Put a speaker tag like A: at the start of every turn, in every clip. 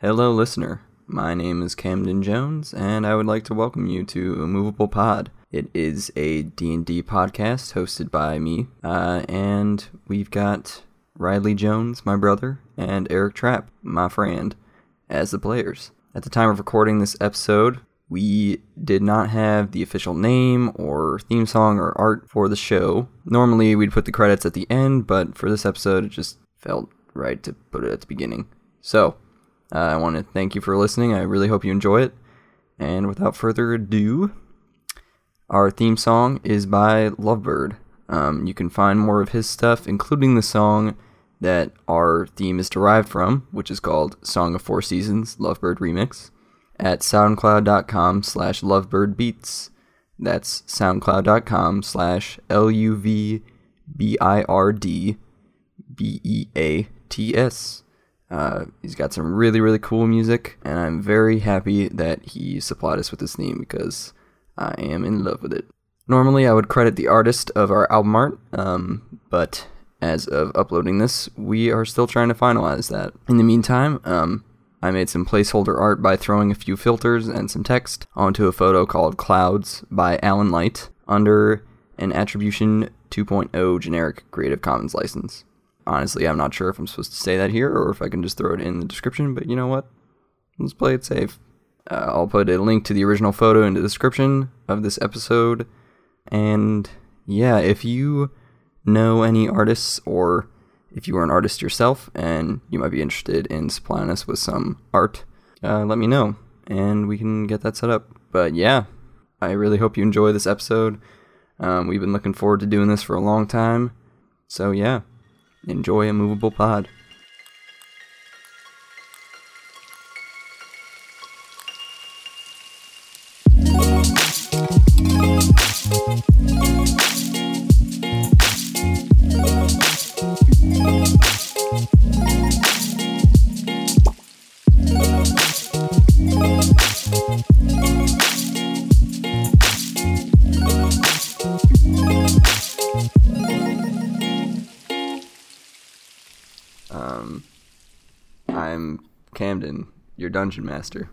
A: Hello, listener. My name is Camden Jones, and I would like to welcome you to Immovable Pod. It is a D&D podcast hosted by me, uh, and we've got Riley Jones, my brother, and Eric Trapp, my friend, as the players. At the time of recording this episode, we did not have the official name or theme song or art for the show. Normally, we'd put the credits at the end, but for this episode, it just felt right to put it at the beginning. So, uh, I want to thank you for listening. I really hope you enjoy it. And without further ado, our theme song is by luvbird. Um, you can find more of his stuff, including the song that our theme is derived from, which is called Song of Four Seasons luvbird Remix, at soundcloud.com slash luvbirdbeats. That's soundcloud.com slash L-U-V-B-I-R-D-B-E-A-T-S. Uh, he's got some really, really cool music, and I'm very happy that he supplied us with this theme because I am in love with it. Normally, I would credit the artist of our album art, um, but as of uploading this, we are still trying to finalize that. In the meantime, um, I made some placeholder art by throwing a few filters and some text onto a photo called Clouds by Alan Light under an Attribution 2.0 generic Creative Commons license. Honestly, I'm not sure if I'm supposed to say that here or if I can just throw it in the description, but you know what? Let's play it safe. Uh, I'll put a link to the original photo in the description of this episode. And yeah, if you know any artists or if you are an artist yourself and you might be interested in supplying us with some art, uh, let me know and we can get that set up. But yeah, I really hope you enjoy this episode. Um, we've been looking forward to doing this for a long time. So yeah, enjoy Immovable Pod. Your dungeon master.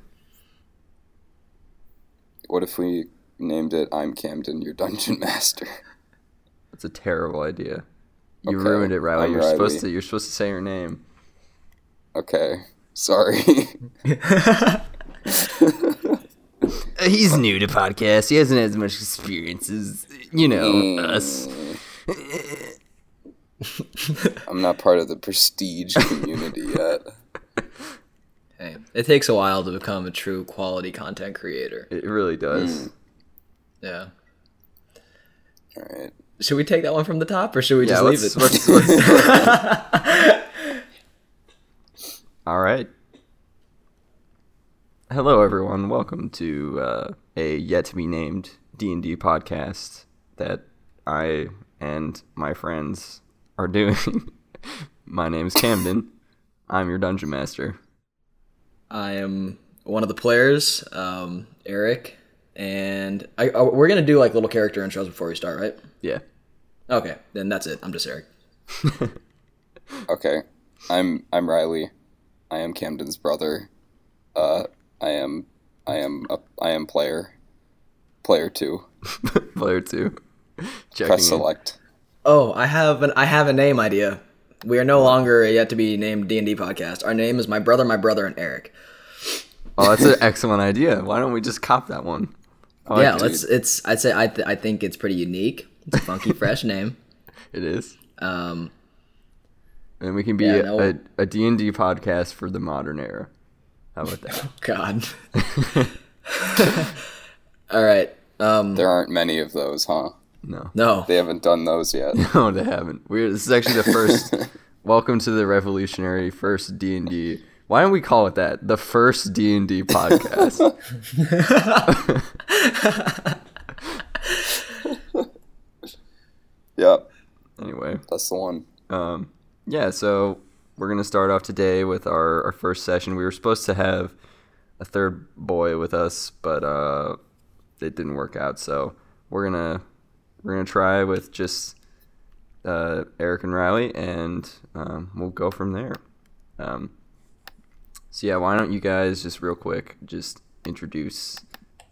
B: What if we named it I'm Camden, your dungeon master?
A: That's a terrible idea. You
B: Okay,
A: ruined it, Riley.
B: I'm
A: You're supposed to. You're supposed to say her name.
B: Okay. Sorry.
A: He's new to podcasts. He hasn't had as much experience as you know
B: Mm.
A: us.
B: I'm not part of the prestige community yet.
C: Hey, it takes a while to become a true quality content creator.
A: It really does.
C: Yeah.
B: Alright.
C: Should we take that one from the top, or should we
A: Yeah.
C: just leave
A: Let's,
C: it?
A: let's, let's- All right. Hello, everyone. Welcome to uh, a yet to be named D and D podcast that I and my friends are doing. my name's Camden. I'm your dungeon master.
C: I am one of the players, um, Eric, and I, I, we're gonna do like little character intros before we start, right?
A: Yeah.
C: Okay, then that's it. I'm just Eric.
B: Okay. I'm I'm Riley. I am Camden's brother. Uh I am I am a I am player. Player two.
A: Player two. Checking
B: Press
A: in.
B: select.
C: Oh, I have an I have a name idea. We are no longer a yet to be named D and D podcast. Our name is my brother, my brother, and Eric.
A: Oh, that's an excellent idea. Why don't we just cop that one? I like
C: yeah, let's. It's. I'd say I. Th- I think it's pretty unique. It's a funky, fresh name.
A: It is.
C: Um,
A: And we can be
C: Yeah,
A: a,
C: no.
A: a, a D&D podcast for the modern era. How about that?
C: God. All right. Um,
B: There aren't many of those, huh?
A: No.
C: no.
B: They haven't done those yet.
A: No, they haven't. We're, this is actually the first. welcome to the revolutionary first D&D. Why don't we call it that? The first D&D podcast.
B: Yep,
A: anyway,
B: that's the one.
A: um, yeah, so we're going to start off today with our, our first session. We were supposed to have a third boy with us, but uh, it didn't work out. So we're gonna we're gonna try with just uh, Eric and Riley, and um, we'll go from there. Um, So yeah, why don't you guys just real quick just introduce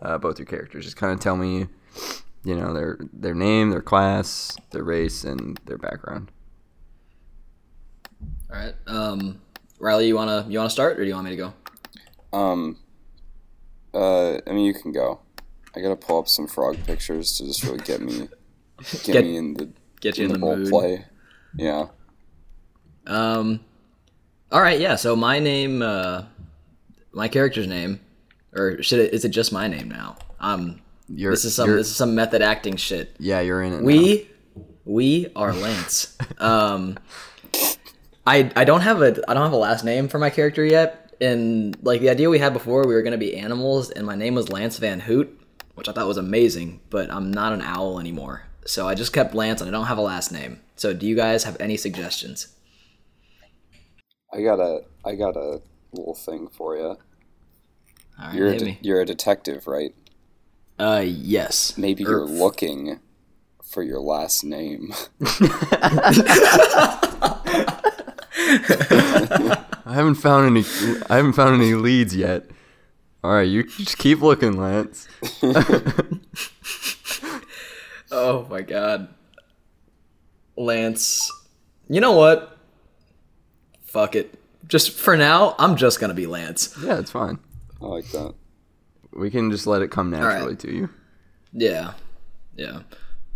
A: uh, both your characters? Just kind of tell me, you know, their their name, their class, their race, and their background.
C: All right. Um, Riley, you wanna you wanna start, or do you want me to go?
B: Um. Uh. I mean, you can go. I gotta pull up some frog pictures to just really get me, get,
C: Get-
B: me in the
C: Get you in the
B: whole
C: mood.
B: play. Yeah.
C: Um, all right, yeah. So my name, uh, my character's name, or should it? Is it just my name now? Um,
A: You're,
C: this is some this is some method acting shit.
A: yeah, you're in it. now.
C: We, we are Lance. um, I I don't have a I don't have a last name for my character yet. And like the idea we had before, we were gonna be animals, and my name was Lance Van Hoot, which I thought was amazing. But I'm not an owl anymore, so I just kept Lance, and I don't have a last name. So do you guys have any suggestions?
B: I got a. I got a little thing for you.
C: All right,
B: You're a de- you're a detective, right?
C: Uh, yes.
B: Maybe
C: Or-
B: you're looking for your last name.
A: I haven't found any. I haven't found any leads yet. All right, you just keep looking, Lance.
C: Oh my god. Lance. You know what? Fuck it. Just for now, I'm just gonna be Lance.
A: Yeah, it's fine.
B: I like that.
A: We can just let it come naturally
C: right.
A: to you.
C: Yeah. Yeah.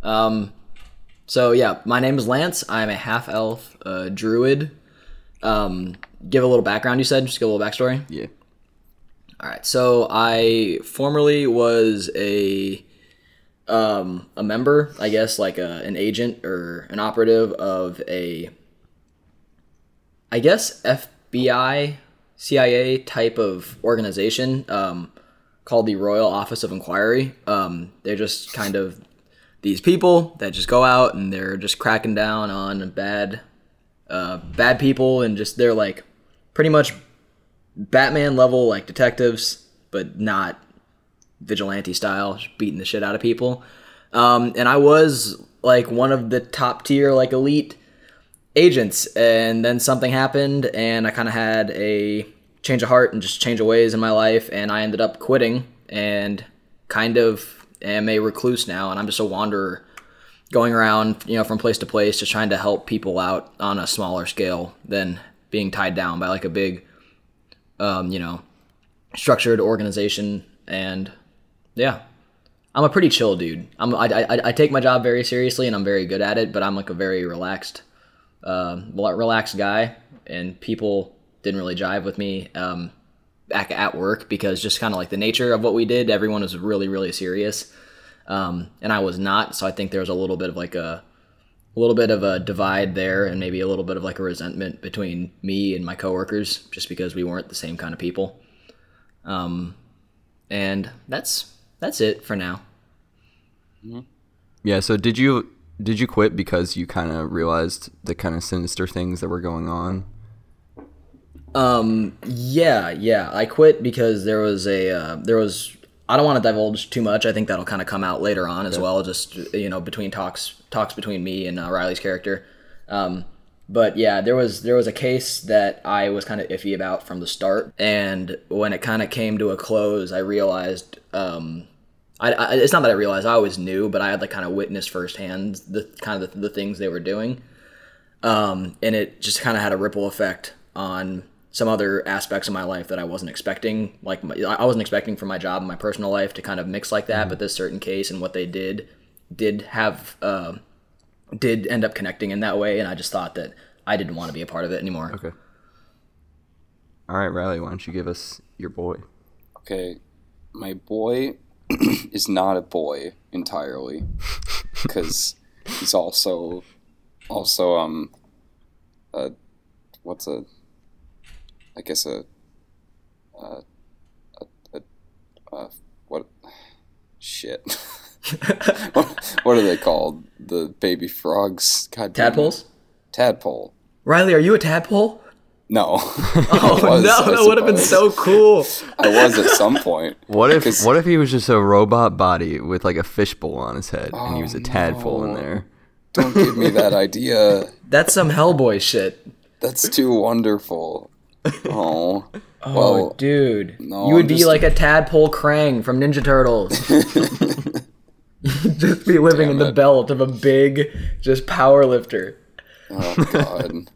C: Um so yeah, my name is Lance. I'm a half elf uh, druid. Um give a little background you said, just give a little backstory.
A: Yeah.
C: All right. So I formerly was a um, a member, I guess, like a, an agent or an operative of a, I guess FBI, CIA type of organization um, called the Royal Office of Inquiry. Um, they're just kind of these people that just go out and they're just cracking down on bad, uh, bad people and just they're like pretty much Batman level like detectives, but not vigilante style, beating the shit out of people. Um, and I was like one of the top tier like elite agents, and then something happened, and I kind of had a change of heart and just change of ways in my life, and I ended up quitting and kind of am a recluse now, and I'm just a wanderer going around, you know, from place to place, just trying to help people out on a smaller scale than being tied down by like a big, um, you know, structured organization. And yeah, I'm a pretty chill dude. I'm I, I, I take my job very seriously and I'm very good at it, but I'm like a very relaxed, uh, relaxed guy, and people didn't really jive with me. Um, back at work because just kind of like the nature of what we did, everyone was really, really serious um, and I was not. So I think there was a little bit of like a, a little bit of a divide there, and maybe a little bit of like a resentment between me and my coworkers, just because we weren't the same kind of people. Um, and that's that's it for now.
A: Yeah. So did you did you quit because you kind of realized the kind of sinister things that were going on?
C: Um, yeah, yeah. I quit because there was a uh, there was. I don't want to divulge too much. I think that'll kind of come out later on as well. Just you know, between talks talks between me and uh, Riley's character. Um, but yeah, there was there was a case that I was kind of iffy about from the start, and when it kind of came to a close, I realized. Um, I, I, it's not that I realized I always knew, but I had like kind of witnessed firsthand the kind of the, the things they were doing um, and it just kind of had a ripple effect on some other aspects of my life that I wasn't expecting. Like my, I wasn't expecting for my job and my personal life to kind of mix like that, but this certain case and what they did did have uh, did end up connecting in that way, and I just thought that I didn't want to be a part of it anymore.
A: Okay. All right, Riley. Why don't you give us your boy?
B: Okay, my boy is not a boy entirely because he's also also um a what's a I guess a uh a, a, uh what shit what, what are they called the baby frogs God damn.
C: Tadpoles?
B: tadpole
C: Riley, are you a tadpole?
B: no
C: Oh
B: was,
C: no,
B: I
C: that would have been so cool.
B: I was at some point
A: What if
B: 'Cause-
A: what if he was just a robot body with like a fishbowl on his head and he was a
B: Oh,
A: tadpole in there?
B: don't give me that idea
C: That's some Hellboy shit.
B: That's too wonderful. Oh,
C: Oh
B: Well,
C: dude,
B: no,
C: you would
B: I'm
C: be
B: just-
C: like a tadpole Krang from Ninja Turtles. You'd just be living in
B: Damn
C: the
B: it.
C: belt of a big, just power lifter.
B: Oh God.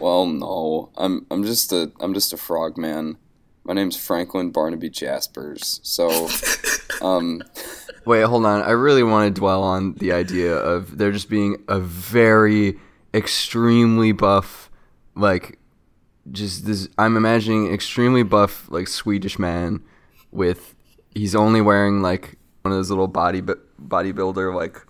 B: well, no, I'm I'm just a I'm just a frog man. My name's Franklin Barnaby Jaspers. So, um,
A: Wait, hold on. I really want to dwell on the idea of there just being a very extremely buff, like, just this. I'm imagining extremely buff, like Swedish man with. He's only wearing like one of those little body bodybuilder like,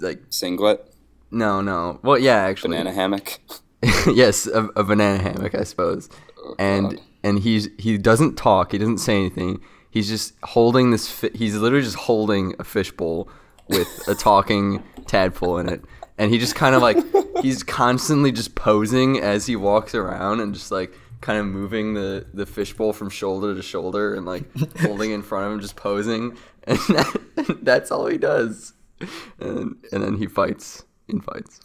A: like
B: singlet,
A: no no. Well, yeah, actually,
B: banana hammock.
A: yes, a, a banana hammock, I suppose. Oh, and
B: God.
A: and he's he doesn't talk. He doesn't say anything. He's just holding this. Fi- he's literally just holding a fishbowl with a talking tadpole in it, and he just kind of like he's constantly just posing as he walks around and just like kind of moving the the fishbowl from shoulder to shoulder and like holding in front of him, just posing, and that, that's all he does. And and then he fights in fights.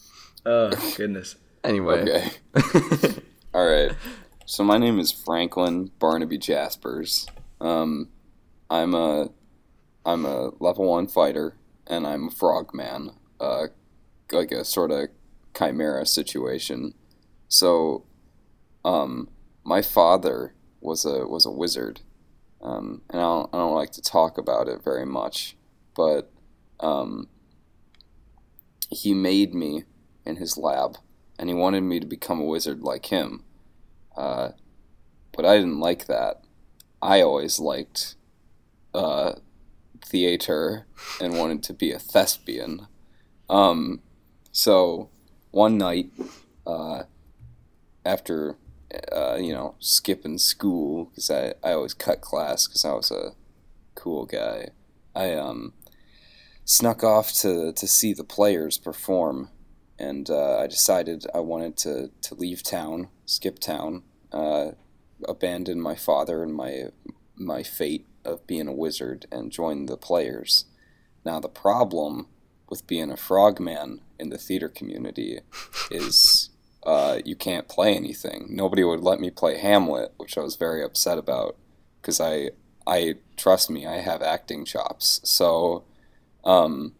C: Oh goodness.
A: Anyway.
B: Okay. All right. So my name is Franklin Barnaby Jaspers. Um, I'm a I'm a level one fighter, and I'm a frogman. Uh, like a sort of chimera situation. So, um, my father was a was a wizard, um, and I don't, I don't like to talk about it very much, but um, he made me in his lab, and he wanted me to become a wizard like him. Uh, but I didn't like that. I always liked uh, theater and wanted to be a thespian. Um, so one night, uh, after uh, you know skipping school because I, I always cut class because I was a cool guy, I um snuck off to to see the players perform, and uh, I decided I wanted to to leave town, skip town, uh, abandon my father and my my fate of being a wizard and join the players. Now the problem with being a frogman in the theater community is uh, you can't play anything. Nobody would let me play Hamlet, which I was very upset about because I I trust me, I have acting chops. So um,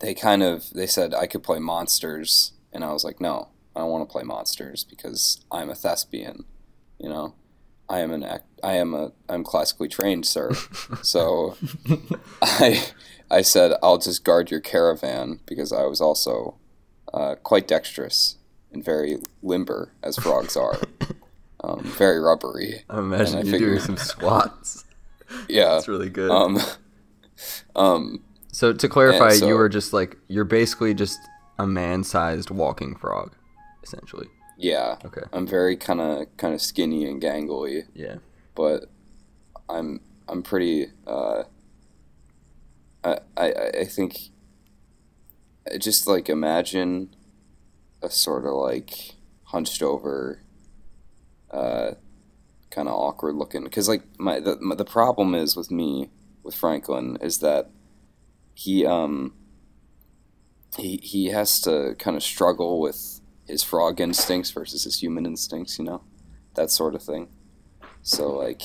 B: they kind of they said I could play monsters, and I was like, no, I don't want to play monsters because I'm a thespian. You know, I am an act. I am a. I'm classically trained, sir. so I I said I'll just guard your caravan because I was also uh, quite dexterous and very limber as frogs are. Um, very rubbery.
A: I imagine
B: And I
A: you doing some squats.
B: Yeah.
A: That's really good.
B: Um, um,
A: so to clarify,
B: so-
A: you were just like you're basically just a man-sized walking frog, essentially.
B: yeah.
A: Okay.
B: I'm very kind of kind of skinny and gangly,
A: Yeah.
B: but I'm I'm pretty. Uh, I I I think. Just like imagine a sort of like hunched over, uh, kind of awkward looking. Because like my the my, the problem is with me with Franklin is that he um. He he has to kind of struggle with his frog instincts versus his human instincts, you know, that sort of thing. So like,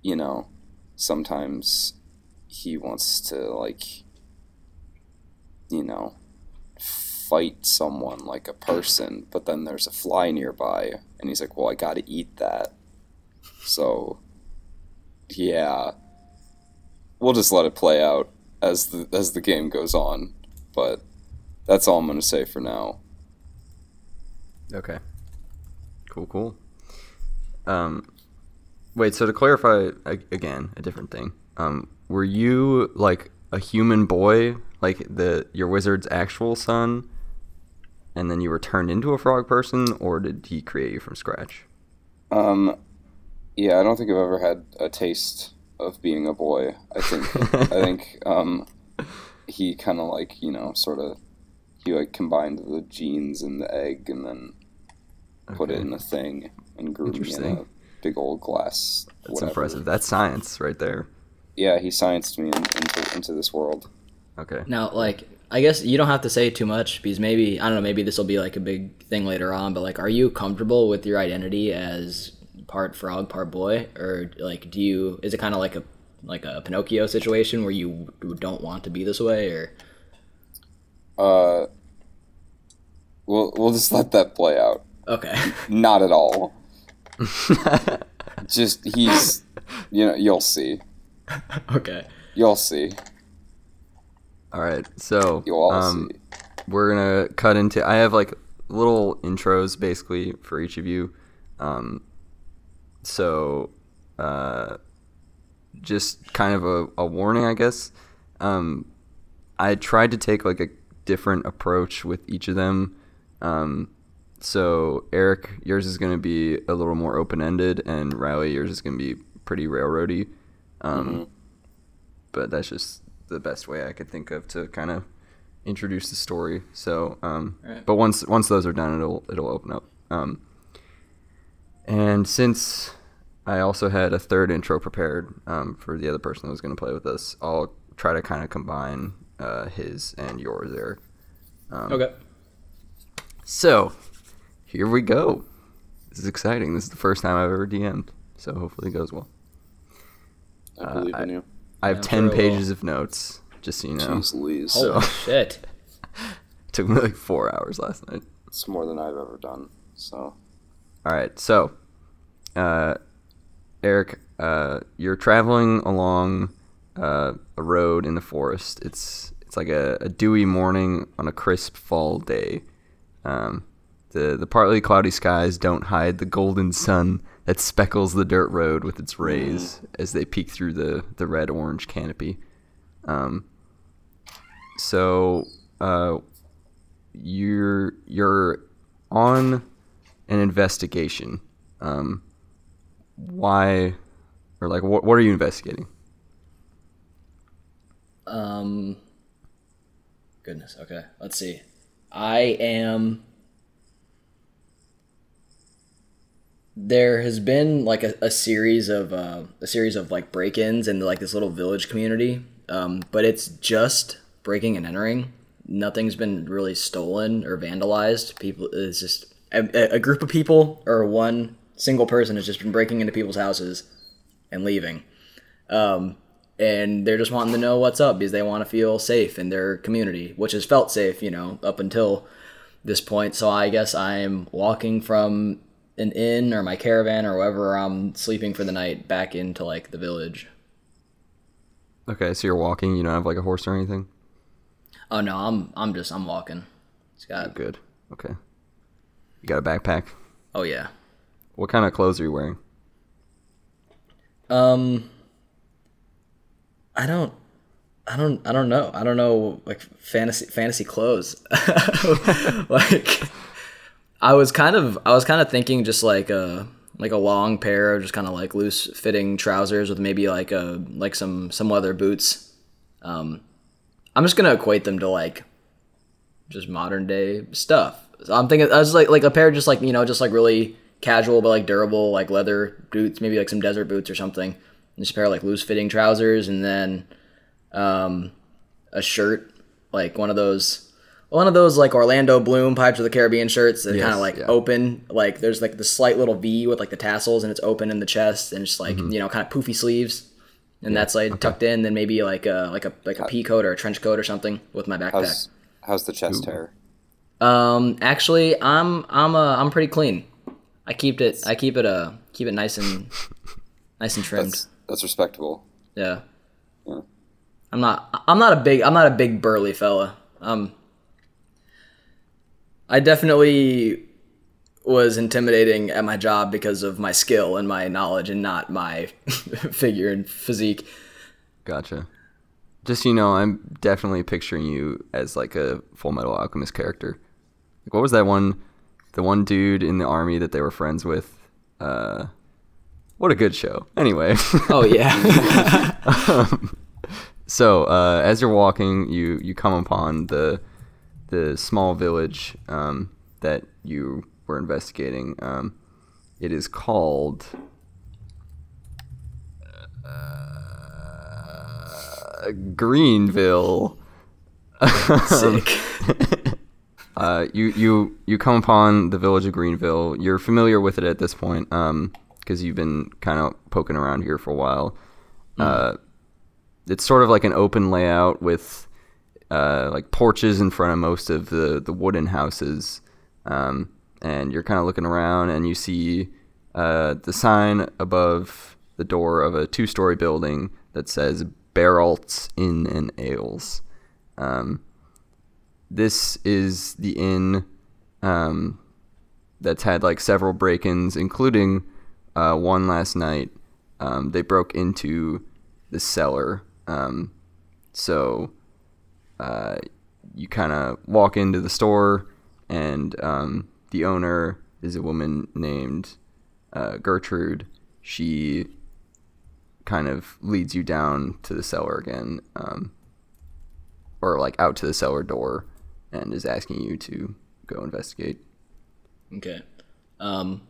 B: you know, sometimes he wants to like, you know, fight someone like a person, but then there's a fly nearby, and he's like, "Well, I got to eat that." So, yeah, we'll just let it play out as the as the game goes on, but that's all I'm gonna say for now.
A: Okay. Cool. Cool. Um, wait. So to clarify again, a different thing. Um, were you like a human boy, like the your wizard's actual son, and then you were turned into a frog person, or did he create you from scratch?
B: Um, yeah, I don't think I've ever had a taste of being a boy. I think I think um, he kind of like you know sort of he like combined the genes in the egg and then put it in a thing and grew me in a big old glass.
A: That's
B: whatever.
A: impressive. That's science right there.
B: Yeah, he scienced me in, into into this world.
A: Okay.
C: Now, like, I guess you don't have to say too much because maybe I don't know. Maybe this will be like a big thing later on. But like, are you comfortable with your identity as part frog, part boy, or like, do you? Is it kind of like a like a Pinocchio situation where you don't want to be this way, or?
B: Uh, we'll we'll just let that play out.
C: Okay.
B: Not at all. just he's, you know, you'll see.
C: okay.
B: You'll see.
A: All right, so um, we're gonna cut into. I have like little intros basically for each of you. Um, so, uh, just kind of a, a warning, I guess. Um, I tried to take like a different approach with each of them. Um, so Eric, yours is going to be a little more open ended, and Riley, yours is going to be pretty railroady. Um, But that's just the best way I could think of to kind of introduce the story. So, um,
C: Alright.
A: but once once those are done, it'll it'll open up. Um, and since I also had a third intro prepared um, for the other person that was going to play with us, I'll try to kind of combine uh, his and yours, Eric. Um,
C: Okay.
A: So, here we go. This is exciting. This is the first time I've ever DM'd, so hopefully it goes well.
B: I believe in you.
A: I have
C: Yeah,
A: 10
C: very
A: pages of notes, just so you know.
B: Jeez Louise.
C: Holy
A: So-
C: shit.
A: took me like four hours last night.
B: It's more than I've ever done. So
A: All right, so, uh, Eric, uh, you're traveling along uh, a road in the forest. It's it's like a, a dewy morning on a crisp fall day. Um, the the partly cloudy skies don't hide the golden sun that speckles the dirt road with its rays as they peek through the the red orange canopy. Um, so uh, you're you're on an investigation. Um, why, or like, what, what are you investigating?
C: Um. Goodness. Okay. Let's see. I am. There has been like a, a series of uh, a series of like break-ins in like this little village community, um, but it's just breaking and entering. Nothing's been really stolen or vandalized. People, it's just a, a group of people or one single person has just been breaking into people's houses and leaving um, and they're just wanting to know what's up because they want to feel safe in their community, which has felt safe, you know, up until this point. So I guess I'm walking from an inn or my caravan or wherever I'm sleeping for the night back into like the village.
A: Okay, so you're walking. You don't have like a horse or anything.
C: Oh no, I'm I'm just I'm walking. It's got
A: Good. Okay. You got a backpack.
C: oh yeah.
A: What kind of clothes are you wearing?
C: Um, I don't, I don't, I don't know. I don't know like fantasy fantasy clothes. like, I was kind of, I was kind of thinking just like a like a long pair of just kind of like loose fitting trousers with maybe like a like some some leather boots. Um, I'm just gonna equate them to like just modern day stuff. So I'm thinking I was like like a pair of just like you know just like really casual but like durable like leather boots, maybe like some desert boots or something. And just a pair of like loose fitting trousers and then um, a shirt like one of those one of those like Orlando Bloom Pirates of the Caribbean shirts that
A: Yes,
C: kind of like
A: yeah.
C: open like there's like the slight little V with like the tassels and it's open in the chest and just like
A: Mm-hmm.
C: you know kind of poofy sleeves. And that's like tucked in, then maybe like a like a like a pea coat or a trench coat or something with my backpack.
B: how's how's the chest hair?
C: Um, actually, I'm I'm uh I'm pretty clean. I keep it I keep it uh keep it nice and nice and trimmed.
B: That's that's respectable.
C: yeah.
B: Yeah.
C: I'm not I'm not a big I'm not a big burly fella. Um I definitely was intimidating at my job because of my skill and my knowledge and not my figure and physique.
A: Gotcha. Just so you know, I'm definitely picturing you as like a Full Metal Alchemist character. Like, what was that one? The one dude in the army that they were friends with. Uh, what a good show. Anyway,
C: Oh yeah.
A: so uh, as you're walking, you you come upon the the small village um, that you were investigating. Um, it is called uh, Greenville.
C: Sick.
A: Uh, you you you come upon the village of Greenville. You're familiar with it at this point, um, because you've been kind of poking around here for a while. Uh, it's sort of like an open layout with uh, like porches in front of most of the the wooden houses, um, and you're kind of looking around and you see uh, the sign above the door of a two-story building that says Barrelts Inn and Ales. Um, this is the inn um, that's had like several break-ins, including uh, one last night. Um, they broke into the cellar, um, so you kind of walk into the store, and um, the owner is a woman named uh, Gertrude. She kind of leads you down to the cellar again, um, or like out to the cellar door, and is asking you to go investigate.
C: Okay. Um,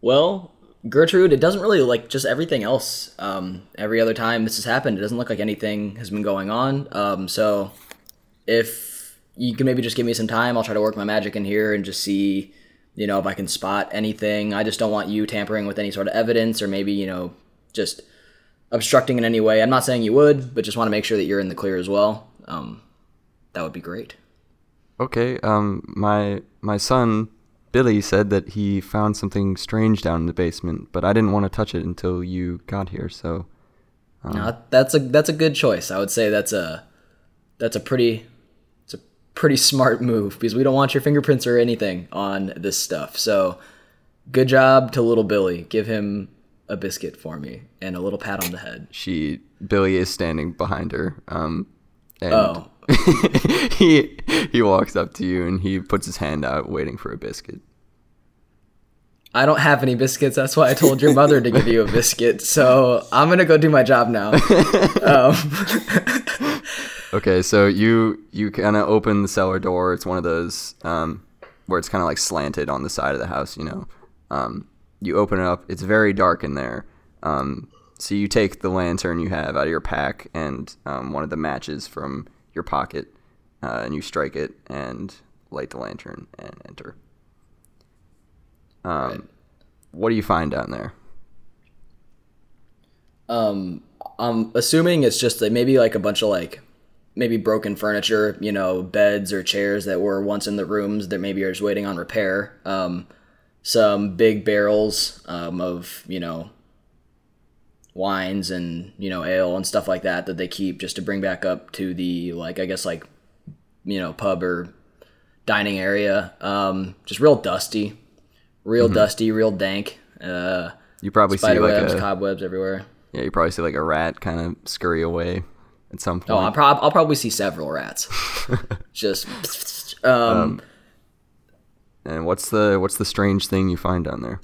C: well, Gertrude, it doesn't really like just everything else. Um, every other time this has happened, it doesn't look like anything has been going on. Um, so if you can maybe just give me some time, I'll try to work my magic in here and just see, you know, if I can spot anything. I just don't want you tampering with any sort of evidence or maybe, you know, just obstructing in any way. I'm not saying you would, but just want to make sure that you're in the clear as well. Um, that would be great.
A: Okay. Um, my my son Billy said that he found something strange down in the basement, but I didn't want to touch it until you got here. So
C: No, that's a that's a good choice. I would say that's a that's a pretty it's a pretty smart move because we don't want your fingerprints or anything on this stuff. So good job to little Billy. Give him a biscuit for me and a little pat on the head.
A: she Billy is standing behind her. Um, and
C: Oh.
A: he he walks up to you and he puts his hand out, waiting for a biscuit.
C: I don't have any biscuits. That's why I told your mother to give you a biscuit. So I'm gonna go do my job now. Um,
A: Okay, so you you kind of open the cellar door. It's one of those um, where it's kind of like slanted on the side of the house. You know, um, you open it up. It's very dark in there. Um, so you take the lantern you have out of your pack and um, one of the matches from your pocket, uh, and you strike it and light the lantern and enter. Um,
C: Right.
A: What do you find down there?
C: um, I'm assuming it's just like maybe like a bunch of like maybe broken furniture, you know, beds or chairs that were once in the rooms that maybe are just waiting on repair. Um, some big barrels um, of you know wines and you know ale and stuff like that that they keep just to bring back up to the like I guess like you know pub or dining area. Um, just real dusty, real dusty, real dank. Uh,
A: You probably see like
C: webs,
A: a
C: cobwebs everywhere.
A: yeah. You probably see like a rat kind of scurry away at some point.
C: Oh, I'll, prob- I'll probably see several rats. Just, um,
A: And what's the what's the strange thing you find down there?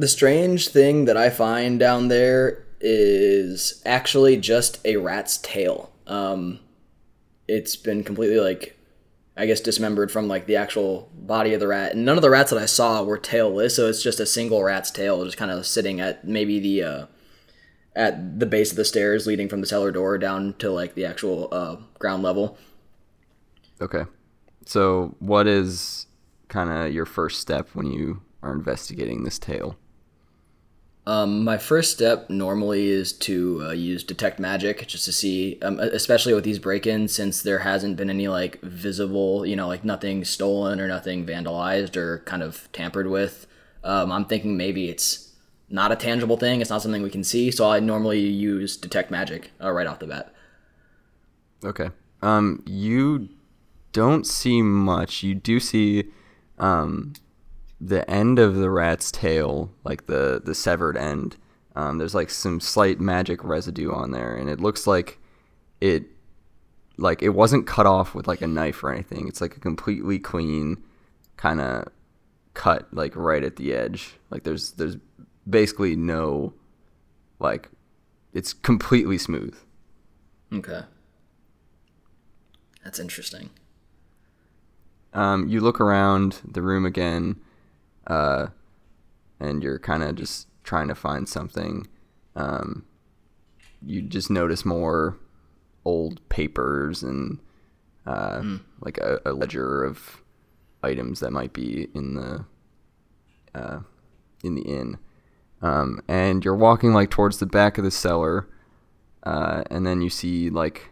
C: The strange thing that I find down there is actually just a rat's tail. Um, it's been completely like, I guess, dismembered from like the actual body of the rat, and none of the rats that I saw were tailless. So it's just a single rat's tail, just kind of sitting at maybe the uh, at the base of the stairs leading from the cellar door down to like the actual uh, ground level.
A: Okay. So what is kind of your first step when you are investigating this tale?
C: Um, my first step normally is to uh, use detect magic just to see, um, especially with these break-ins, since there hasn't been any like visible, you know, like nothing stolen or nothing vandalized or kind of tampered with. Um, I'm thinking maybe it's not a tangible thing. It's not something we can see, so I normally use detect magic uh, right off the bat.
A: Okay. Um, you don't see much. You do see, um, the end of the rat's tail, like the the severed end. Um, there's like some slight magic residue on there, and it looks like it, like it wasn't cut off with like a knife or anything. It's like a completely clean, kind of cut like right at the edge. Like there's there's basically no, like, it's completely smooth.
C: Okay, that's interesting.
A: um, you look around the room again, uh, and you're kind of just trying to find something. Um, you just notice more old papers and uh, like a, a ledger of items that might be in the uh, in the inn. Um, and you're walking like towards the back of the cellar, uh, and then you see like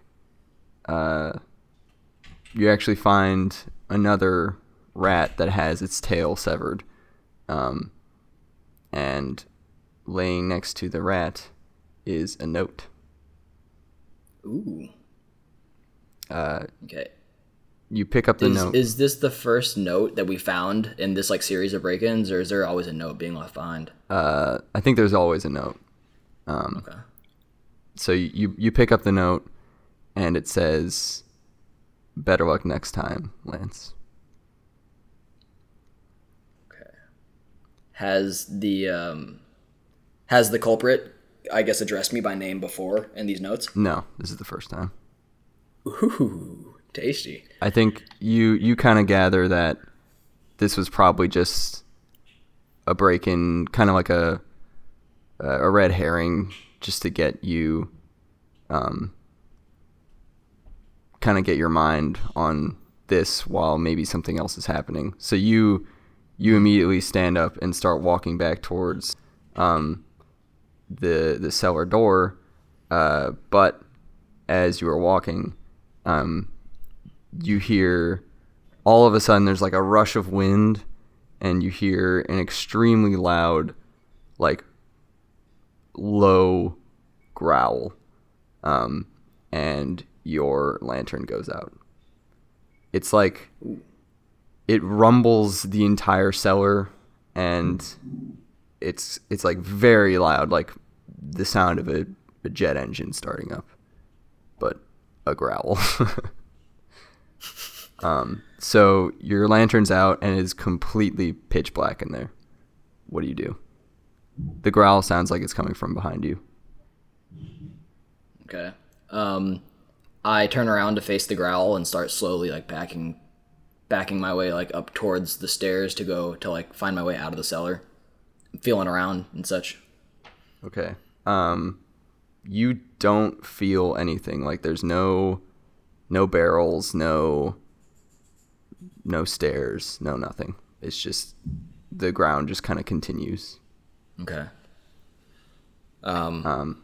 A: uh, you actually find another rat that has its tail severed, um, and laying next to the rat is a note.
C: Ooh.
A: Uh,
C: Okay.
A: you pick up the
C: Is,
A: note.
C: is this the first note that we found in this like series of break-ins, or is there always a note being left behind?
A: uh, I think there's always a note. Um,
C: Okay.
A: so you, you you pick up the note, and it says, "Better luck next time, Lance."
C: Has the um, has the culprit, I guess, addressed me by name before in these notes?
A: No, this is the first time.
C: Ooh, tasty.
A: I think you you kind of gather that this was probably just a break in, kind of like a a red herring, just to get you, um, kind of get your mind on this while maybe something else is happening. So you you immediately stand up and start walking back towards um, the the cellar door, uh, but as you are walking, um, you hear all of a sudden there's like a rush of wind and you hear an extremely loud like low growl um, and your lantern goes out. It's like it rumbles the entire cellar and it's it's like very loud like the sound of a, a jet engine starting up but a growl Um, so your lantern's out and it's completely pitch black in there. What do you do? The growl sounds like it's coming from behind you.
C: Okay. Um, I turn around to face the growl and start slowly like backing, backing my way like up towards the stairs to go to like find my way out of the cellar, feeling around and such.
A: Okay. Um, you don't feel anything. Like there's no, no barrels, no, no stairs, no nothing. It's just the ground just kind of continues.
C: Okay. Um.
A: Um,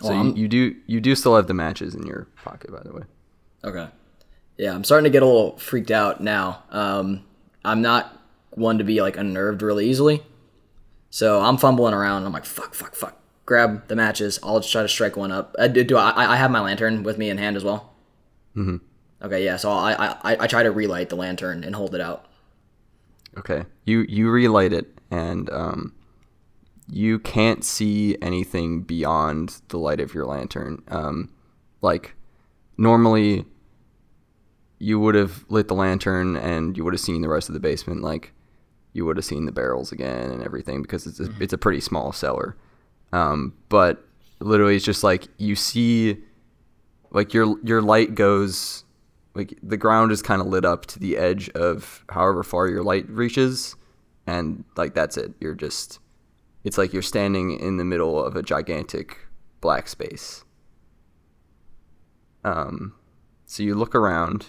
A: so
C: Well,
A: you, you do you do still have the matches in your pocket, by the way.
C: Okay. Yeah, I'm starting to get a little freaked out now. Um, I'm not one to be like unnerved really easily, so I'm fumbling around. I'm like, fuck, fuck, fuck. Grab the matches. I'll just try to strike one up. Uh, do, do I? I have my lantern with me in hand as well. Mm-hmm. Okay, yeah. So I, I I try to relight the lantern and hold it out.
A: Okay. You you relight it and um you can't see anything beyond the light of your lantern. Um like normally you would have lit the lantern and you would have seen the rest of the basement like you would have seen the barrels again and everything because it's a, it's a pretty small cellar. Um but literally it's just like you see like your your light goes like the ground is kind of lit up to the edge of however far your light reaches and like that's it. You're just it's like you're standing in the middle of a gigantic black space. Um so you look around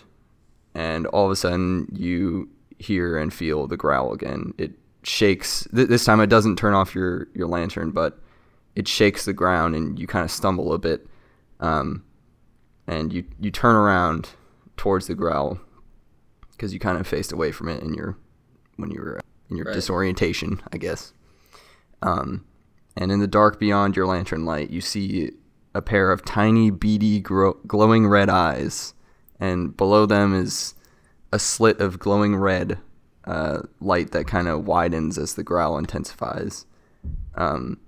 A: and all of a sudden you hear and feel the growl again it shakes th- this time it doesn't turn off your your lantern but it shakes the ground and you kind of stumble a bit um and you you turn around towards the growl because you kind of faced away from it in your when you were in your
C: Right.
A: disorientation, I guess. Um, and in the dark beyond your lantern light, you see a pair of tiny, beady, gro- glowing red eyes, and below them is a slit of glowing red uh, light that kind of widens as the growl intensifies. Um,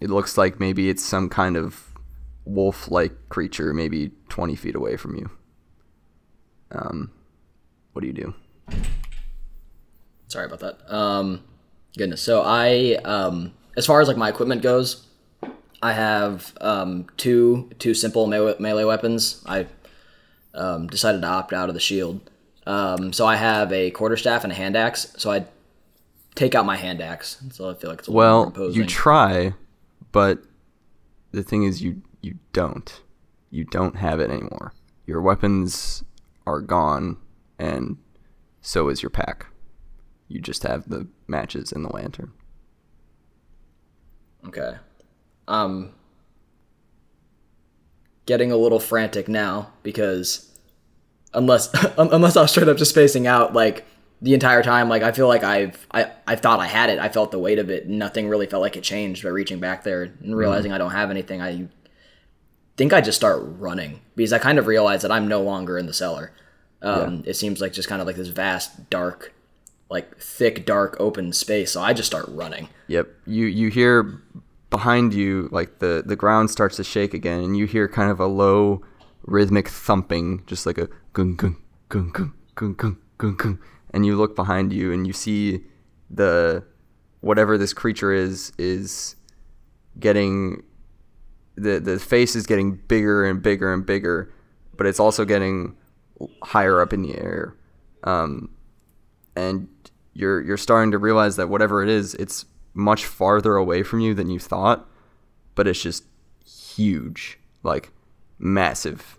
A: it looks like maybe it's some kind of wolf-like creature, maybe 20 feet away from you. Um, what do you do?
C: Sorry about that. Um, goodness. So I, um, as far as like my equipment goes, I have um, two two simple melee weapons. I um, decided to opt out of the shield. Um, so I have a quarterstaff and a hand axe. So I take out my hand axe. So I feel like it's a
A: Well, you try, but the thing is, you you don't. You don't have it anymore. Your weapons are gone, and so is your pack. You just have the matches and the lantern.
C: Okay. Um getting a little frantic now because unless unless I was straight up just spacing out like the entire time like I feel like I've I, I thought I had it. I felt the weight of it. Nothing really felt like it changed by reaching back there and realizing I don't have anything. I think I just start running because I kind of realize that I'm no longer in the cellar. Um, It seems like just kind of like this vast, dark, like thick, dark, open space. So I just start running.
A: Yep. You you hear behind you like the the ground starts to shake again, and you hear kind of a low rhythmic thumping, just like a gung gung gung gung gung gung gung gung, and you look behind you and you see the whatever this creature is is getting the the face is getting bigger and bigger and bigger, but it's also getting higher up in the air, um, and you're you're starting to realize that whatever it is, it's much farther away from you than you thought, but it's just huge, like massive.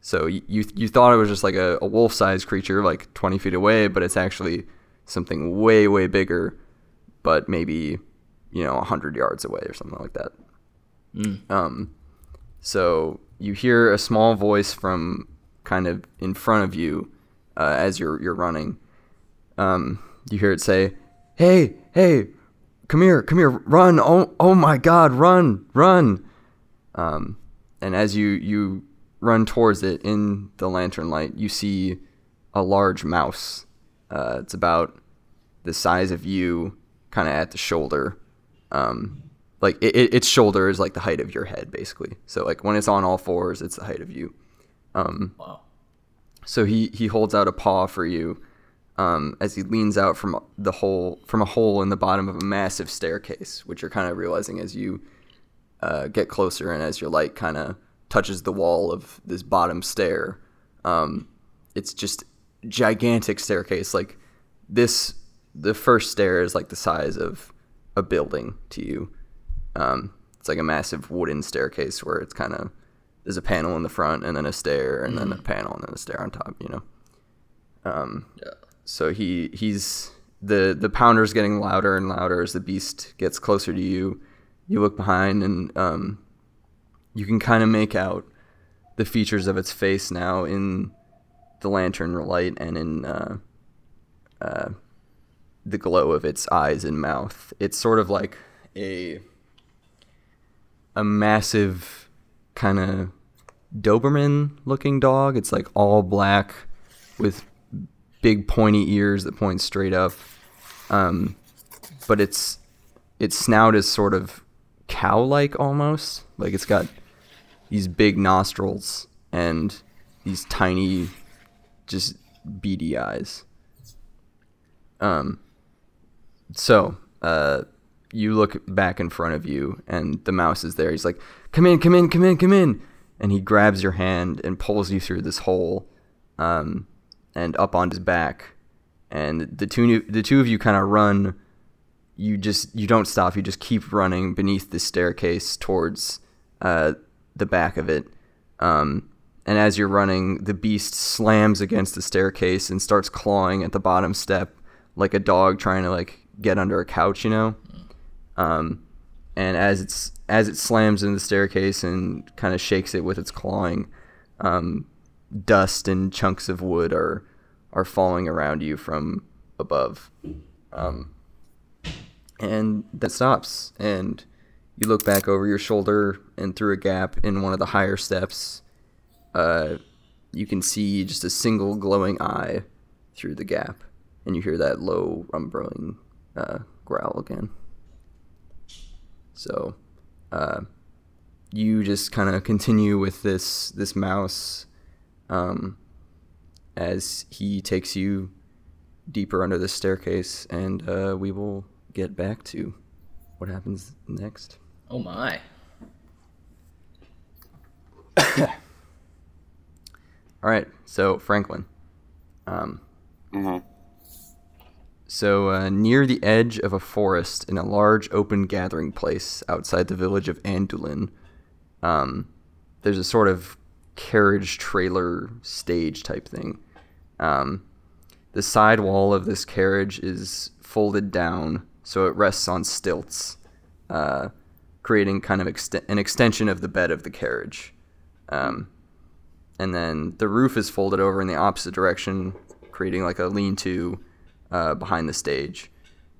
A: So you you, you thought it was just like a, a wolf sized creature, like 20 feet away, but it's actually something way way bigger, but maybe you know 100 yards away or something like that. Um, so you hear a small voice from kind of in front of you uh, as you're you're running. Um, you hear it say, "Hey, hey, come here, come here, run! Oh, oh my God, run, run!" Um, and as you you run towards it in the lantern light, you see a large mouse. Uh, it's about the size of you, kind of at the shoulder. Um, like it, it, its shoulder is like the height of your head, basically. So like when it's on all fours, it's the height of you. Um,
C: Wow.
A: so he he holds out a paw for you um, as he leans out from the hole from a hole in the bottom of a massive staircase, which you're kind of realizing as you uh, get closer and as your light kind of touches the wall of this bottom stair. Um, it's just gigantic staircase. Like this, the first stair is like the size of a building to you. Um, it's like a massive wooden staircase where it's kind of there's a panel in the front and then a stair and then a panel and then a stair on top. You know. Um,
C: Yeah.
A: So he he's the the pounder's getting louder and louder as the beast gets closer to you. You look behind and um, you can kind of make out the features of its face now in the lantern light and in uh, uh, the glow of its eyes and mouth. It's sort of like a a massive kind of Doberman looking dog. It's like all black with big pointy ears that point straight up. Um, but its its snout is sort of cow like almost. Like it's got these big nostrils and these tiny just beady eyes. Um so uh you look back in front of you and the mouse is there. He's like, Come in, come in, come in, come in and he grabs your hand and pulls you through this hole um, and up on his back. And the two the two of you kind of run. You just you don't stop. You just keep running beneath the staircase towards uh, the back of it. Um, and as you're running, the beast slams against the staircase and starts clawing at the bottom step like a dog trying to like get under a couch, you know. Um, and as it's as it slams into the staircase and kind of shakes it with its clawing, um, dust and chunks of wood are are falling around you from above. Um, and that stops, and you look back over your shoulder and through a gap in one of the higher steps. Uh, you can see just a single glowing eye through the gap, and you hear that low rumbling uh, growl again. So, uh, you just kind of continue with this this mouse um, as he takes you deeper under the staircase, and uh, we will get back to what happens next.
C: Oh my.
A: All right, so Franklin. Um,
B: hmm
A: So, uh, near the edge of a forest in a large open gathering place outside the village of Andulin, um, there's a sort of carriage trailer stage type thing. Um, the side wall of this carriage is folded down so it rests on stilts, uh, creating kind of ext- an extension of the bed of the carriage. Um, and then the roof is folded over in the opposite direction, creating like a lean-to uh, behind the stage.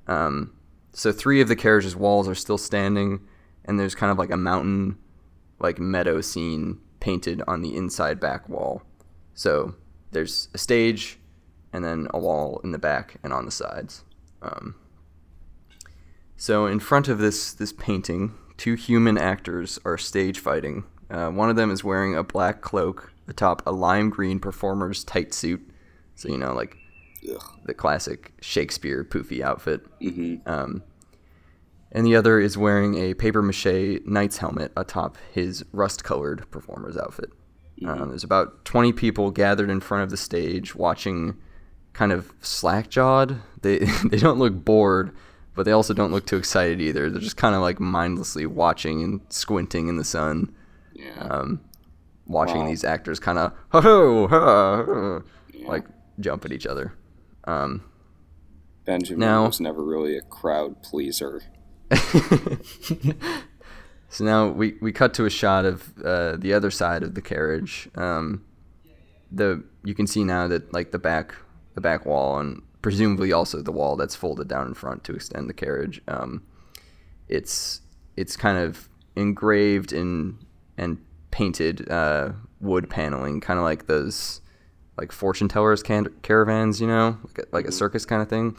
A: Um, so three of the carriage's walls are still standing, and there's kind of like a mountain, like meadow scene painted on the inside back wall. So there's a stage, and then a wall in the back and on the sides. Um, so in front of this this painting, two human actors are stage fighting. Uh, one of them is wearing a black cloak atop a lime green performer's tight suit. So you know, like
B: Ugh.
A: the classic Shakespeare poofy outfit.
B: Mm-hmm.
A: Um, and the other is wearing a paper mache knight's helmet atop his rust colored performer's outfit. Um, there's about 20 people gathered in front of the stage watching kind of slack jawed. They, they don't look bored, but they also don't look too excited either. They're just kind of like mindlessly watching and squinting in the sun,
B: Yeah.
A: um, watching
B: Wow.
A: these actors kind of ho ho ha,
B: Yeah.
A: like jump at each other. Um,
B: Benjamin
A: now-
B: was never really a crowd pleaser.
A: So now we, we cut to a shot of uh, the other side of the carriage. Um, the you can see now that like the back the back wall and presumably also the wall that's folded down in front to extend the carriage. Um, it's it's kind of engraved in and painted uh, wood paneling, kind of like those like fortune tellers can- caravans, you know, like a, like a circus kind of thing.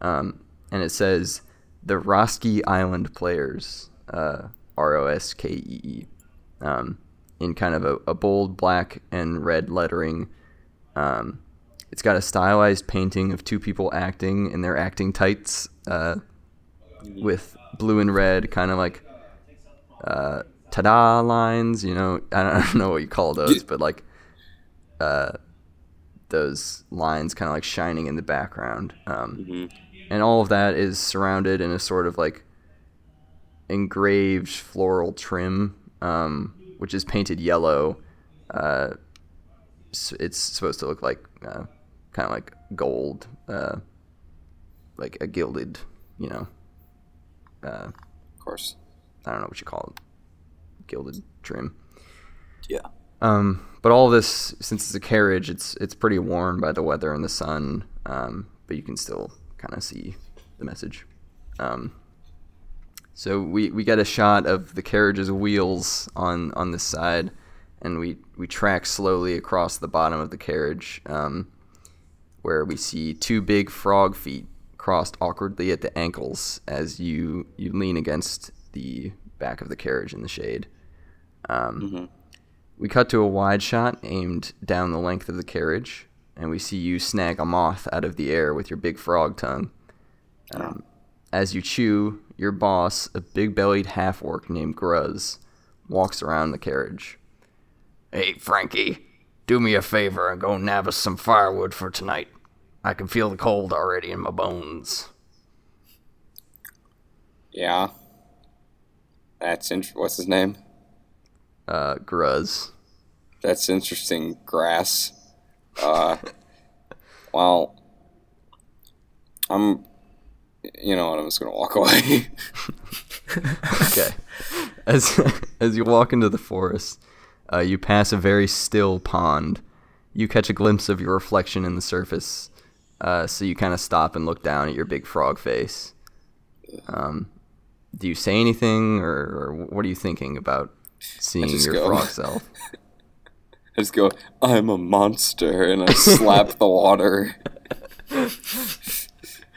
A: Um, and it says the Roskee Island Players, uh, R O S K E E, um, in kind of a, a bold black and red lettering. Um, it's got a stylized painting of two people acting in their acting tights uh, with blue and red, kind of like uh, ta-da lines. You know, I don't, I don't know what you call those, but like uh, those lines kind of like shining in the background. Um,
B: hmm
A: and all of that is surrounded in a sort of like engraved floral trim, um, which is painted yellow. Uh, it's supposed to look like uh, kind of like gold, uh, like a gilded, you know. Uh,
B: Of course.
A: I don't know what you call it, gilded trim.
B: Yeah.
A: Um, but all this, since it's a carriage, it's it's pretty worn by the weather and the sun. Um, but you can still kind of see the message. Um, so we, we get a shot of the carriage's wheels on on this side, and we we track slowly across the bottom of the carriage, um, where we see two big frog feet crossed awkwardly at the ankles as you you lean against the back of the carriage in the shade. Um,
B: Mhm.
A: we cut to a wide shot aimed down the length of the carriage, and we see you snag a moth out of the air with your big frog tongue. Um, as you chew, your boss, a big bellied half orc named Gruz, walks around the carriage. Hey, Frankie, do me a favor and go nab us some firewood for tonight. I can feel the cold already in my bones.
B: Yeah. That's int- what's his name?
A: Uh, Gruz.
B: That's interesting. Grass. Uh, well, I'm. You know what? I'm just gonna walk away.
A: okay. As as you walk into the forest, uh, you pass a very still pond. You catch a glimpse of your reflection in the surface, uh, so you kind of stop and look down at your big frog face. Um, do you say anything, or, or what are you thinking about seeing your
B: go.
A: frog self?
B: I just go. I'm a monster, and I slap the water.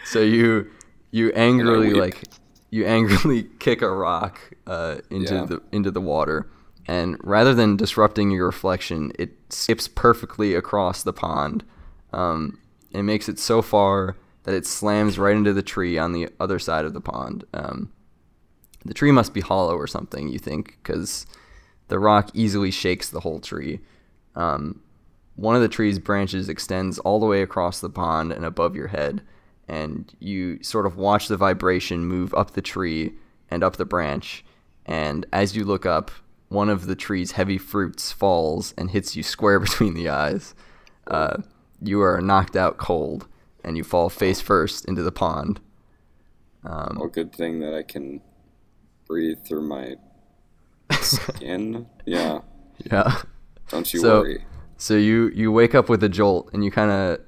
A: So you you angrily like you angrily kick a rock uh, into
B: Yeah.
A: the into the water, and rather than disrupting your reflection, it skips perfectly across the pond. Um, it makes it so far that it slams right into the tree on the other side of the pond. Um, the tree must be hollow or something, you think, because the rock easily shakes the whole tree. Um, one of the tree's branches extends all the way across the pond and above your head, and you sort of watch the vibration move up the tree and up the branch. And as you look up, one of the tree's heavy fruits falls and hits you square between the eyes. Uh, you are knocked out cold, and you fall face first into the pond. Um,
B: Oh, good thing that I can breathe through my skin. yeah,
A: yeah.
B: Don't you
A: So-
B: worry.
A: So you you wake up with a jolt, and you kind of,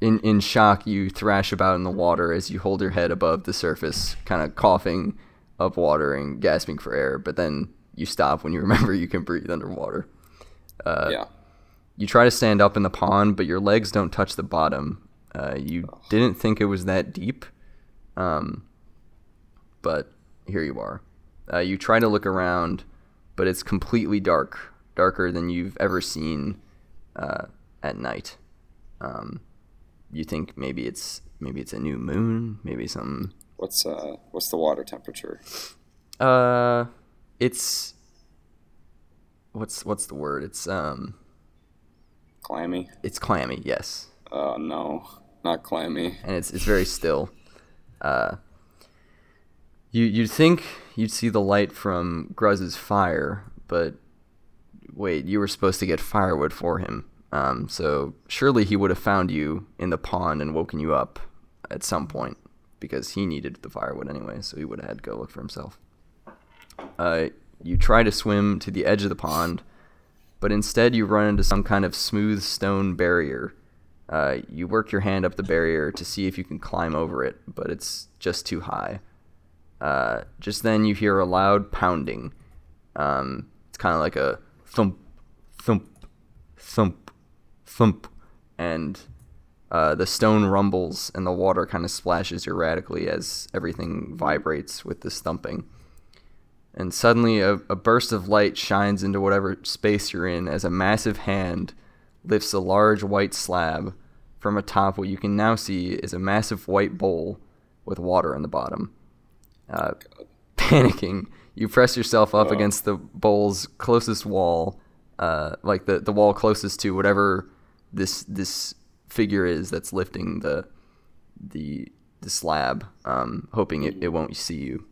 A: in in shock, you thrash about in the water as you hold your head above the surface, kind of coughing up water and gasping for air. But then you stop when you remember you can breathe underwater. Uh,
B: yeah.
A: You try to stand up in the pond, but your legs don't touch the bottom. Uh, you didn't think it was that deep, um, but here you are. Uh, you try to look around, but it's completely dark, darker than you've ever seen uh, at night. Um, you think maybe it's maybe it's a new moon, maybe some.
B: What's uh what's the water temperature?
A: Uh, it's what's what's the word? It's um,
B: Clammy?
A: it's clammy. Yes.
B: Oh no, not clammy.
A: and it's it's very still. Uh, you you'd think you'd see the light from Gruz's fire, but wait, you were supposed to get firewood for him. Um, so surely he would have found you in the pond and woken you up at some point because he needed the firewood anyway. So he would have had to go look for himself. Uh, you try to swim to the edge of the pond, but instead you run into some kind of smooth stone barrier. Uh, you work your hand up the barrier to see if you can climb over it, but it's just too high. Uh, just then you hear a loud pounding. Um, it's kind of like a thump, thump, thump, thump, and uh, the stone rumbles and the water kind of splashes erratically as everything vibrates with this thumping. And suddenly, a, a burst of light shines into whatever space you're in as a massive hand lifts a large white slab from atop what you can now see is a massive white bowl with water in the bottom. Uh, panicking, you press yourself up
B: Oh.
A: against the bowl's closest wall, uh, like the, the wall closest to whatever this this figure is that's lifting the the the slab, um, hoping it, it won't see you.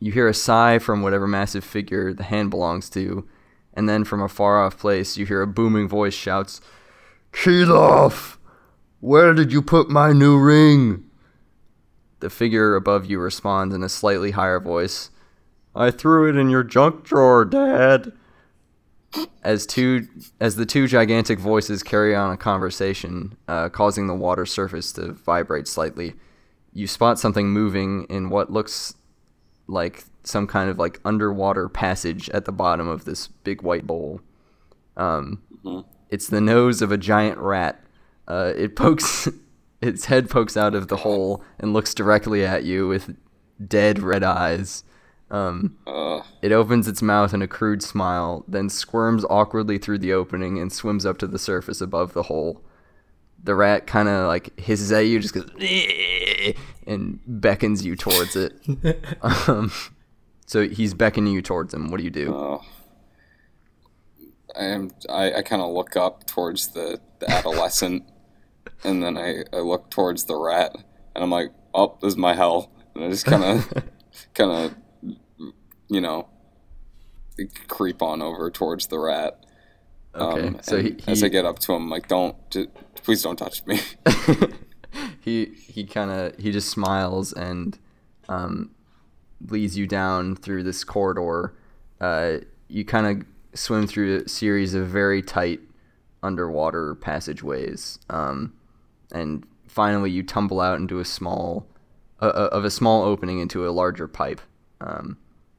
A: You hear a sigh from whatever massive figure the hand belongs to, and then from a far off place you hear a booming voice shouts, Kilof! Where did you put my new ring? The figure above you responds in a slightly higher voice, I threw it in your junk drawer, Dad. As two, as the two gigantic voices carry on a conversation, uh, causing the water surface to vibrate slightly, you spot something moving in what looks like some kind of like underwater passage at the bottom of this big white bowl. Um, It's the nose of a giant rat. Uh, it pokes, its head pokes out of the hole and looks directly at you with dead red eyes. Um,
B: Uh,
A: it opens its mouth in a crude smile, then squirms awkwardly through the opening and swims up to the surface above the hole. The rat kind of like hisses at you, just goes and beckons you towards it. um, so he's beckoning you towards him. What do you do?
B: oh. I am. I, I kind of look up towards the, the adolescent, and then I, I look towards the rat, and I'm like, "Oh, this is my hell." And I just kind of, kind of, you know, creep on over towards the rat.
A: Okay,
B: Um,
A: so he,
B: and as I get up to him, like, "Don't, please don't touch me."
A: he he kind of he just smiles and um, leads you down through this corridor. Uh, you kind of swim through a series of very tight underwater passageways, um, and finally you tumble out into a small uh, uh, of a small opening into a larger pipe. Um,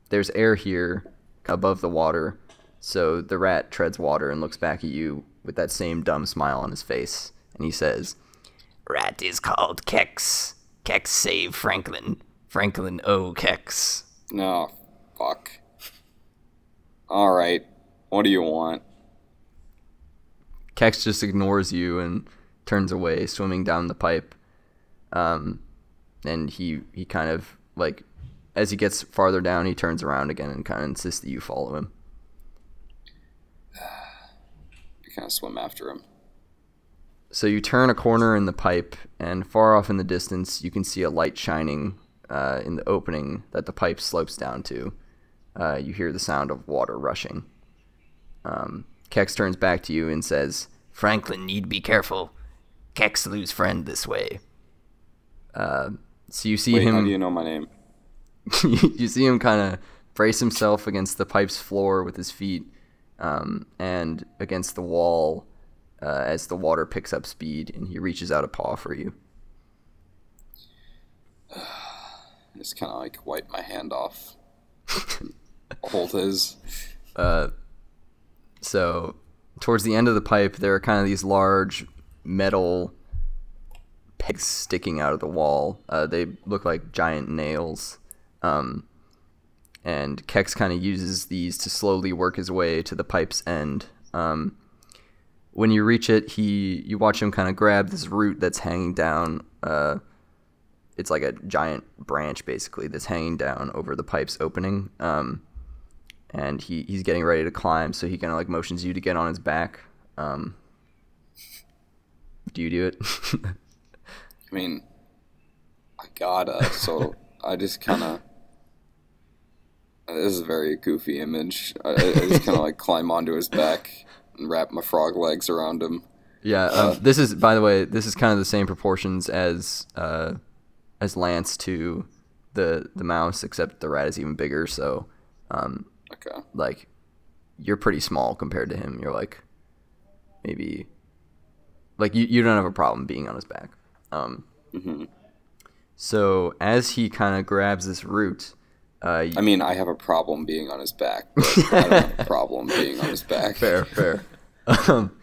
A: there's air here above the water, so the rat treads water and looks back at you with that same dumb smile on his face, and he says. Rat is called Kex. Kex save Franklin. Franklin O Kex.
B: no, fuck. All right, what do you want?
A: Kex just ignores you and turns away, swimming down the pipe. Um, and he he kind of like as he gets farther down, he turns around again and kind of insists that you follow him.
B: You kind of swim after him.
A: So you turn a corner in the pipe, and far off in the distance, you can see a light shining uh, in the opening that the pipe slopes down to. uh, you hear the sound of water rushing. Um, Kex turns back to you and says,
D: Franklin need be careful. Kex lose friend this way.
A: uh, so you see
B: Wait, how do you know my name?
A: you see him kind of brace himself against the pipe's floor with his feet um, and against the wall uh, as the water picks up speed and he reaches out a paw for you.
B: Just kind of like wipe my hand off. Hold his.
A: Uh, so towards the end of the pipe, there are kind of these large metal pegs sticking out of the wall. Uh, they look like giant nails. Um, and Kex kind of uses these to slowly work his way to the pipe's end. Um, when you reach it, he you watch him kind of grab this root that's hanging down. Uh, it's like a giant branch, basically, that's hanging down over the pipe's opening. Um, and he, he's getting ready to climb, so he kind of like motions you to get on his back. Um, do you do it?
B: I mean, I gotta. So I just kind of. This is a very goofy image. I, I just kind of like climb onto his back and wrap my frog legs around him.
A: yeah. Um, this is, by the way, this is kind of the same proportions as uh, as Lance to the the mouse, except the rat is even bigger. So, um,
B: Okay.
A: like, you're pretty small compared to him. You're like maybe like you, you don't have a problem being on his back. Um,
B: hmm
A: so as he kind of grabs this root, uh,
B: I mean, I have a problem being on his back, I don't have a problem being on his back.
A: fair, fair. um,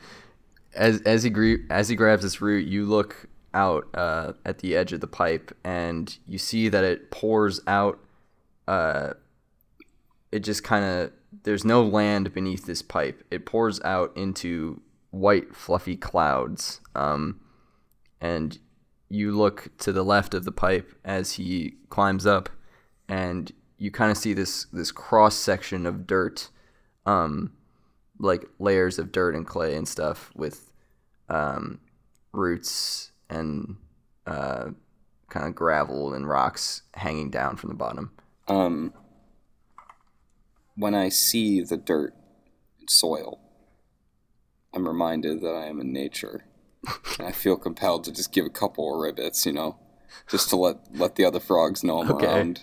A: as as he gre- as he grabs this root, you look out uh, at the edge of the pipe, and you see that it pours out. Uh, it just kind of there's no land beneath this pipe. It pours out into white fluffy clouds. Um, and you look to the left of the pipe as he climbs up, and you kind of see this this cross section of dirt. Um, like layers of dirt and clay and stuff with um, roots and uh, kind of gravel and rocks hanging down from the bottom.
B: Um, when I see the dirt and soil, I'm reminded that I am in nature, and I feel compelled to just give a couple of ribbits, you know, just to let let the other frogs know I'm
A: Okay.
B: around.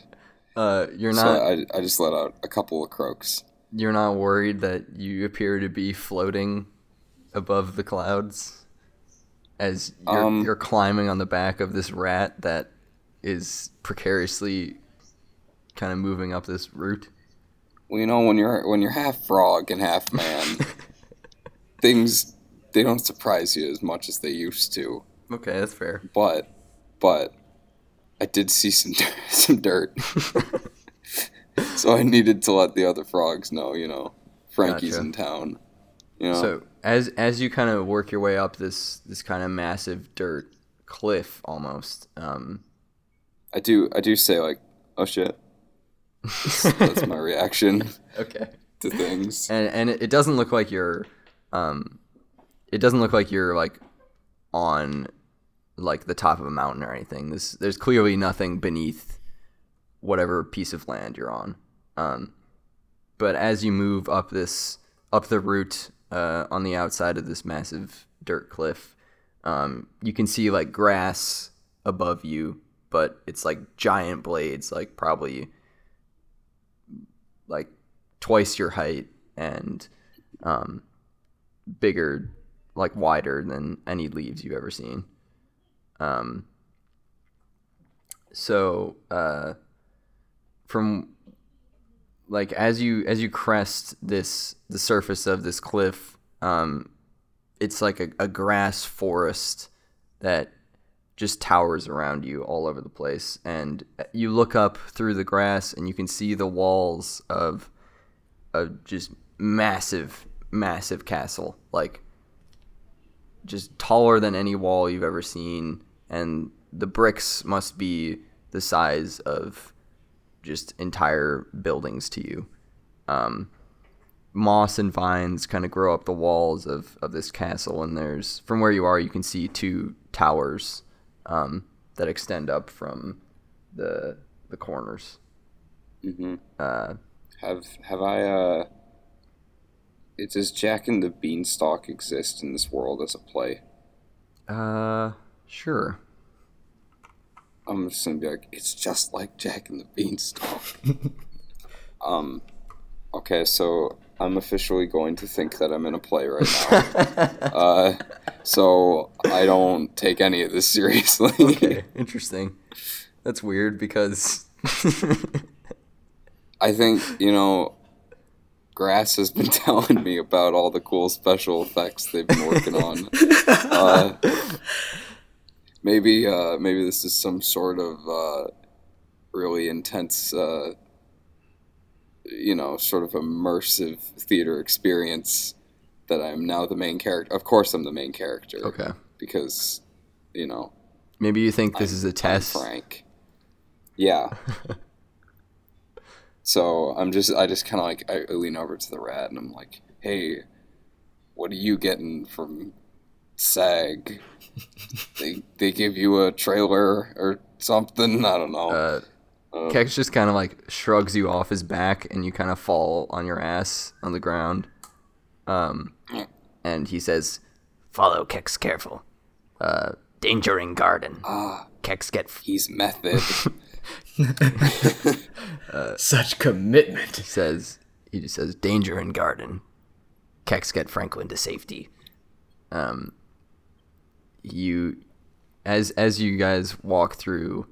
A: Uh, you're
B: So
A: not
B: I, I just let out a couple of croaks.
A: you're not worried that you appear to be floating above the clouds as you're,
B: Um,
A: you're climbing on the back of this rat that is precariously kind of moving up this route.
B: Well, you know, when you're when you're half frog and half man, things they don't surprise you as much as they used to.
A: Okay, that's fair.
B: But but I did see some some dirt. so I needed to let the other frogs know, you know, Frankie's
A: Gotcha.
B: in town. You know,
A: So as as you kind of work your way up this this kind of massive dirt cliff almost, um,
B: I do I do say like, oh shit. That's, that's my reaction
A: okay.
B: to things.
A: and and it, it doesn't look like you're um it doesn't look like you're like on like the top of a mountain or anything. This there's clearly nothing beneath whatever piece of land you're on. Um but as you move up this up the route uh, on the outside of this massive dirt cliff um you can see like grass above you but it's like giant blades like probably like twice your height and um, bigger, like wider than any leaves you've ever seen. Um, so uh, from like as you as you crest this the surface of this cliff, um, it's like a, a grass forest that just towers around you all over the place and you look up through the grass and you can see the walls of a just massive massive castle like just taller than any wall you've ever seen and the bricks must be the size of just entire buildings to you. Um, moss and vines kind of grow up the walls of, of this castle and there's from where you are you can see two towers um, that extend up from the the corners.
B: Hmm
A: uh,
B: Have have I uh it does Jack and the Beanstalk exist in this world as a play?
A: Uh, sure.
B: I'm just gonna be like, it's just like Jack and the Beanstalk. um okay, so I'm officially going to think that I'm in a play right now. uh so I don't take any of this seriously.
A: Okay, interesting. That's weird because
B: I think, you know, Grass has been telling me about all the cool special effects they've been working on. uh, maybe, uh, maybe this is some sort of uh, really intense, uh, you know, sort of immersive theater experience that I'm now the main character. Of course, I'm the main character.
A: okay.
B: Because, you know,
A: Maybe you think this is a test.
B: Frank. Yeah. so I'm just, I just kind of like, I lean over to the rat and I'm like, hey, what are you getting from SAG? they, they give you a trailer or something? I don't know.
A: Uh, Kex just kind of like shrugs you off his back, and you kind of fall on your ass on the ground. Um, and he says,
D: Follow Kex careful. Uh, danger in garden.
B: ah,
D: Kex get f-
B: he's method.
C: Such commitment.
A: he says, he just says,
D: danger in garden. Kex get Franklin to safety.
A: Um, you, as as you guys walk through,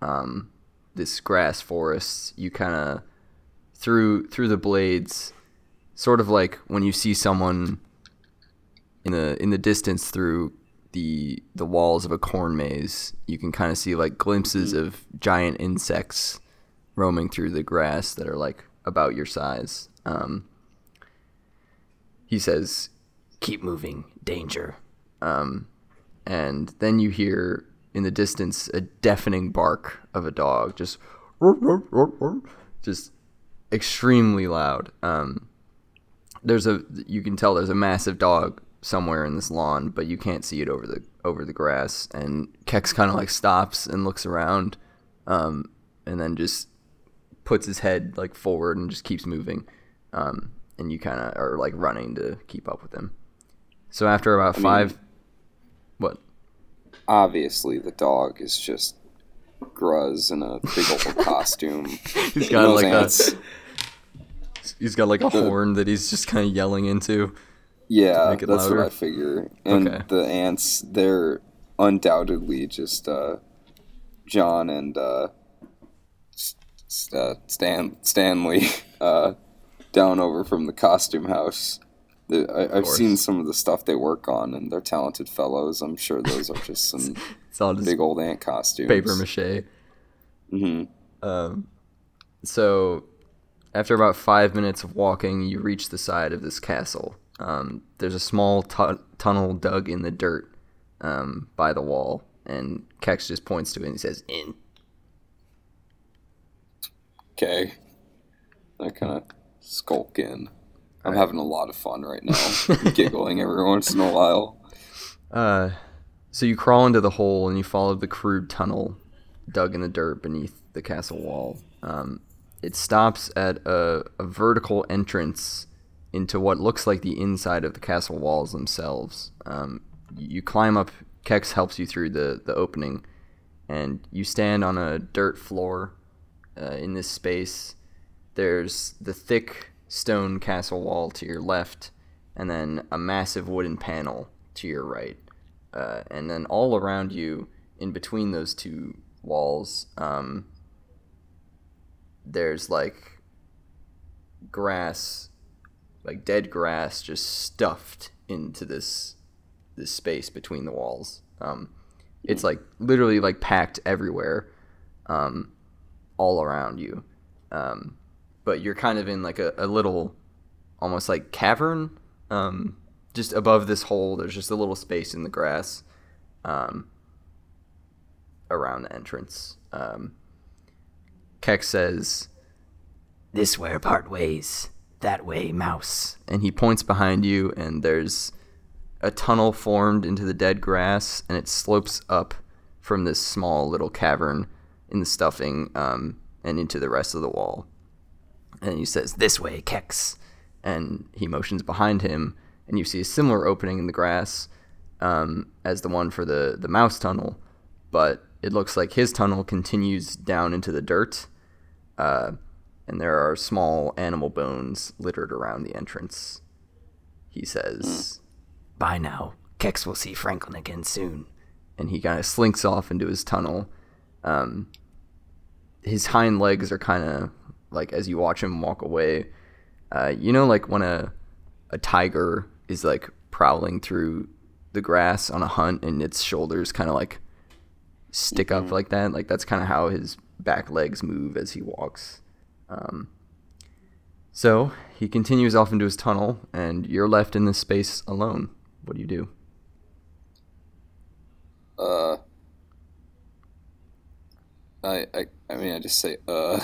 A: um, this grass forest, you kind of through through the blades, sort of like when you see someone in the in the distance through the the walls of a corn maze, you can kind of see like glimpses of giant insects roaming through the grass that are like about your size. Um, he says,
D: Keep moving. Danger.
A: and then you hear in the distance a deafening bark of a dog, just just extremely loud. Um, there's a you can tell there's a massive dog somewhere in this lawn, but you can't see it over the over the grass. And Kex kind of like stops and looks around, um, and then just puts his head like forward and just keeps moving. Um, and you kind of are like running to keep up with him. So after about
B: mean-
A: five, what?
B: Obviously, the dog is just Gruz in a big old costume.
A: He's got like a he's got like a horn that he's just kind of yelling into.
B: Yeah, that's
A: louder?
B: what I figure. And
A: Okay.
B: the ants, they're undoubtedly just uh, John and uh, uh, Stan Stanley uh, down over from the costume house. I, I've seen some of the stuff they work on, and they're talented fellows. I'm sure those are just some
A: just
B: big old ant costumes.
A: paper mache.
B: hmm
A: Um, so after about five minutes of walking, you reach the side of this castle. Um, there's a small tu- tunnel dug in the dirt um, by the wall, and Kex just points to it and he says, "In."
B: Okay. I kind of skulk in. I'm having a lot of fun right now, giggling every once in a while.
A: Uh, so you crawl into the hole and you follow the crude tunnel dug in the dirt beneath the castle wall. Um, it stops at a, a vertical entrance into what looks like the inside of the castle walls themselves. Um, you climb up. Kex helps you through the, the opening, and you stand on a dirt floor uh, in this space. There's the thick stone castle wall to your left, and then a massive wooden panel to your right. Uh, and then all around you, in between those two walls, um, there's like grass, like dead grass, just stuffed into this this space between the walls. Um, it's like literally like packed everywhere, um, all around you. Um, but you're kind of in like a, a little, almost like cavern. Um, just above this hole, there's just a little space in the grass, um, around the entrance. Um, Kex says,
D: This where part ways. That way, mouse.
A: and he points behind you, and there's a tunnel formed into the dead grass, and it slopes up from this small little cavern in the stuffing um, and into the rest of the wall. and he says, "This way, Kex," and he motions behind him, and you see a similar opening in the grass um, as the one for the the mouse tunnel, but it looks like his tunnel continues down into the dirt, uh, and there are small animal bones littered around the entrance. He says,
D: By now, Kex will see Franklin again soon.
A: and he kind of slinks off into his tunnel. Um, his hind legs are kind of like as you watch him walk away. Uh, you know, like when a a tiger is like prowling through the grass on a hunt, and its shoulders kind of like stick up like that. Like that's kind of how his back legs move as he walks. Um, so he continues off into his tunnel, and you're left in this space alone. What do you do?
B: Uh, I, I, I mean, I just say, uh,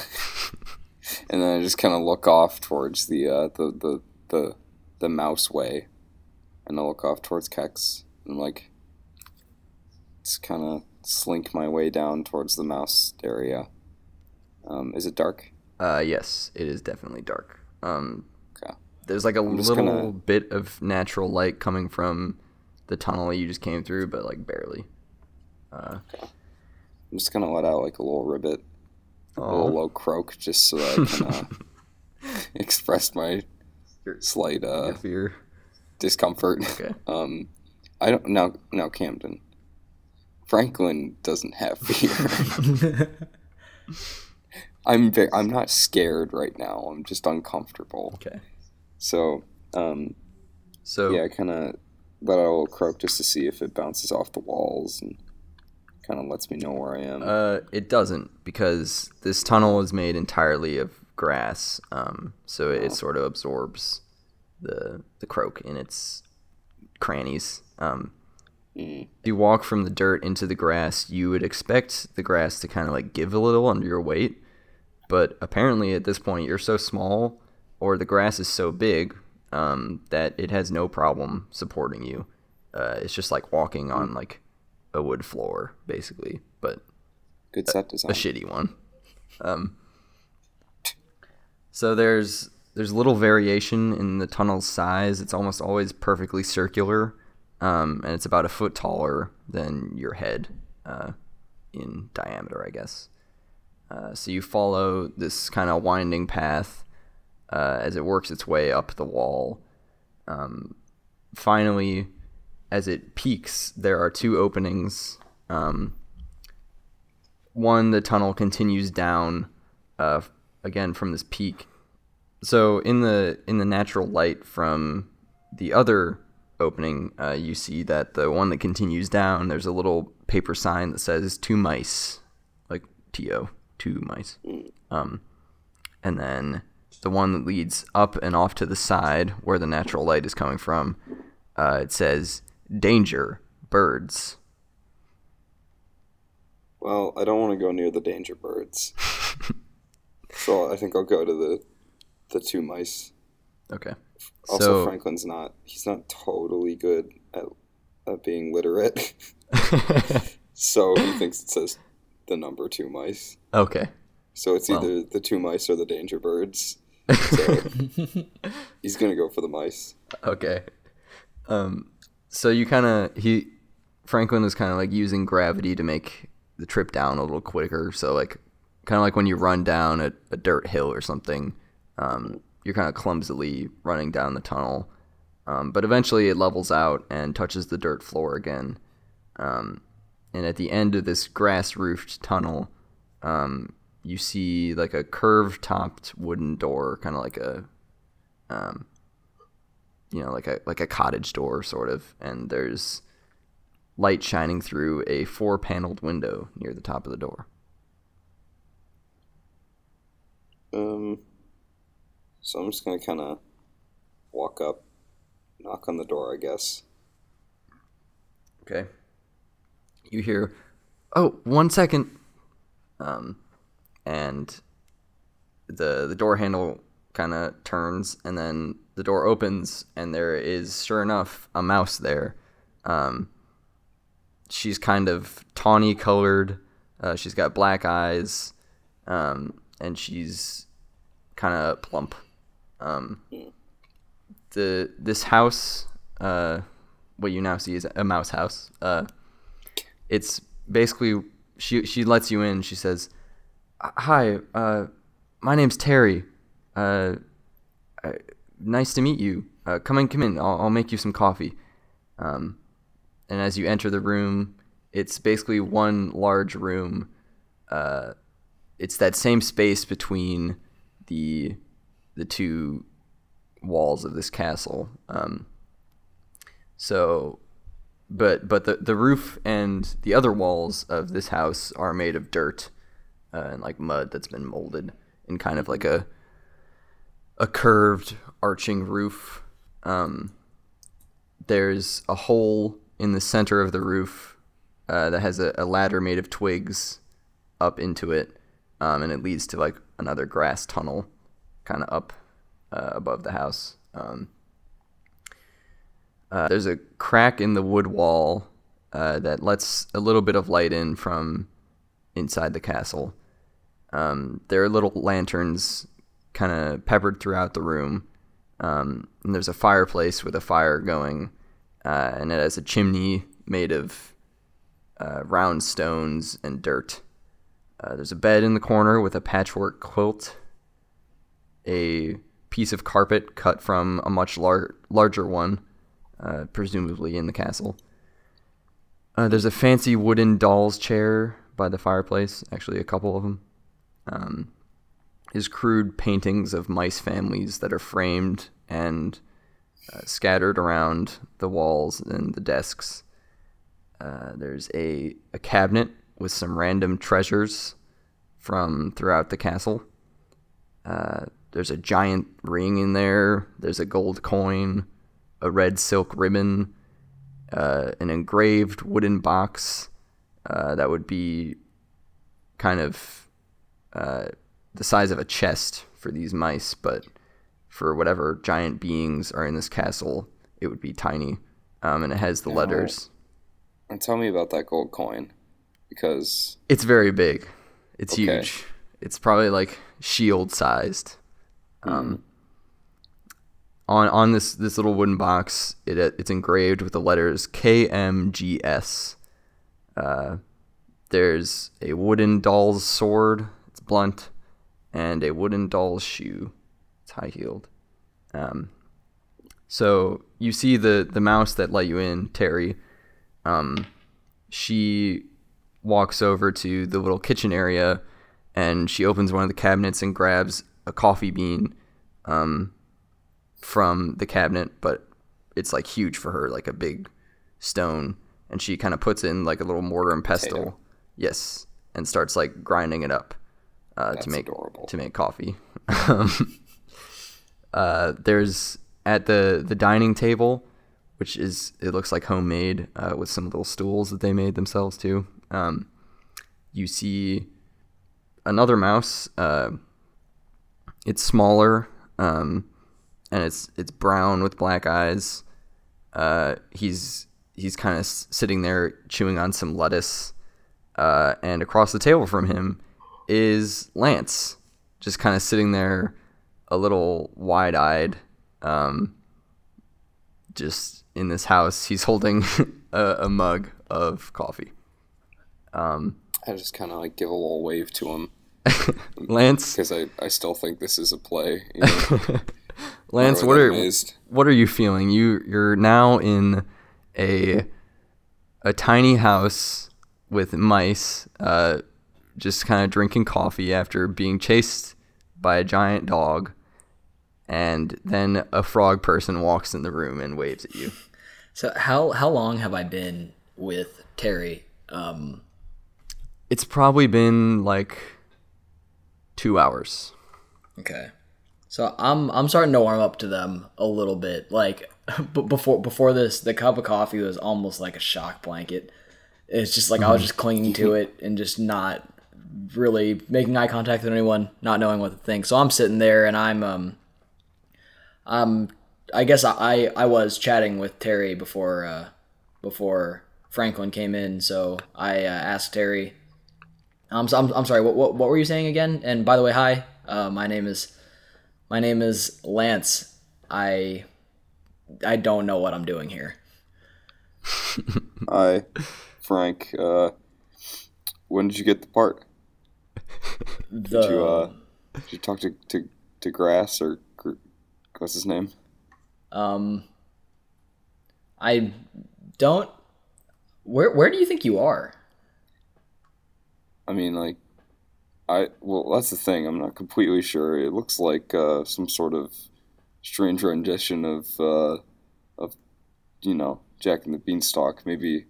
B: and then I just kind of look off towards the, uh, the, the, the, the mouse way, and I look off towards Kex, and like, just kind of slink my way down towards the mouse area. Um, is it dark?
A: Uh, yes, it is definitely dark. Um,
B: Okay.
A: there's like a little
B: gonna-
A: bit of natural light coming from the tunnel you just came through, but like barely. Okay.
B: I'm just gonna let out like a little ribbit, a little low croak, just so that I can uh, express my slight uh,
A: fear.
B: discomfort.
A: Okay.
B: Um, I don't now. Now Camden, Franklin doesn't have fear. I'm very, I'm not scared right now. I'm just uncomfortable.
A: Okay.
B: So, um,
A: So
B: yeah, I kind of let out a little croak just to see if it bounces off the walls and kind of lets me know where I am.
A: Uh, it doesn't because this tunnel is made entirely of grass. Um, so it sort of absorbs the the croak in its crannies. Um,
B: Mm.
A: if you walk from the dirt into the grass, you would expect the grass to kind of like give a little under your weight, but apparently at this point you're so small, or the grass is so big um, that it has no problem supporting you. Uh, it's just like walking on like a wood floor, basically, but
B: Good set design.
A: a shitty one. Um, so there's there's little variation in the tunnel's size. It's almost always perfectly circular, um, and it's about a foot taller than your head uh, in diameter, I guess. Uh, so you follow this kind of winding path uh, as it works its way up the wall. Um, finally, as it peaks, there are two openings. Um, one the tunnel continues down uh, again from this peak so in the in the natural light from the other opening uh, you see that the one that continues down there's a little paper sign that says two mice like to two mice. Um, and then the one that leads up and off to the side where the natural light is coming from uh, it says danger birds.
B: Well, I don't want to go near the danger birds, so I think I'll go to the the two mice.
A: okay.
B: Also,
A: so
B: Franklin's not he's not totally good at, at being literate, so he thinks it says the number two mice.
A: okay
B: So it's
A: Well.
B: either the two mice or the danger birds. So he's gonna go for the mice.
A: Okay. Um, so you kind of he Franklin is kind of like using gravity to make the trip down a little quicker. So like kind of like when you run down a, a dirt hill or something, um, you're kind of clumsily running down the tunnel. Um, but eventually it levels out and touches the dirt floor again. Um, and at the end of this grass roofed tunnel, um, you see like a curved topped wooden door, kind of like a um, you know, like a like a cottage door sort of, and there's light shining through a four-paneled window near the top of the door.
B: Um, so I'm just gonna kind of walk up, knock on the door, I guess.
A: Okay. You hear, "Oh, one second," um, and the the door handle kind of turns, and then the door opens, and there is, sure enough, a mouse there. Um, she's kind of tawny colored. Uh, she's got black eyes, um, and she's kind of plump. Um, the this house, uh, what you now see is a mouse house. Uh, it's basically she she lets you in. She says, "Hi, uh, my name's Terry. Uh, uh, nice to meet you. Uh, come in, come in. I'll, I'll make you some coffee." Um, and as you enter the room, it's basically one large room. Uh, it's that same space between the the two walls of this castle. Um, so, but but the the roof and the other walls of this house are made of dirt uh, and like mud that's been molded in kind of like a a curved arching roof. Um, there's a hole in the center of the roof uh, that has a, a ladder made of twigs up into it, um, and it leads to like another grass tunnel, kind of up uh, above the house. Um, uh, there's a crack in the wood wall uh, that lets a little bit of light in from inside the castle. Um, there are little lanterns kind of peppered throughout the room. Um, and there's a fireplace with a fire going, uh, and it has a chimney made of uh, round stones and dirt. Uh, there's a bed in the corner with a patchwork quilt, a piece of carpet cut from a much lar- larger one, uh, presumably in the castle. Uh, there's a fancy wooden doll's chair by the fireplace, actually, a couple of them. Um, his crude paintings of mice families that are framed and uh, scattered around the walls and the desks. Uh, there's a, a cabinet with some random treasures from throughout the castle. Uh, there's a giant ring in there. There's a gold coin, a red silk ribbon, uh, an engraved wooden box uh, that would be kind of uh, the size of a chest for these mice, but for whatever giant beings are in this castle, it would be tiny. Um, and it has the letters.
B: And tell me about that gold coin, because
A: It's very big. It's
B: Okay.
A: huge. It's probably like shield sized. Um, on on this this little wooden box, it it's engraved with the letters KMGS. Uh, there's a wooden doll's sword. It's blunt, and a wooden doll's shoe. It's high heeled. Um, so you see the the mouse that let you in, Terry. Um, she walks over to the little kitchen area and she opens one of the cabinets and grabs a coffee bean um, from the cabinet, but it's like huge for her, like a big stone. And she kind of puts it in like a little mortar and pestle.
B: Potato.
A: Yes, and starts like grinding it up uh, to make
B: adorable.
A: to make coffee. um, uh, there's at the the dining table, which is it looks like homemade uh, with some little stools that they made themselves too. Um, you see another mouse. Uh, it's smaller, um, and it's it's brown with black eyes. Uh, he's he's kind of s- sitting there chewing on some lettuce, uh, and across the table from him is Lance, just kind of sitting there, a little wide-eyed, um, just in this house. He's holding a, a mug of coffee. Um,
B: I just kind of like give a little wave to him
A: Lance,
B: because I, I still think this is a play. You know?
A: Lance, what are
B: amazed.
A: what are you feeling? You you're now in a a tiny house with mice, uh, just kind of drinking coffee after being chased by a giant dog, and then a frog person walks in the room and waves at you.
C: So how how long have I been with Terry? Um,
A: It's probably been like two hours.
C: okay, so I'm I'm starting to warm up to them a little bit. Like, but before before this, the cup of coffee was almost like a shock blanket. It's just like I was just clinging to it and just not really making eye contact with anyone, not knowing what to think. So I'm sitting there and I'm um um I guess I I, I was chatting with Terry before uh before Franklin came in, so I uh, asked Terry. So- I'm, I'm sorry. What, what what were you saying again? And by the way, hi. Uh, my name is My name is Lance. I I don't know what I'm doing here.
B: Hi, Frank. Uh, when did you get the part?
C: The
B: Did you uh, did you talk to to, to Gruz or what's his name?
C: um I don't where where do you think you are?
B: I mean, like, I well, that's the thing. I'm not completely sure. It looks like uh, some sort of strange rendition of uh, of you know Jack and the Beanstalk. Maybe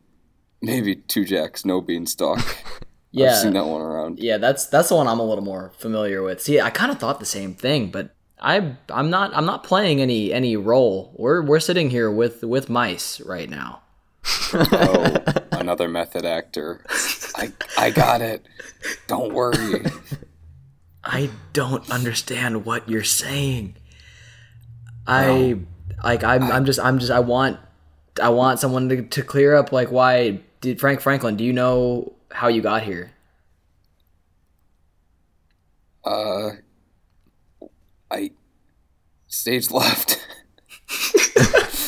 B: maybe two Jacks, no Beanstalk.
C: Yeah.
B: I've seen that one around.
C: Yeah, that's that's the one I'm a little more familiar with. See, I kind of thought the same thing, but I I'm not I'm not playing any any role. We're we're sitting here with with mice right now.
B: Oh, another method actor. I I got it. Don't worry.
C: I don't understand what you're saying. I like I'm I'm just I'm just I want I want someone to, to clear up like why did Frank Franklin, do you know how you got here?
B: Uh, I stage left.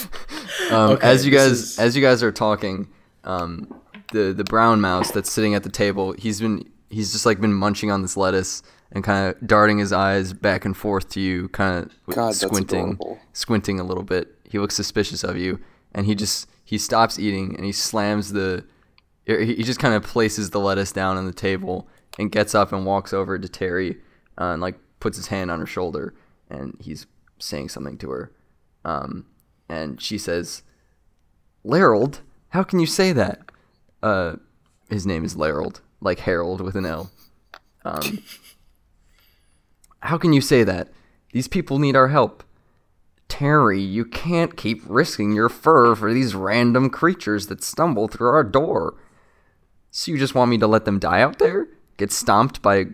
A: Um,
C: Okay,
A: as you guys
C: is-
A: as you guys are talking, um, the the brown mouse that's sitting at the table, he's been he's just like been munching on this lettuce and kind of darting his eyes back and forth to you, kind of
B: God,
A: squinting, squinting a little bit. He looks suspicious of you, and he just he stops eating and he slams the he just kind of places the lettuce down on the table and gets up and walks over to Terry uh, and like puts his hand on her shoulder and he's saying something to her. Um, and she says, Larold, how can you say that? Uh, his name is Larold, like Harold with an L. Um, how can you say that? These people need our help. Terry, you can't keep risking your fur for these random creatures that stumble through our door. So you just want me to let them die out there? Get stomped by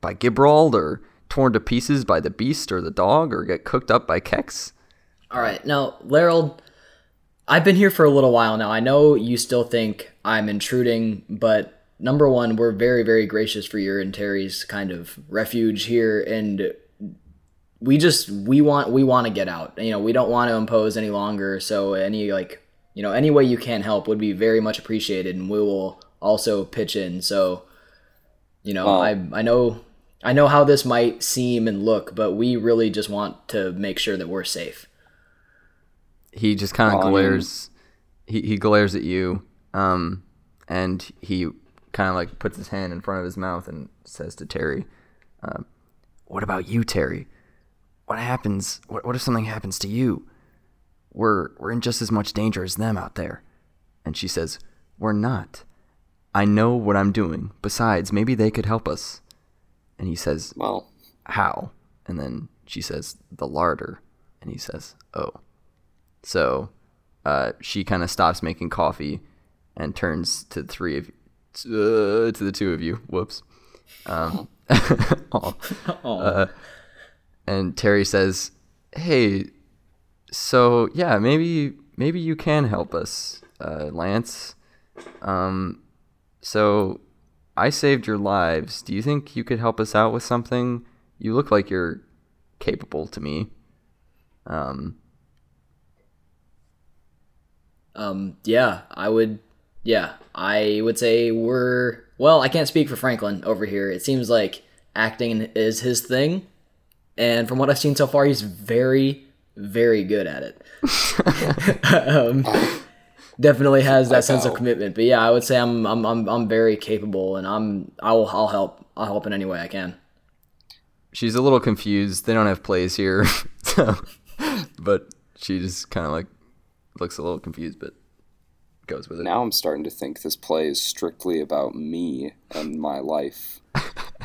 A: by Gibrald or torn to pieces by the beast or the dog or get cooked up by Kex?
C: All right, now, Larold, I've been here for a little while now. I know you still think I'm intruding, but number one, we're very, very gracious for your and Terry's kind of refuge here, and we just we want we want to get out. You know, we don't want to impose any longer. So any like you know any way you can help would be very much appreciated, and we will also pitch in. So you know,
B: Oh.
C: I I know. I know how this might seem and look, but we really just want to make sure that we're safe.
A: he just kind of
B: Well, I mean-
A: glares he, he glares at you um and he kind of like puts his hand in front of his mouth and says to terry uh, what about you terry? What happens what, what if something happens to you? We're we're in just as much danger as them out there. And she says we're not. I know what i'm doing. Besides maybe they could help us. And he says
B: Well,
A: how? And then she says, the larder. And he says, oh. So uh, she kind of stops making coffee and turns to the three of uh, to the two of you. Whoops. Um, aw. Uh, and Terry says, "Hey, so yeah, maybe maybe you can help us, uh, Lance. Um, so I saved your lives. Do you think you could help us out with something? You look like you're capable to me. Um,
C: Um, yeah, I would. Yeah, I would say we're. Well, I can't speak for Franklin over here. It seems like acting is his thing, and from what I've seen so far, he's very, very good at it. um, definitely has that sense of commitment. But yeah, I would say I'm, I'm, I'm, I'm very capable, and I'm, I'll, I'll help. I'll help in any way I can.
A: she's a little confused. They don't have plays here, so, but she just kind of like looks a little confused, but goes with it.
B: now I'm starting to think this play is strictly about me and my life.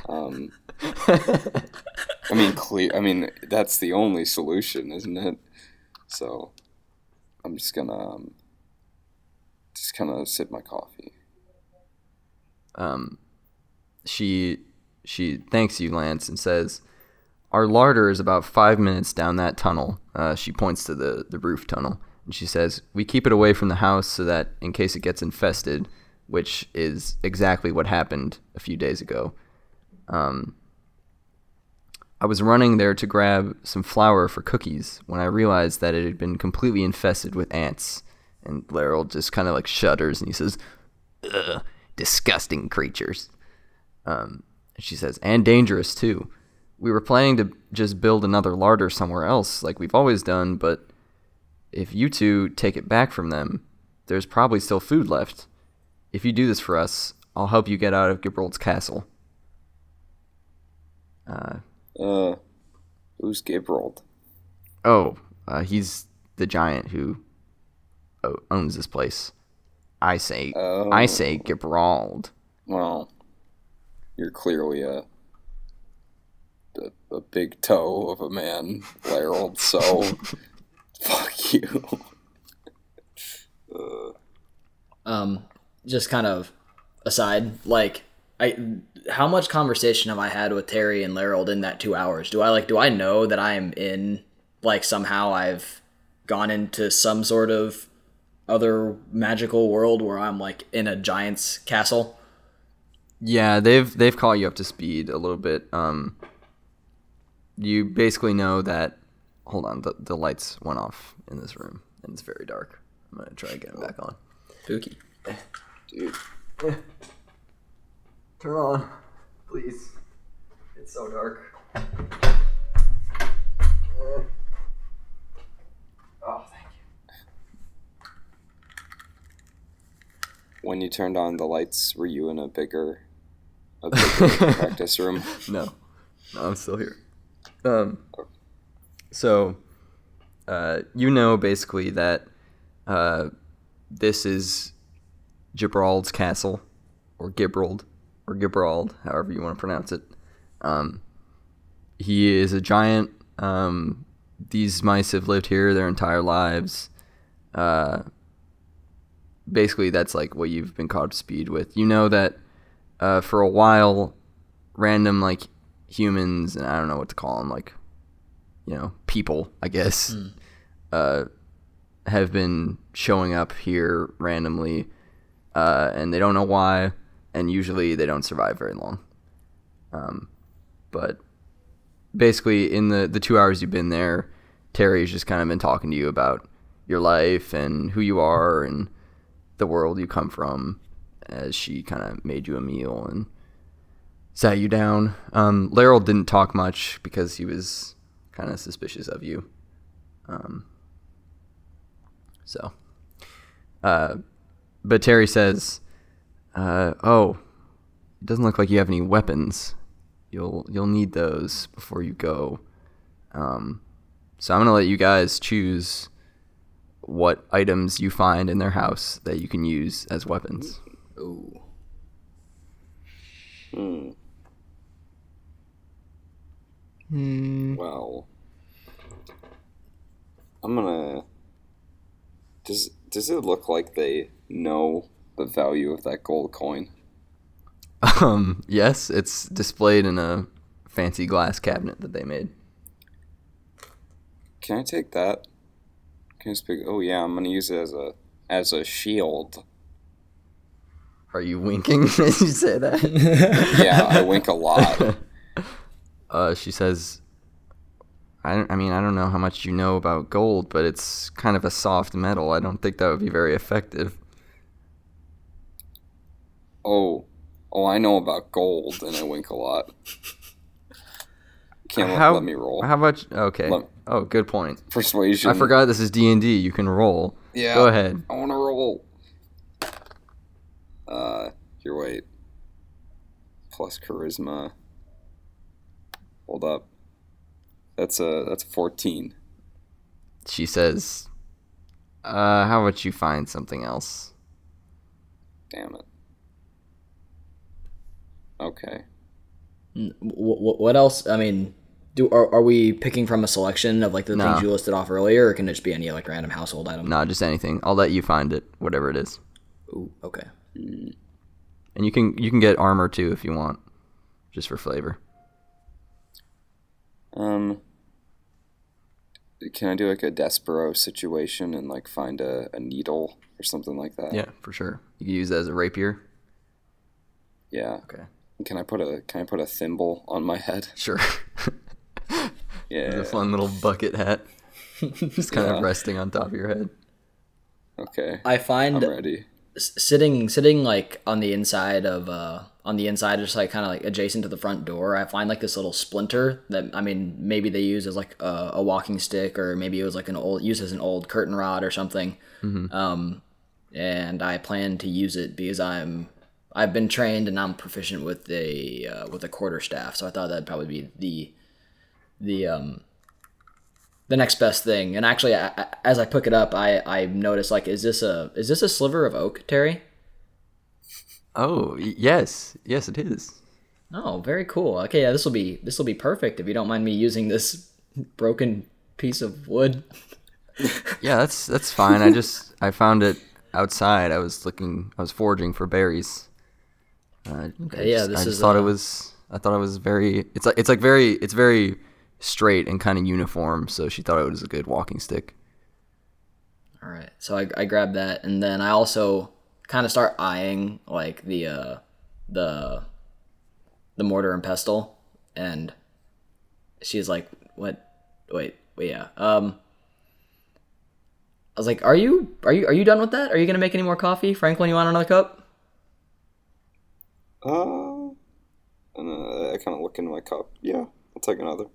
B: Um, I mean, clear. I mean, that's the only solution, isn't it? So, I'm just gonna um, just kind of sip my coffee.
A: um, she she thanks you, Lance, and says, "Our larder is about five minutes down that tunnel." Uh, she points to the the roof tunnel, and she says, "We keep it away from the house so that in case it gets infested, which is exactly what happened a few days ago." Um, I was running there to grab some flour for cookies when I realized that it had been completely infested with ants. And Larold just kind of like shudders and he says,
D: Ugh, disgusting creatures.
A: and she says, and dangerous too. We were planning to just build another larder somewhere else, like we've always done, but if you two take it back from them, there's probably still food left. If you do this for us, I'll help you get out of Gibrald's castle.
B: Uh, uh who's Gabriel?
A: Oh, uh, he's the giant who owns this place. I say, I say Gibrald.
B: Well, you're clearly a a, a big toe of a man, Harold. So, fuck you.
C: um just kind of aside like i how much conversation have i had with terry and Larold in that two hours do i like do i know that i am in like somehow i've gone into some sort of other magical world where i'm like in a giant's castle
A: Yeah, they've they've caught you up to speed a little bit. Um, you basically know that. Hold on, the the lights went off in this room, and it's very dark. I'm gonna try to get them back on.
C: spooky
B: Dude,
A: Turn on, please. It's so dark. Oh, thank you.
B: when you turned on the lights, were you in a bigger, a bigger practice room?
A: No, no, I'm still here. Um, so, uh, you know basically that uh, this is Gibrald's castle, or Gibrald, or Gibrald, however you want to pronounce it. Um, he is a giant. Um, these mice have lived here their entire lives. Uh, basically, that's like what you've been caught to speed with. You know that uh, for a while, random like humans and I don't know what to call them, like you know people, I guess, uh, have been showing up here randomly, uh, and they don't know why, and usually they don't survive very long. Um, but basically, in the the two hours you've been there, Terry's just kind of been talking to you about your life and who you are and the world you come from, as she kind of made you a meal and sat you down. Um, Larold didn't talk much because he was kind of suspicious of you. Um, so, uh, but Terry says, uh, "Oh, it doesn't look like you have any weapons. You'll you'll need those before you go. Um, so I'm gonna let you guys choose." What items you find in their house that you can use as weapons?
C: Ooh.
B: Hmm.
A: Hmm.
B: Well, I'm gonna. Does does it look like they know the value of that gold coin?
A: Um, yes, it's displayed in a fancy glass cabinet that they made.
B: Can I take that? Can I speak? Oh yeah, I'm gonna use it as a as a shield.
A: Are you winking as you say that?
B: Yeah, I wink a lot.
A: uh, she says, I, I mean, I don't know how much you know about gold, but it's kind of a soft metal. I don't think that would be very effective.
B: Oh, oh, I know about gold, and I wink a lot. Can't let-
A: how,
B: let me roll.
A: How about, okay.
B: Let-
A: oh, good point.
B: Persuasion.
A: I forgot this is D&D. You can roll.
B: Yeah.
A: Go ahead.
B: I want to roll. Uh, here, wait. Plus charisma. Hold up. That's a that's a fourteen.
A: She says, uh, how about you find something else?
B: Damn it. Okay.
C: What, what else? I mean, do are, are we picking from a selection of like the
A: No.
C: things you listed off earlier, or can it just be any like random household item?
A: No, just anything. I'll let you find it, whatever it is.
C: Ooh, okay.
A: And you can you can get armor too if you want, just for flavor.
B: Um. Can I do like a Despereaux situation and like find a, a needle or something like that?
A: Yeah, for sure. You can use it as a rapier.
B: Yeah.
A: Okay.
B: Can I put a Can I put a thimble on my head?
A: Sure.
B: Yeah.
A: The fun little bucket hat, just kind
B: Yeah.
A: of resting on top of your head.
B: Okay.
C: I find
B: I'm ready.
C: s- sitting sitting like on the inside of uh on the inside just like kind of like adjacent to the front door i find like this little splinter that i mean maybe they use as like a, a walking stick or maybe it was like an old used as an old curtain rod or something. Um and i plan to use it because i'm i've been trained and i'm proficient with a uh, with a quarter staff so i thought that'd probably be the the um the next best thing. And actually I, I, as i pick it up i i noticed like is this a is this a sliver of oak terry
A: Oh yes, yes it is.
C: oh very cool okay yeah this will be this will be perfect if you don't mind me using this broken piece of wood
A: Yeah, that's that's fine. I just I found it outside. I was looking. I was foraging for berries. Uh, I
C: yeah,
A: just-
C: this
A: I just
C: is,
A: thought
C: uh,
A: it was. I thought it was very. It's like it's like very. It's very straight and kind of uniform. So she thought it was a good walking stick.
C: all right so i, I grabbed that and then i also kind of start eyeing like the uh the the mortar and pestle and she's like what wait wait yeah um I was like, "Are you are you are you done with that? Are you gonna make any more coffee, Franklin? You want another cup?"
B: Uh, and uh, I kind of look into my cup. Yeah, I'll take another.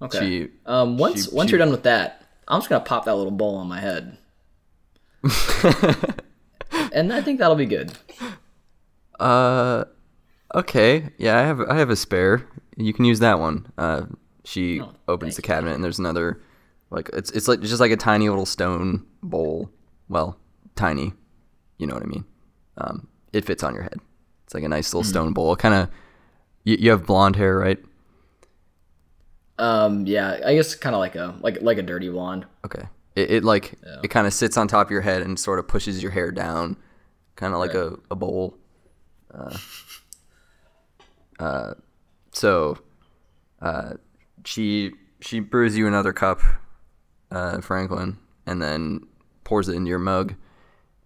C: Okay.
A: She
C: um, once
A: she-
C: once
A: she-
C: you're done with that, I'm just gonna pop that little bowl on my head, and I think that'll be good.
A: Uh, okay. Yeah, I have I have a spare. You can use that one. Uh, she
C: Oh,
A: opens the
C: thank you.
A: cabinet and there's another, like it's it's like just like a tiny little stone bowl. Well, tiny. You know what I mean. Um, it fits on your head. It's like a nice
C: Hmm.
A: little stone bowl. Kind of. You, you have blonde hair, right?
C: Um, yeah, I guess kind of like a like like a dirty blonde.
A: Okay. It, it like it kind of sits on top of your head and sort of pushes your hair down, kind of like
C: Right.
A: a, a bowl. Uh, uh, so, uh, she she brews you another cup, uh, Franklin, and then pours it into your mug,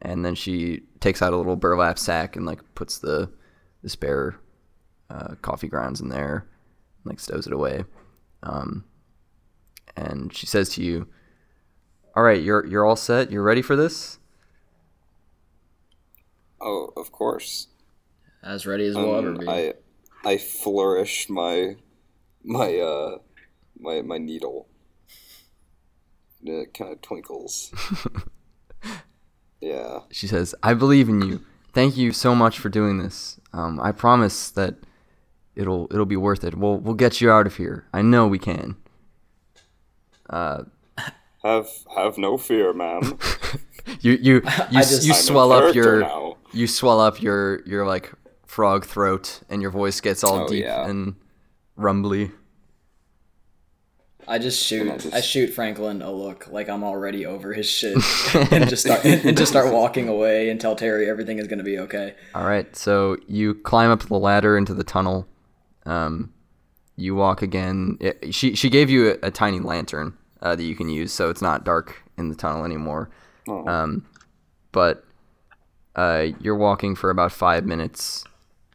A: and then she takes out a little burlap sack and like puts the the spare uh, coffee grounds in there, and, like stows it away. Um, and she says to you, "All right, you're you're all set. You're ready for this."
B: Oh, of course.
C: As ready as we'll ever
B: Um,
C: be.
B: I I flourish my my uh my my needle. It kind of twinkles. yeah.
A: She says, "I believe in you. Thank you so much for doing this. Um, I promise that it'll it'll be worth it. We'll we'll get you out of here. I know we can." Uh,
B: Have have no fear, ma'am.
A: you you you,
C: just-
A: you swell up your
B: now.
A: you swell up your your like frog throat, and your voice gets all
B: Oh,
A: deep
B: yeah.
A: and rumbly.
C: I just shoot.
B: I just-
C: I shoot Franklin a look like I'm already over his shit, and just start and just start walking away and tell Terry everything is gonna be okay.
A: All right, so you climb up the ladder into the tunnel. Um, you walk again. It, she she gave you a, a tiny lantern uh, that you can use, so it's not dark in the tunnel anymore.
B: Oh.
A: Um, but uh, you're walking for about five minutes,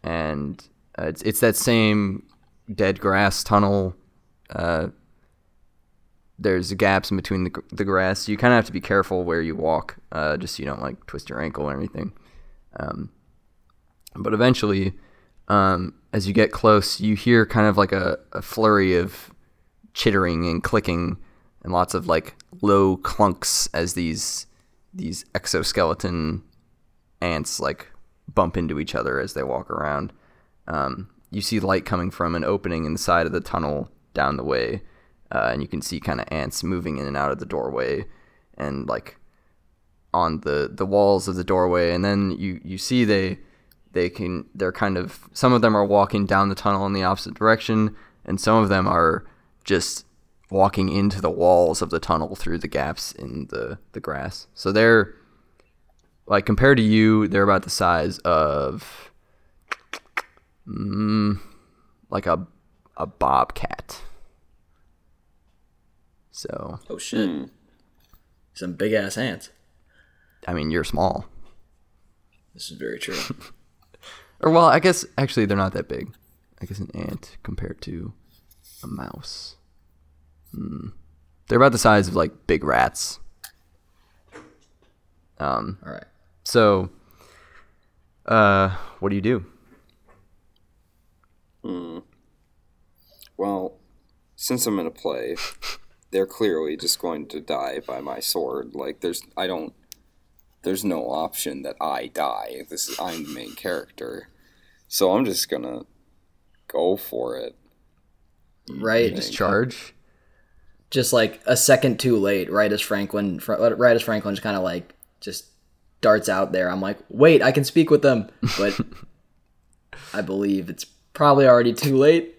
A: and uh, it's it's that same dead grass tunnel. Uh, there's gaps in between the, the grass. You kind of have to be careful where you walk, uh, just so you don't like twist your ankle or anything. Um, but eventually, um, as you get close, you hear kind of like a, a flurry of chittering and clicking, and lots of like low clunks as these these exoskeleton ants like bump into each other as they walk around. Um, you see light coming from an opening in the side of the tunnel down the way, uh, and you can see kind of ants moving in and out of the doorway, and like on the the walls of the doorway. And then you you see they they can they're kind of some of them are walking down the tunnel in the opposite direction, and some of them are just walking into the walls of the tunnel through the gaps in the the grass. So they're like compared to you, they're about the size of mm, like a a bobcat. So
C: Oh shit! Some big ass ants.
A: I mean, you're small.
C: This is very true.
A: Or well, I guess actually they're not that big. I guess an ant compared to a mouse. They're about the size of like big rats. Um,
C: All right.
A: so, uh, what do you do?
B: Well, since I'm in a play, they're clearly just going to die by my sword. Like there's I don't there's no option that I die. This is I'm the main character. So I'm just gonna go for it.
C: Right.
A: Just charge.
C: Just like a second too late, right as Franklin, right as Franklin just kind of like just darts out there. I'm like, wait, I can speak with them, but I believe it's probably already too late.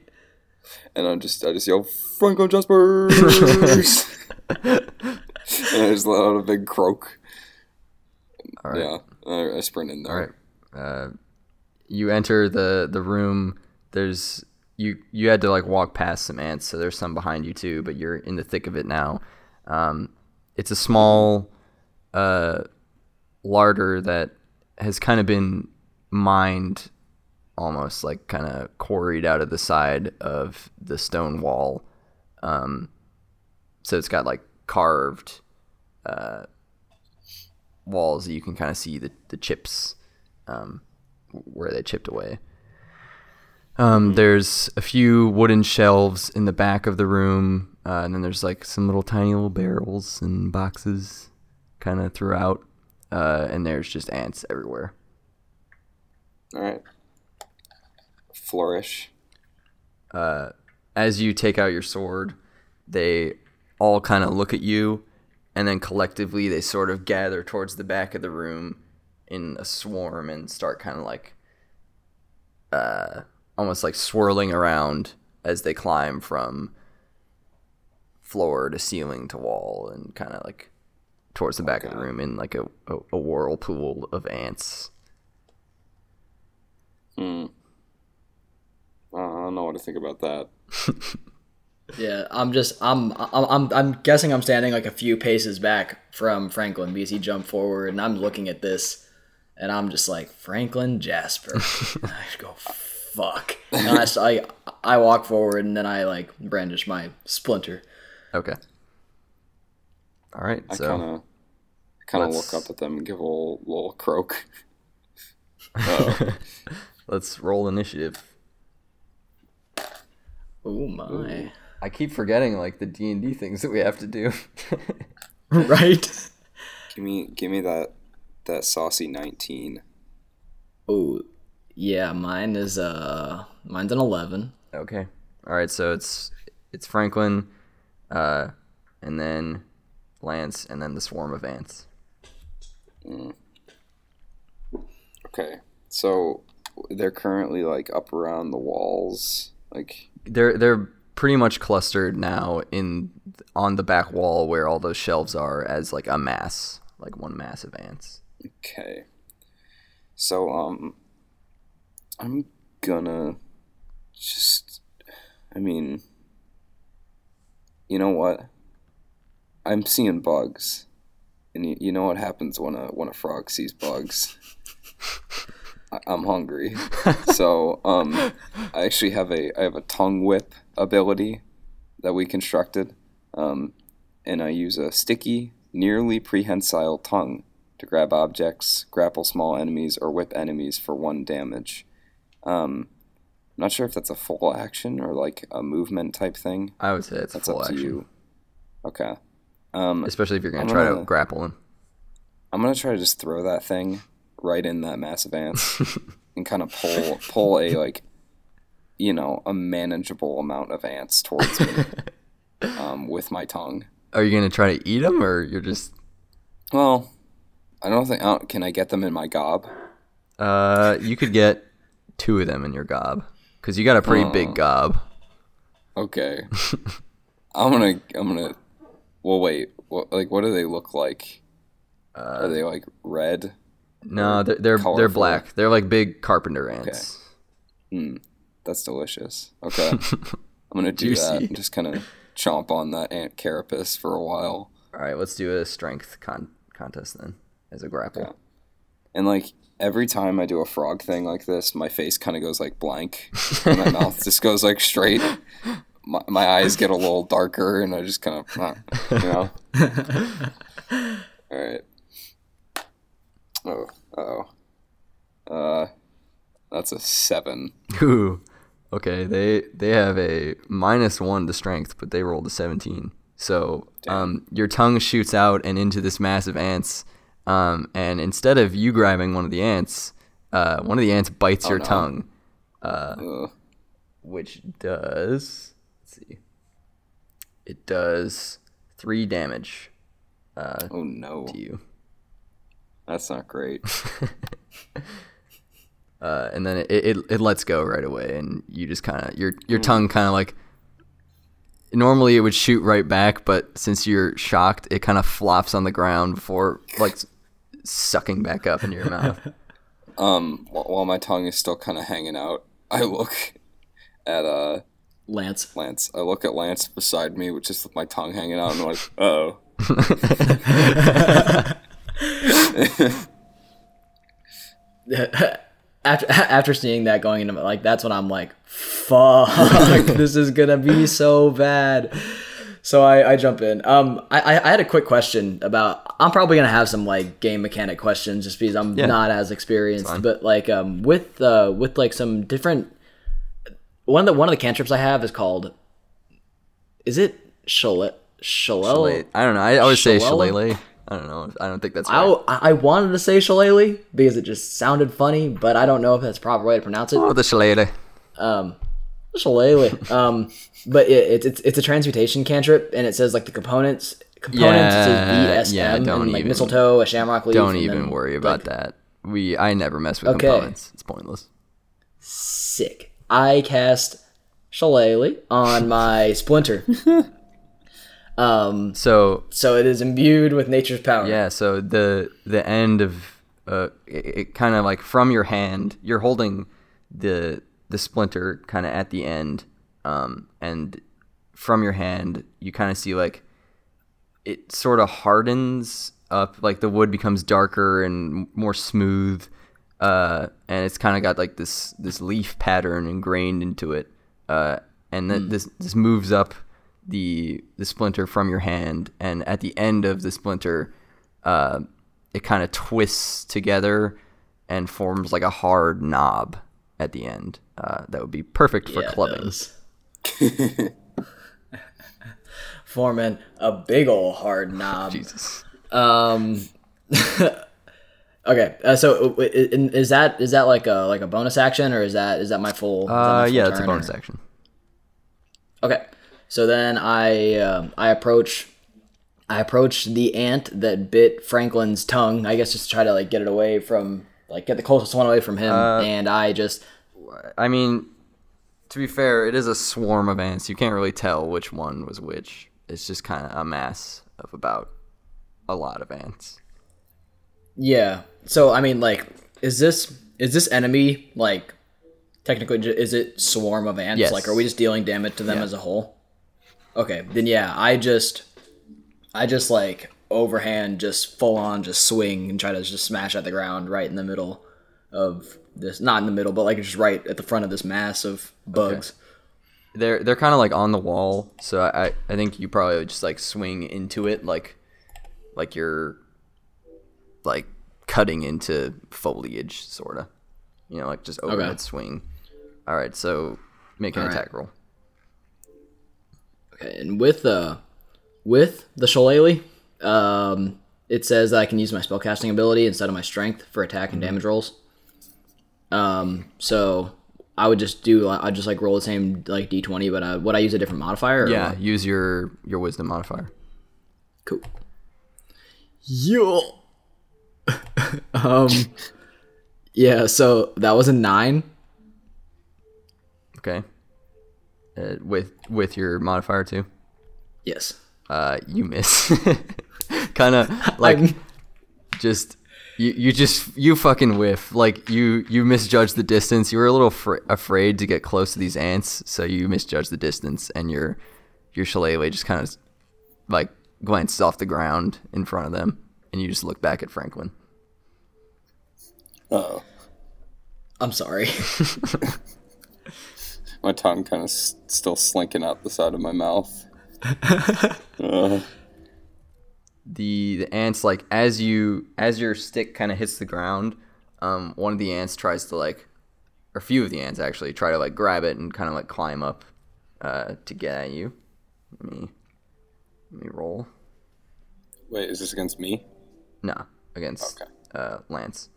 B: And I'm just I just yell Franklin Jaspers And I just let out a big croak.
A: All right.
B: Yeah. I, I sprint in there.
A: All right. Uh, you enter the the room. There's you you had to like walk past some ants, so there's some behind you too. But you're in the thick of it now. Um, it's a small uh, larder that has kind of been mined, almost like kind of quarried out of the side of the stone wall. Um, so it's got like carved uh, walls that you can kind of see the, the chips um, where they chipped away. Um, there's a few wooden shelves in the back of the room, uh, and then there's like some little tiny little barrels and boxes kind of throughout, uh, and there's just ants everywhere.
B: All right. Flourish.
A: As you take out your sword, they all kind of look at you, and then collectively they sort of gather towards the back of the room in a swarm and start kind of like uh, almost like swirling around as they climb from floor to ceiling to wall and kind of like towards the back of the room in like a, a, a whirlpool of ants.
B: Hmm. I don't know what to think about that.
C: Yeah, I'm just I'm I'm I'm, I'm guessing I'm standing like a few paces back from Franklin because he jumped forward, and I'm looking at this, and I'm just like Franklin Jasper. I just go fuck. And I, s- I I walk forward, and then I like brandish my splinter.
A: Okay. All right.
B: I
A: So
B: kind of kind of look up at them and give a little, little croak.
A: let's roll initiative.
C: Oh my!
A: I keep forgetting like the D and D things that we have to do.
C: right?
B: Give me give me that that saucy 19.
C: Oh yeah, mine is uh mine's an eleven.
A: okay. All right. So it's it's Franklin, uh, and then Lance, and then the swarm of ants.
B: Okay. So they're currently like up around the walls. Like
A: They're they're pretty much clustered now in on the back wall where all those shelves are as like a mass, like one mass of ants.
B: okay. So um I'm gonna just I mean you know what? I'm seeing bugs. And you, you know what happens when a when a frog sees bugs? I, I'm hungry. so um I actually have a I have a tongue whip ability that we constructed. Um and I use a sticky, nearly prehensile tongue to grab objects, grapple small enemies, or whip enemies for one damage. Um, I'm not sure if that's a full action or like a movement type thing.
A: I would say it's a
B: That's
A: full
B: up to
A: action,
B: you. Okay. Um,
A: especially if you're gonna
B: I'm
A: try to
B: gonna-
A: grapple him.
B: I'm gonna try to just throw that thing right in that massive ant and kind of pull pull a like, you know, a manageable amount of ants towards me um, with my tongue.
A: Are you gonna try to eat them, or you're just?
B: Well, I don't think. I don't, can I get them in my gob?
A: Uh, you could get two of them in your gob because you got a pretty
B: Oh.
A: big gob.
B: Okay. I'm gonna. I'm gonna. Well, wait. What, like, what do they look like?
A: Uh,
B: Are they like red?
A: No, they're they're, they're black. They're like big carpenter ants.
B: That's delicious. Okay. I'm gonna do
A: Juicy.
B: that. and Just kind of chomp on that ant carapace for a while,
A: All right, let's do a strength con- contest then as a grapple.
B: Yeah. and like every time I do a frog thing like this, my face kind of goes like blank, and my mouth just goes like straight. my, my eyes get a little darker, and I just kind of, uh, you know. All right. Oh, oh. Uh, that's a seven.
A: Ooh. Okay, they they have a minus one to strength, but they rolled a seventeen. So um, your tongue shoots out and into this mass of ants, um, and instead of you grabbing one of the ants, uh, one of the ants bites your
B: no.
A: tongue,
B: Ugh.
A: which does let's see, it does three damage
B: Oh no,
A: to you.
B: that's not great.
A: uh, and then it, it it lets go right away, and you just kind of your your tongue kind of like. Normally it would shoot right back, but since you're shocked, it kind of flops on the ground before like sucking back up in your mouth.
B: Um, while my tongue is still kind of hanging out, I look at uh
C: Lance.
B: Lance. I look at Lance beside me, which is with my tongue hanging out, and I'm like, oh.
C: after after seeing that going into like that's when I'm like, fuck, this is gonna be so bad. So I, I jump in. Um, I, I I had a quick question about. I'm probably gonna have some like game mechanic questions just because I'm
A: Yeah.
C: not as experienced. But like um with uh with like some different. One of the one of the cantrips I have is called. Is it Shale Shalel?
A: I don't know. I always say
C: Shillelagh?
A: shillelagh. I don't know. I don't think that's
C: I,
A: right.
C: I wanted to say Shillelagh because it just sounded funny, but I don't know if that's the proper way to pronounce it.
A: Oh, the shillelagh.
C: Shillelagh. Um, but it, it's it's it's a transmutation cantrip, and it says like the components components
A: Yeah,
C: says VSM
A: yeah, don't
C: and like
A: even-
C: mistletoe, a shamrock leaf.
A: Don't even
C: then,
A: worry about that. We I never mess with
C: Okay.
A: components. It's pointless.
C: Sick. I cast Shillelagh on my splinter. um,
A: So
C: so it is imbued with nature's power.
A: yeah, so the the end of uh, it, it kind of like from your hand, you're holding the the splinter kind of at the end, um, and from your hand, you kind of see like it sort of hardens up, like the wood becomes darker and more smooth, uh, and it's kind of got like this this leaf pattern ingrained into it, uh, and then this this moves up the the splinter from your hand, and at the end of the splinter, uh, it kind of twists together and forms like a hard knob at the end. Uh, that would be perfect for
C: Yeah,
A: clubbing.
C: Forming a big ol' hard knob.
A: Jesus.
C: Um. okay, uh, so uh, is that is that like a like a bonus action or is that is that my full? that my
A: Uh,
C: full
A: yeah, it's a
C: turn, or-
A: bonus action.
C: Okay, so then I um, I approach I approach the ant that bit Franklin's tongue. I guess just to try to like get it away from like get the closest one away from him,
A: Uh,
C: and I just
A: I mean, to be fair, it is a swarm of ants. You can't really tell which one was which. It's just kind of a mass of about a lot of ants.
C: yeah. So I mean, like, is this is this enemy like technically is it swarm of ants?
A: Yes.
C: Like, are we just dealing damage to them
A: Yeah.
C: as a whole? Okay, then yeah, I just I just like overhand, just full on, just swing and try to just smash at the ground right in the middle of this. Not in the middle, but like just right at the front of this mass of bugs.
A: They're they're kind of like on the wall, so I I think you probably would just like swing into it like like you're like cutting into foliage, sort of. You know, like just overhead swing. All right, so make an
C: All right.
A: attack roll.
C: Okay, and with uh with the shillelagh, um, it says that I can use my spellcasting ability instead of my strength for attack and damage rolls. Um, so I would just do I just like roll the same like d twenty, but uh, would I use a different modifier? Or
A: Yeah,
C: what?
A: use your your wisdom modifier.
C: cool. Yo. um. Yeah, so that was a nine.
A: Okay. Uh, with with your modifier too.
C: Yes.
A: uh, you miss. kind of like
C: I'm-
A: just you, you just you fucking whiff. Like you you misjudge the distance. You were a little fr- afraid to get close to these ants, so you misjudge the distance, and your your shillelagh just kind of like glances off the ground in front of them, and you just look back at Franklin.
B: Oh,
C: I'm sorry.
B: my tongue kind of s- still slinking out the side of my mouth. Uh,
A: the the ants like as you as your stick kind of hits the ground um one of the ants tries to like or a few of the ants actually try to like grab it and kind of like climb up uh to get at you let me let me roll
B: wait, is this against me?
A: no against
B: Okay.
A: uh lance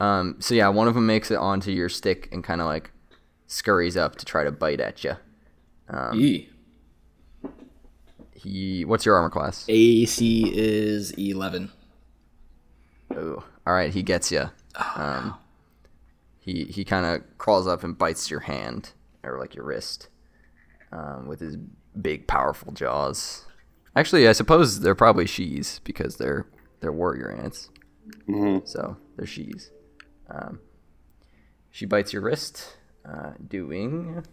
A: um so yeah one of them makes it onto your stick and kind of like scurries up to try to bite at you
C: Yee.
A: He what's your armor class
C: AC is 11.
A: Oh, all right. He gets you. um, he he kind of crawls up and bites your hand or like your wrist um, with his big, powerful jaws. Actually, I suppose they're probably she's because they're they're warrior ants. Mhm. So they're she's. Um, she bites your wrist, uh, doing.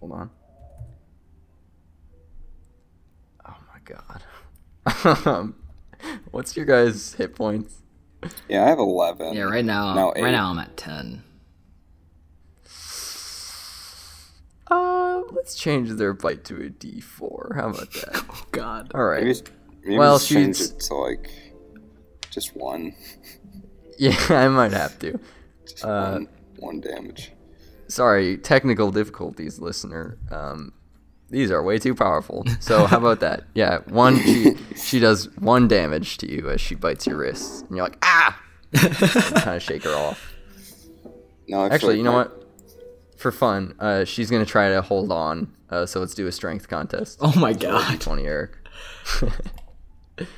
A: Hold on. Oh my god. um, what's your guys' hit points?
B: Yeah, I have 11.
C: Yeah, right now,
B: No,
C: right now I'm at 10.
A: Uh, let's change their bite to a D4. How about that?
C: oh God.
A: All right.
B: Maybe, maybe
A: Well,
B: just change
A: she's-
B: it to like just one.
A: Yeah, I might have to.
B: Just
A: Uh,
B: one, one damage.
A: Sorry, technical difficulties, listener. Um, these are way too powerful. So how about that? Yeah, one. She she does one damage to you as she bites your wrist, and you're like ah, kind of shake her off.
B: No, I feel
A: Actually, you know
B: my-
A: what? For fun, uh, she's gonna try to hold on. Uh, so let's do a strength contest.
C: Oh my
A: Roll a
C: god.
A: D20, Eric.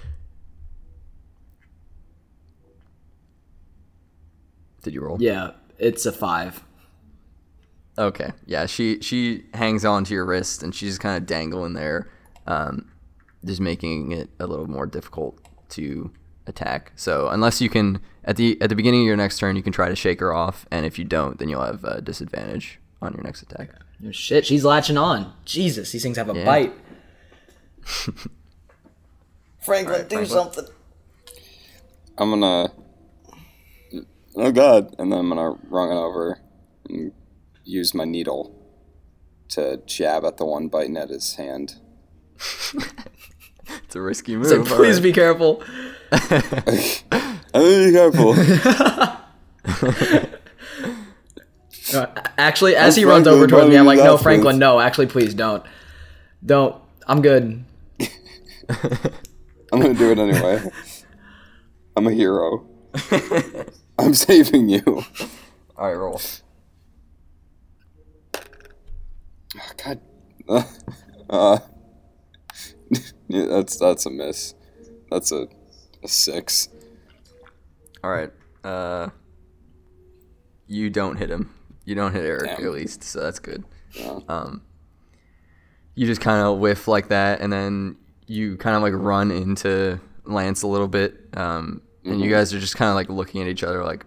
A: Did you roll?
C: Yeah, it's a 5.
A: Okay. Yeah, she she hangs on to your wrist and she's just kind of dangling there, um, just making it a little more difficult to attack. So unless you can at the at the beginning of your next turn, you can try to shake her off, and if you don't, then you'll have uh, disadvantage on your next attack.
C: No shit, she's latching on. Jesus, these things have a
A: Yeah.
C: bite. Franklin, do
A: Franklin.
C: something.
B: I'm gonna. Oh god! And then I'm gonna run it over and use my needle to jab at the one biting at his hand.
A: It's a risky move.
C: So please
A: right.
C: be careful.
B: Be careful!
C: Uh, actually, as he
B: I'm
C: runs over towards me, I'm like, no, Franklin,
B: fast."
C: no, actually, please don't. Don't. I'm good.
B: I'm gonna do it anyway. I'm a hero. I'm saving you.
A: All right, roll.
B: Oh, God. Uh, yeah, that's that's a miss. That's a, a six.
A: All right. Uh, you don't hit him. You don't hit Eric
B: Damn.
A: at least, so that's good.
B: Yeah.
A: Um, you just kind of whiff like that, and then you kind of like run into Lance a little bit, um, and you guys are just kind of like looking at each other like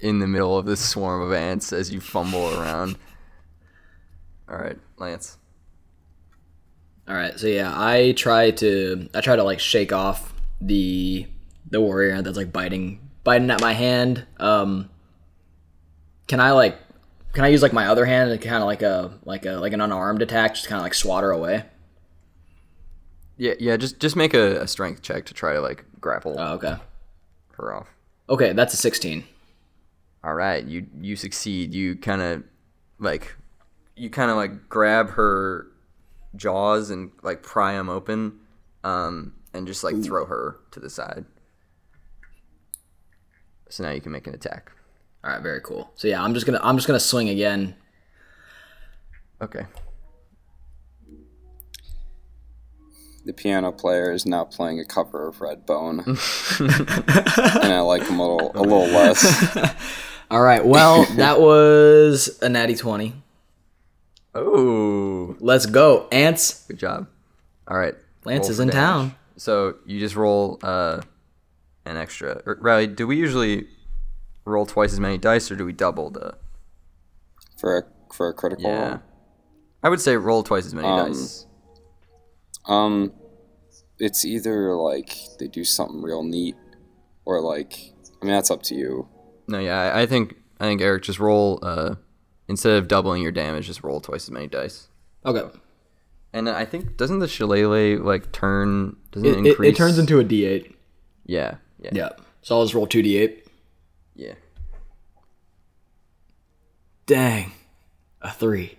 A: in the middle of this swarm of ants as you fumble around. All right, Lance.
C: All right, so yeah, I try to I try to like shake off the the warrior that's like biting biting at my hand. Um, can I like can I use like my other hand and kind of like a like a like an unarmed attack, just kind of like swat her away?
A: Yeah, yeah. Just just make a, a strength check to try to like grapple
C: Oh, okay.
A: her off.
C: Okay, that's a sixteen.
A: All right, you you succeed. You kind of like you kind of like grab her jaws and like pry them open, um, and just like throw her to the side. So now you can make an attack.
C: All right, very cool. So yeah, I'm just gonna I'm just gonna swing again.
A: Okay.
B: The piano player is now playing a cover of Redbone, and I like him a little a little less.
C: All right, well that was a natty twenty.
A: Oh,
C: Let's go, ants.
A: good job. All right.
C: Lance
A: roll
C: is
A: for
C: in
A: damage.
C: town.
A: So you just roll uh, an extra. Or, Riley, do we usually roll twice as many dice, or do we double the?
B: for a for a critical.
A: Yeah.
B: roll.
A: I would say roll twice as many
B: Um,
A: dice.
B: Um, it's either like they do something real neat, or like I mean that's up to you.
A: No, yeah, I, I think I think Eric just roll. Uh, instead of doubling your damage, just roll twice as many dice.
C: Okay.
A: And I think doesn't the shillelagh like turn? Doesn't
C: It,
A: it,
C: it,
A: increase?
C: it turns into a D8.
A: yeah, yeah,
C: Yeah. So I'll just roll 2D8.
A: yeah.
C: Dang. A 3.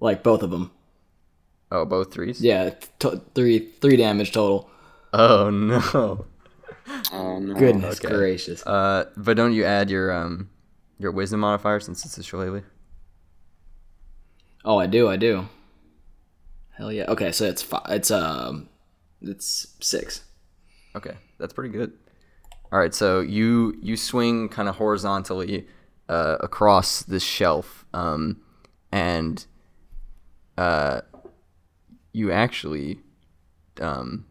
C: Like both of them.
A: Oh, both threes.
C: Yeah, t- three three damage total.
A: Oh no.
B: Oh no.
C: Goodness
A: okay.
C: gracious.
A: Uh, but don't you add your um your wisdom modifier since it's a shillelagh?
C: Oh, I do, I do. Hell yeah. Okay, so it's five. It's um, it's six.
A: Okay, that's pretty good. All right, so you you swing kind of horizontally uh, across this shelf, um, and uh, you actually, um,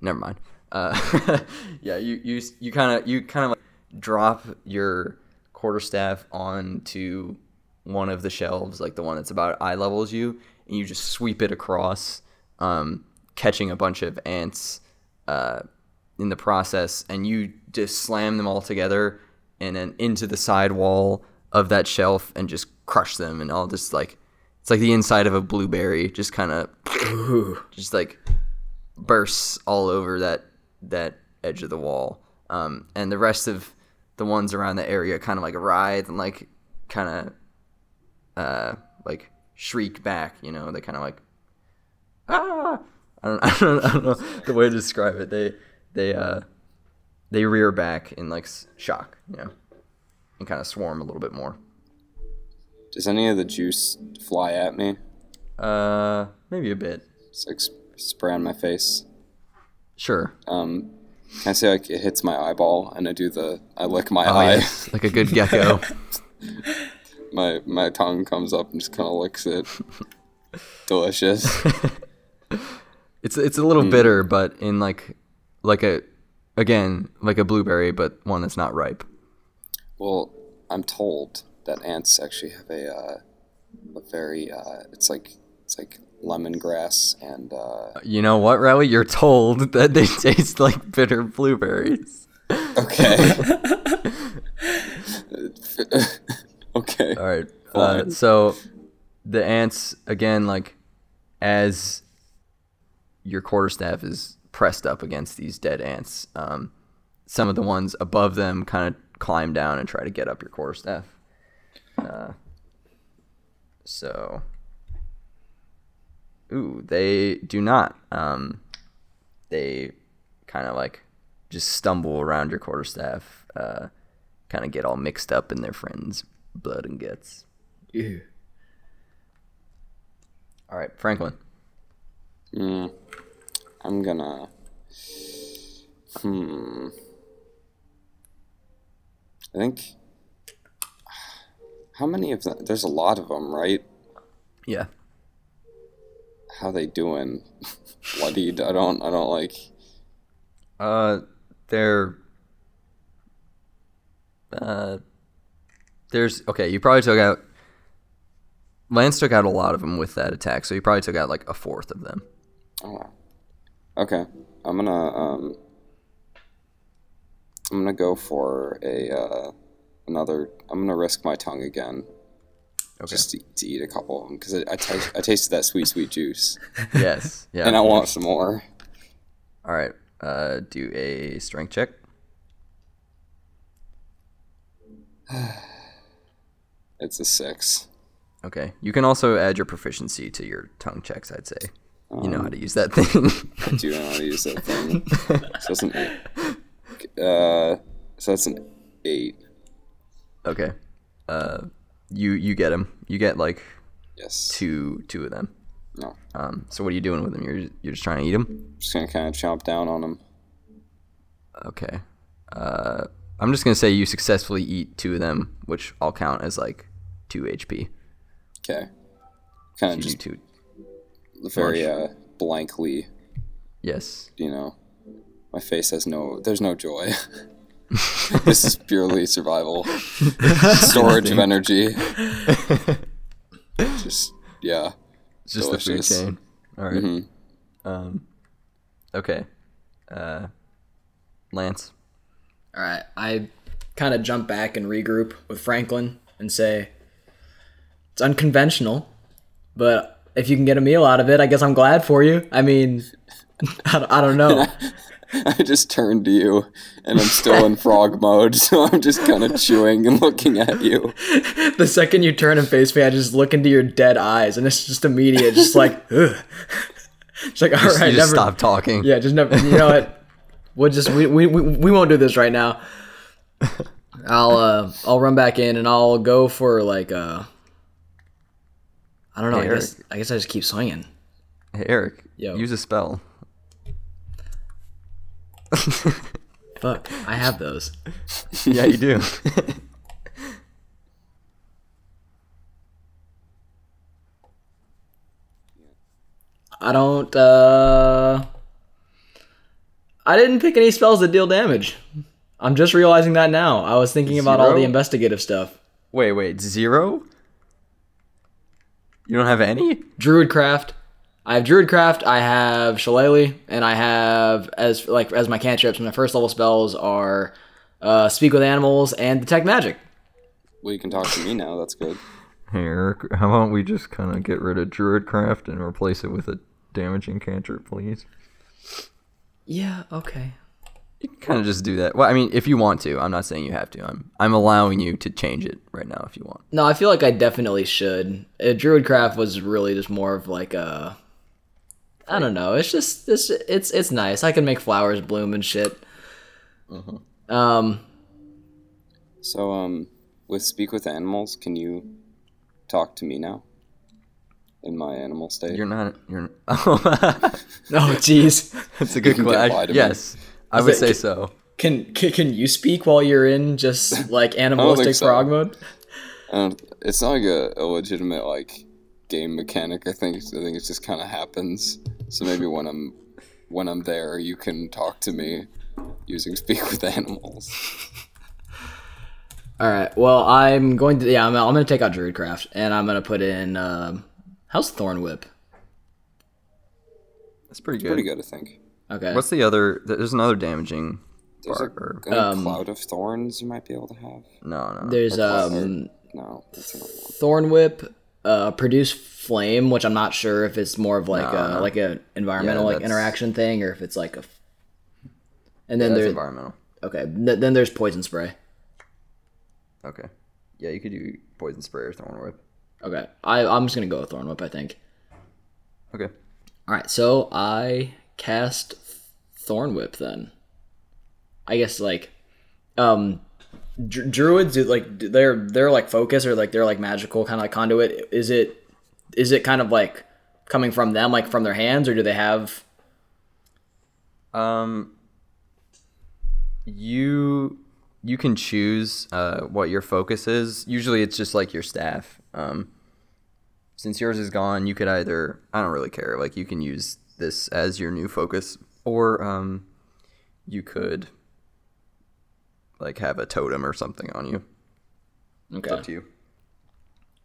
A: never mind. Uh, yeah, you you you kind of you kind of like drop your quarterstaff onto one of the shelves, like the one that's about eye level as you, and you just sweep it across, um, catching a bunch of ants uh, in the process, and you just slam them all together and then into the side wall of that shelf and just crush them, and all just like it's like the inside of a blueberry, just kind of just like bursts all over that that edge of the wall, um, and the rest of the ones around the area kind of like writhe and like kind of uh, like shriek back. You know, they kind of like ah. I don't, I don't, I don't know the way to describe it. They they uh they rear back in like shock, you know, and kind of swarm a little bit more.
B: Does any of the juice fly at me?
A: Uh, maybe a bit.
B: It's like sp- spray on my face.
A: Sure.
B: Um, I say like it hits my eyeball and I do the I lick my
A: Oh,
B: eye.
A: yes, like a good gecko.
B: my my tongue comes up and just kind of licks it. Delicious.
A: It's it's a little bitter, but in like like a again like a blueberry, but one that's not ripe.
B: Well, I'm told that ants actually have a uh, a very uh, it's like it's like lemongrass and uh,
A: You know what, Riley? You're told that they taste like bitter blueberries.
B: okay. okay.
A: All right. Uh, so the ants again, like as your quarterstaff is pressed up against these dead ants, um, some of the ones above them kind of climb down and try to get up your quarterstaff. Uh, so, ooh, they do not. Um, they kind of like just stumble around your quarterstaff, uh, kind of get all mixed up in their friends' blood and guts.
C: Ew.
A: All right, Franklin.
B: Mm, I'm gonna. Hmm. I think. How many of them? There's a lot of them, right?
A: Yeah.
B: How they doing? Bloodied. I don't. I don't like.
A: Uh, they're. Uh, there's okay. You probably took out. Lance took out a lot of them with that attack, so you probably took out like a fourth of them.
B: Oh. Okay. I'm gonna. Um. I'm gonna go for a. Uh, another. I'm gonna risk my tongue again.
A: Okay.
B: Just to, to eat a couple of them because I, I, tasted that sweet, sweet juice,
A: yes. Yeah.
B: and I want some more.
A: All right. Uh, do a strength check.
B: It's a six.
A: Okay. You can also add your proficiency to your tongue checks. I'd say. You know how to use that thing.
B: I do know how to use that thing. so it's an eight. Uh, so that's an eight.
A: okay. Uh, you you get him. You get like
B: Yes.
A: two two of them.
B: No.
A: Um, so what are you doing with them? You're you're just trying to eat them.
B: Just gonna kind of chomp down on them.
A: Okay. Uh, I'm just gonna say you successfully eat two of them, which I'll count as like two HP.
B: Okay. Kind of
A: do
B: just
A: two.
B: very uh, blankly,
A: Yes.
B: you know. My face has no. There's no joy. this is purely survival. Storage of energy. Just yeah.
A: It's just
B: Delicious.
A: the food chain. All right.
B: Mhm.
A: Um, okay. Uh, Lance.
C: All right, I kind of jump back and regroup with Franklin and say, it's unconventional, but if you can get a meal out of it, I guess I'm glad for you. I mean, I don't, I don't know.
B: I just turned to you, and I'm still in frog mode, so I'm just kind of chewing and looking at you.
C: the second you turn and face me, I just look into your dead eyes, and it's just immediate, just like, ugh. It's like, all right,
A: you just
C: never.
A: stop talking.
C: Yeah, just never. You know what? We'll just we, we, we, we won't do this right now. I'll uh I'll run back in and I'll go for like uh I don't know.
A: Hey,
C: I guess I guess I just keep swinging.
A: Hey, Eric,
C: Yo.
A: use a spell.
C: Fuck, I have those.
A: yeah, you do.
C: I don't. uh I didn't pick any spells that deal damage. I'm just realizing that now. I was thinking about all the investigative stuff.
A: wait, wait, zero? You don't have any?
C: Druidcraft. I have Druidcraft, I have Shillelagh, and I have as like as my cantrips. My first level spells are uh, Speak with Animals and Detect Magic.
B: Well, you can talk to me now. That's good.
A: Hey, Eric, how about we just kind of get rid of Druidcraft and replace it with a damaging cantrip, please?
C: Yeah. Okay.
A: You can kind of just do that. Well, I mean, if you want to. I'm not saying you have to. I'm I'm allowing you to change it right now if you want.
C: No, I feel like I definitely should. Uh, Druidcraft was really just more of like a. I don't know. It's just it's it's it's nice. I can make flowers bloom and shit. Um.
B: So, um, with speak with animals, can you talk to me now? In my animal state.
A: You're not. You're.
C: Oh, jeez.
A: That's a good
B: can get
A: question.
B: me.
A: Yes, I
C: Is
A: would
C: it-
A: say so.
C: Can, can can you speak while you're in just like animalistic
B: so.
C: frog mode?
B: Um, it's not like a, a legitimate like game mechanic. I think I think it just kind of happens. So maybe when I'm when I'm there, you can talk to me using speak with animals.
C: All right. Well, I'm going to yeah. I'm, I'm going to take out Druidcraft and I'm going to put in um, how's Thorn Whip.
A: That's pretty good.
B: Pretty good, I think.
C: Okay.
A: What's the other? There's another damaging
B: There's a,
A: part. Or,
C: Um,
B: cloud of thorns you might be able to have.
A: no, no.
C: There's
B: or-
C: um
B: No, that's not one.
C: Thorn Whip, uh, produce flame, which I'm not sure if it's more of like
A: No,
C: a
A: no.
C: like a environmental
A: Yeah,
C: like interaction thing, or if it's like a. f- And then
A: That's
C: there's
A: environmental.
C: okay. th- then there's poison spray.
A: Okay. Yeah, you could do poison spray or thorn whip.
C: Okay, I I'm just gonna go with Thorn Whip. I think.
A: Okay.
C: All right, so I cast Thorn Whip then. I guess like, um, dr- druids do like they're they're like focus or like they're like magical kind of like conduit. Is it is it kind of like coming from them like from their hands or do they have?
A: Um, you you can choose uh, what your focus is. Usually, it's just like your staff. Um, since yours is gone, you could either I don't really care. Like you can use this as your new focus, or um, you could like have a totem or something on you. It's
C: Okay.
A: up to you.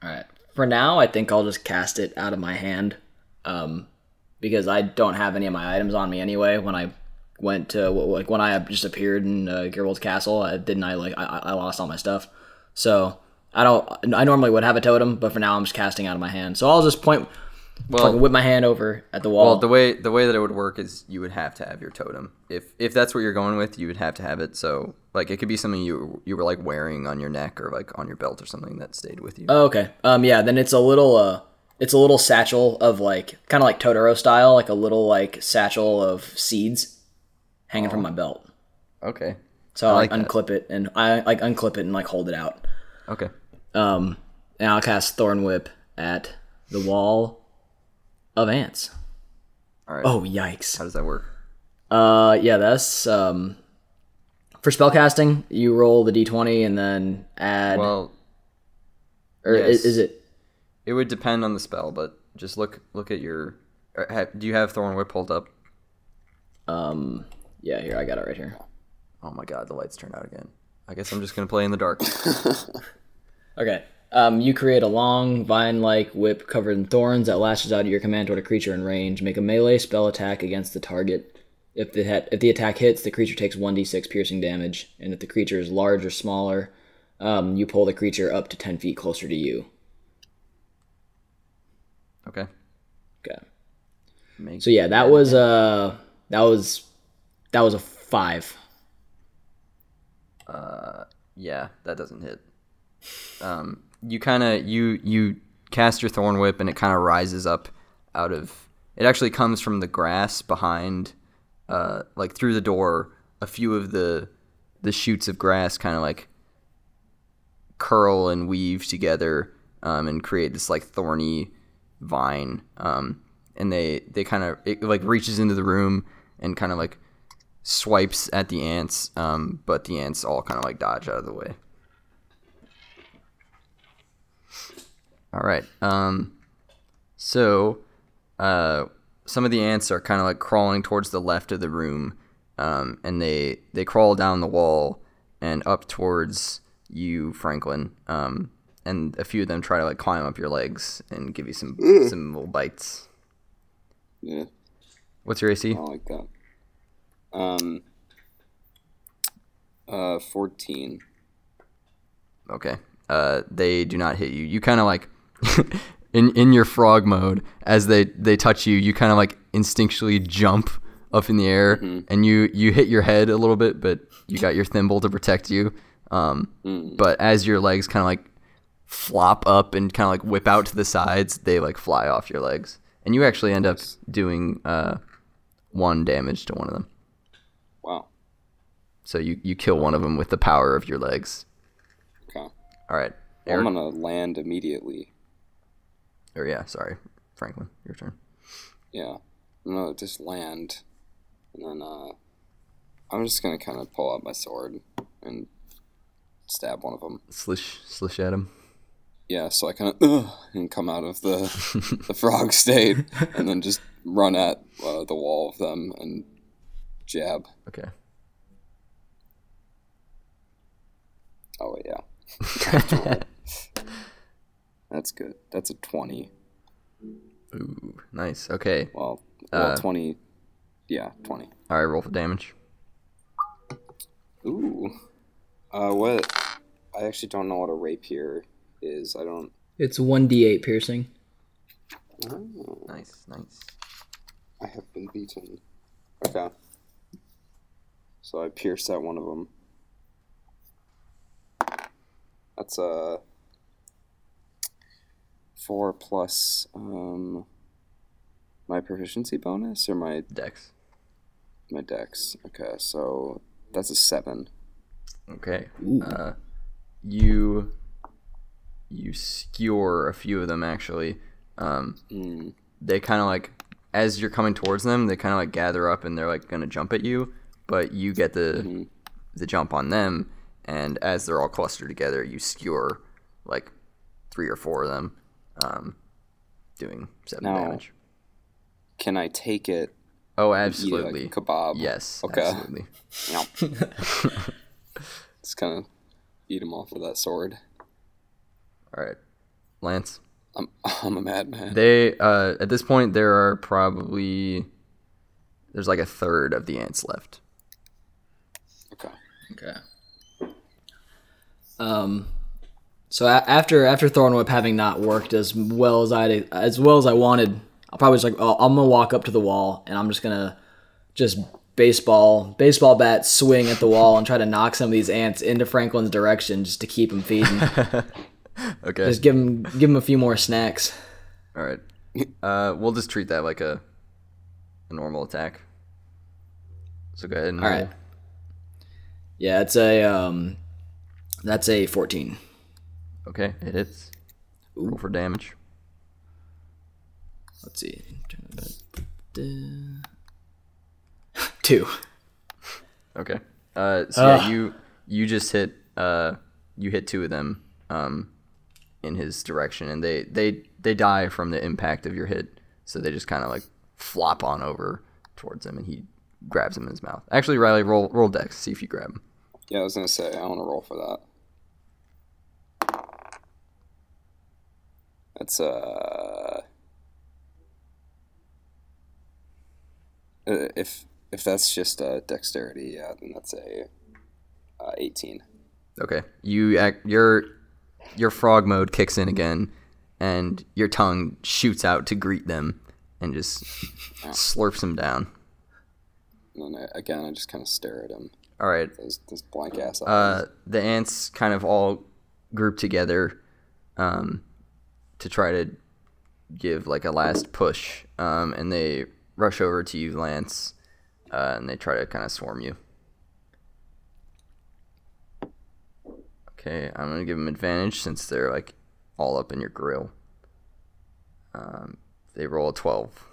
C: All right. For now, I think I'll just cast it out of my hand, um, because I don't have any of my items on me anyway. When I went to like when I just appeared in uh, Gibrald's castle, I didn't I like I, I lost all my stuff. So I don't. I normally would have a totem, but for now I'm just casting out of my hand. So I'll just point,
A: Well-
C: fucking whip my hand over at the wall.
A: Well, the way the way that it would work is you would have to have your totem. If if that's what you're going with, you would have to have it. So like it could be something you you were like wearing on your neck or like on your belt or something that stayed with you.
C: Oh, okay. Um, yeah. Then it's a little uh, it's a little satchel of like kind of like Totoro style, like a little like satchel of seeds hanging from my belt.
A: okay.
C: So I, like,
A: like that.
C: unclip it and I like unclip it and like hold it out.
A: Okay.
C: Um, and I'll cast Thorn Whip at the wall of ants.
A: All right.
C: Oh yikes!
A: How does that work?
C: Uh, yeah, that's um for spellcasting. You roll the d20 and then add.
A: Well,
C: or
A: yes.
C: is, it?
A: it would depend on the spell, but just look look at your. Do you have Thorn Whip pulled up?
C: Um, yeah, here I got it right here.
A: Oh my God, the lights turned out again. I guess I'm just gonna play in the dark.
C: Okay. Um, you create a long vine-like whip covered in thorns that lashes out at your command toward a creature in range. Make a melee spell attack against the target. If the hit, if the attack hits, the creature takes one d six piercing damage, and if the creature is large or smaller, um, you pull the creature up to ten feet closer to you.
A: Okay.
C: Okay.
A: Make
C: So yeah, that was uh that was that was a five.
A: Uh Yeah, that doesn't hit. Um, you kind of you you cast your thorn whip and it kind of rises up out of. It actually comes from the grass behind, uh, like through the door. A few of the the shoots of grass kind of like curl and weave together um, and create this like thorny vine. Um, and they they kind of it like reaches into the room and kind of like swipes at the ants, um, but the ants all kind of like dodge out of the way. All right. Um, so, uh, some of the ants are kind of like crawling towards the left of the room, um, and they they crawl down the wall and up towards you, Franklin. Um, and a few of them try to like climb up your legs and give you some some little bites.
B: Yeah,
A: What's your AC?
B: I like that. Um, uh, fourteen.
A: Okay. Uh, they do not hit you. You kind of like in in your frog mode as they they touch you. You kind of like instinctually jump up in the air, and you you hit your head a little bit, but you got your thimble to protect you. Um, but as your legs kind of like flop up and kind of like whip out to the sides, they like fly off your legs, and you actually end up doing uh, one damage to one of them.
B: Wow.
A: So you you kill one of them with the power of your legs.
B: Okay.
A: All right.
B: I'm gonna land immediately.
A: Or yeah, sorry, Franklin, your turn.
B: Yeah. I'm gonna just land, and then uh, I'm just gonna kind of pull out my sword and stab one of them.
A: Slish, slish at him.
B: Yeah, so I kind of and come out of the the frog state, and then just run at uh, the wall of them and jab.
A: Okay.
B: Oh yeah, that's good. That's a twenty.
A: Ooh, nice. Okay.
B: Well, well,
A: Uh,
B: twenty. Yeah, twenty.
A: All right, roll for damage.
B: Ooh. Uh, what? I actually don't know what a rapier is. I don't.
C: It's one d eight piercing.
B: Oh,
A: Nice, nice.
B: I have been beaten. Okay. So I pierced at one of them. That's a four plus um my proficiency bonus or my
A: Dex.
B: my dex. Okay, so that's a seven.
A: Okay. Uh, you you skewer a few of them actually. Um,
B: Mm.
A: they kind of like as you're coming towards them, they kind of like gather up and they're like gonna jump at you, but you get the the jump on them, and as they're all clustered together, you skewer like three or four of them, um, doing seven
B: Now-
A: damage.
B: Can I take it?
A: Oh,
B: Eat it
A: absolutely.
B: like a kebab.
A: Yes.
B: Okay.
A: Absolutely.
B: Yep. Just kind of eat them off with that sword.
A: All right, Lance.
B: I'm I'm a madman.
A: They uh, at this point there are probably there's like a third of the ants left.
B: Okay.
C: Okay. Um, so a- after after Thorn Whip having not worked as well as I as well as I wanted, I'll probably just like oh, I'm gonna walk up to the wall and I'm just gonna just baseball baseball bat swing at the wall and try to knock some of these ants into Franklin's direction just to keep him feeding.
A: Okay.
C: just give him give him a few more snacks.
A: All right. Uh, we'll just treat that like a a normal attack. So go ahead and
C: All
A: roll.
C: Yeah, it's a um, that's a 14.
A: Okay, it hits. Roll for damage.
C: Let's see. Two.
A: Okay. Uh, so yeah, you you just hit uh you hit two of them um in his direction, and they they they die from the impact of your hit. So they just kind of like flop on over towards him, and he grabs him in his mouth. Actually, Riley, roll roll dex, see if you grab him.
B: Yeah, I was gonna say I want to roll for that. That's uh, uh, if if that's just uh, dexterity, yeah, then that's a uh, 18.
A: Okay. You act your your frog mode kicks in again, and your tongue shoots out to greet them, and just slurps them down.
B: And then I, again, I just kind of stare at him.
A: All right.
B: Those, those blank ass eyes.
A: Uh, the ants kind of all group together, um, to try to give like a last push, um, and they rush over to you, Lance, uh, and they try to kind of swarm you. Okay, I'm gonna give them advantage since they're like all up in your grill. Um, they roll a twelve.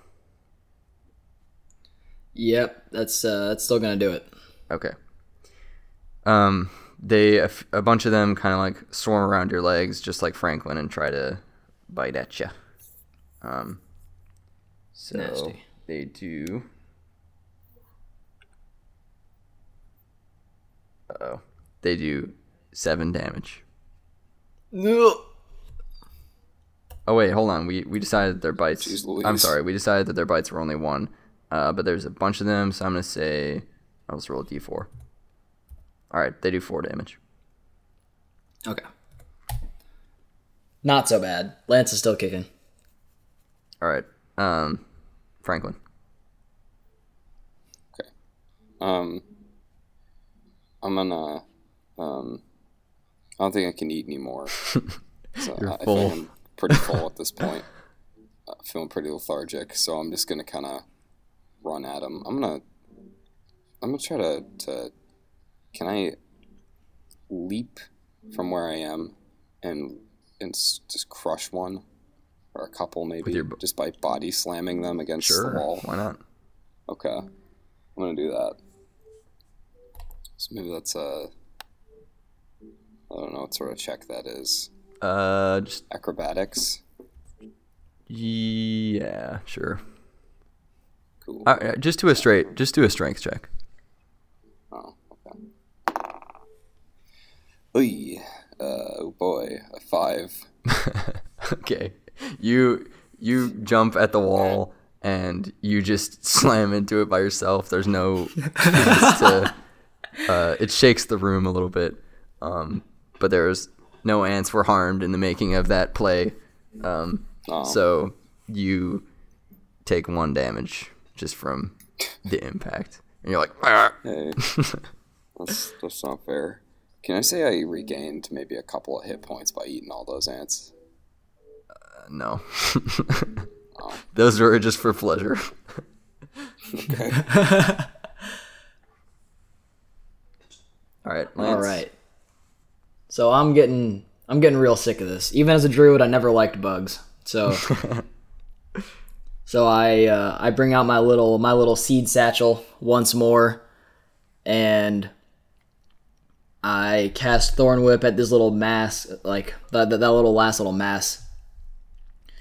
C: Yep, that's uh, that's still gonna do it.
A: Okay. Um, they a, f- a bunch of them kind of like swarm around your legs, just like Franklin, and try to bite at you. Um, so
C: Nasty.
A: they do. Oh, they do seven damage.
C: No.
A: Oh wait, hold on. We we decided their bites.
B: Jeez
A: I'm sorry. We decided that their bites were only one. Uh, but there's a bunch of them, so I'm gonna say I'll just roll a d4. All right, they do four damage.
C: Okay. Not so bad. Lance is still kicking.
A: All right, um, Franklin. Okay.
B: Um, I'm gonna. Um, I don't think I can eat anymore. So
A: You're
B: I, I
A: full.
B: I'm pretty full at this point. Uh, feeling pretty lethargic, so I'm just gonna kind of run at him. I'm gonna. I'm gonna try to, to. Can I leap from where I am and and just crush one or a couple maybe
A: your
B: just by body slamming them against the wall?
A: Why not?
B: Okay. I'm gonna do that. So maybe that's a. I don't know what sort of check that is.
A: Uh, just
B: Acrobatics.
A: yeah, sure.
B: Cool.
A: Uh, just do a straight. Just do a strength check.
B: Oh, okay. Oy. Uh, oh boy, a five.
A: okay, you you jump at the wall and you just slam into it by yourself. There's no to. Uh, it shakes the room a little bit, um, but there's no ants were harmed in the making of that play. Um,
B: Oh.
A: So you take one damage just from the impact, and you're like, "Ah."
B: Hey, that's that's not fair. Can I say I regained maybe a couple of hit points by eating all those ants?
A: no. Those were just for pleasure.
B: Okay.
A: All right, Lance.
C: right. So I'm getting I'm getting real sick of this. Even as a druid, I never liked bugs. So so I uh, I bring out my little my little seed satchel once more, and I cast Thorn Whip at this little mass, like that that, that little last little mass,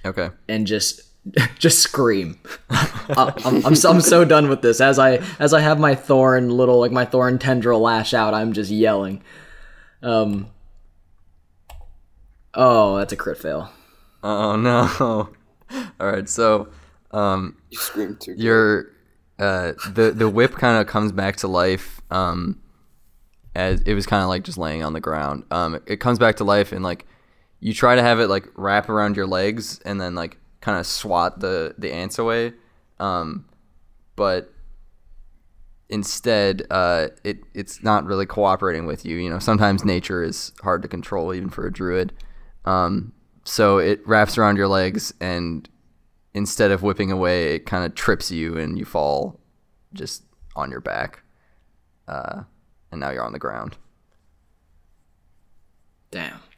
A: Okay.
C: and just just scream. I- I'm, I'm, so, I'm so done with this. As I as I have my thorn little like my thorn tendril lash out, I'm just yelling. Um. Oh, that's a crit fail.
A: Oh no. All right, so um,
B: you screamed too. good.
A: your uh, the the whip kind of comes back to life. Um, as it was kind of like just laying on the ground. Um, it comes back to life and like you try to have it like wrap around your legs and then like kind of swat the the ants away. Um, but instead, uh, it it's not really cooperating with you. You know, sometimes nature is hard to control even for a druid. Um, so it wraps around your legs and instead of whipping away, it kind of trips you and you fall just on your back. Uh, and now you're on the ground.
C: Damn.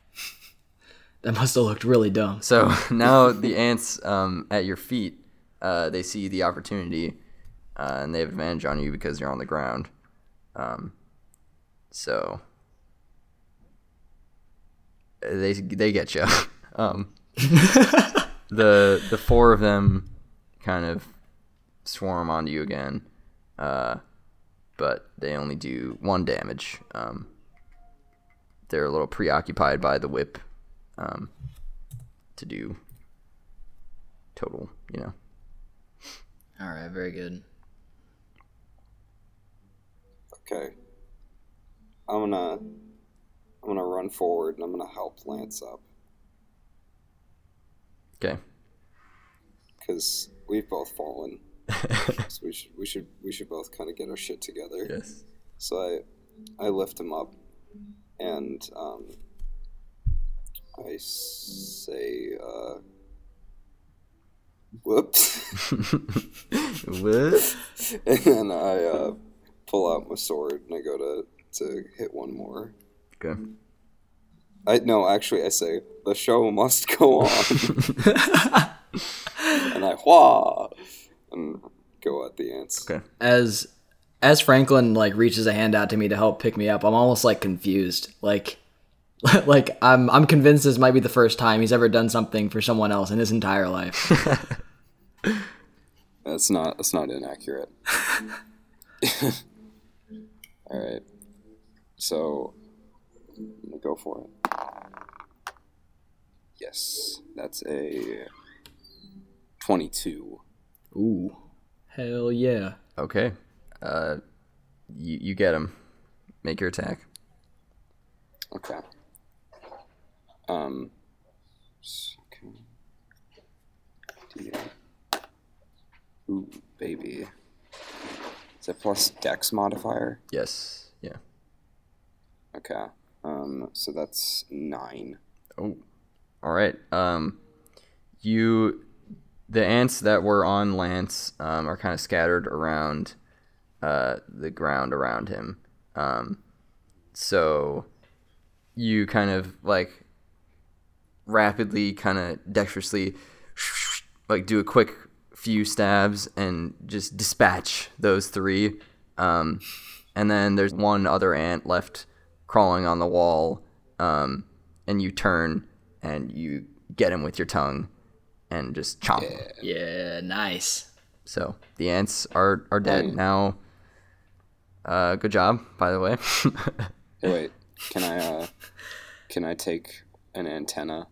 C: That must have looked really dumb.
A: So now the ants um, at your feet, uh, they see the opportunity, uh, and they have advantage on you because you're on the ground. Um, so they they get you. um, the the four of them kind of swarm onto you again, uh, but they only do one damage. Um, they're a little preoccupied by the whip um, to do total, you know.
C: All right, very good.
B: Okay. I'm gonna I'm gonna run forward and I'm gonna help Lance up
A: Okay.
B: because we've both fallen. so we should we should we should both kind of get our shit together.
A: Yes.
B: So I I lift him up and um, I say uh, whoops
A: what?
B: and then I uh, pull out my sword and I go to to hit one more.
A: Okay.
B: I no, actually, I say the show must go on, and I wha and go at the ants.
A: Okay.
C: As as Franklin like reaches a hand out to me to help pick me up, I'm almost like confused. Like like I'm I'm convinced this might be the first time he's ever done something for someone else in his entire life.
B: That's not that's not inaccurate. All right, so I'm gonna go for it. Yes, that's a twenty-two.
C: Ooh. Hell yeah.
A: Okay. Uh, you, you get him. Make your attack.
B: Okay. Um. Okay. D8. Ooh, baby. Is it plus Dex modifier?
A: Yes. Yeah.
B: Okay. Um. So that's nine.
A: Oh. All right. Um, you, the ants that were on Lance, um, are kind of scattered around, uh, the ground around him. Um, so you kind of like rapidly, kind of dexterously, like do a quick few stabs and just dispatch those three. Um, and then there's one other ant left crawling on the wall. Um, and you turn and you get him with your tongue and just chomp him.
C: Yeah, nice.
A: So the ants are are dead now. Uh, good job, by the way.
B: Wait. Can I? Uh, can I take an antenna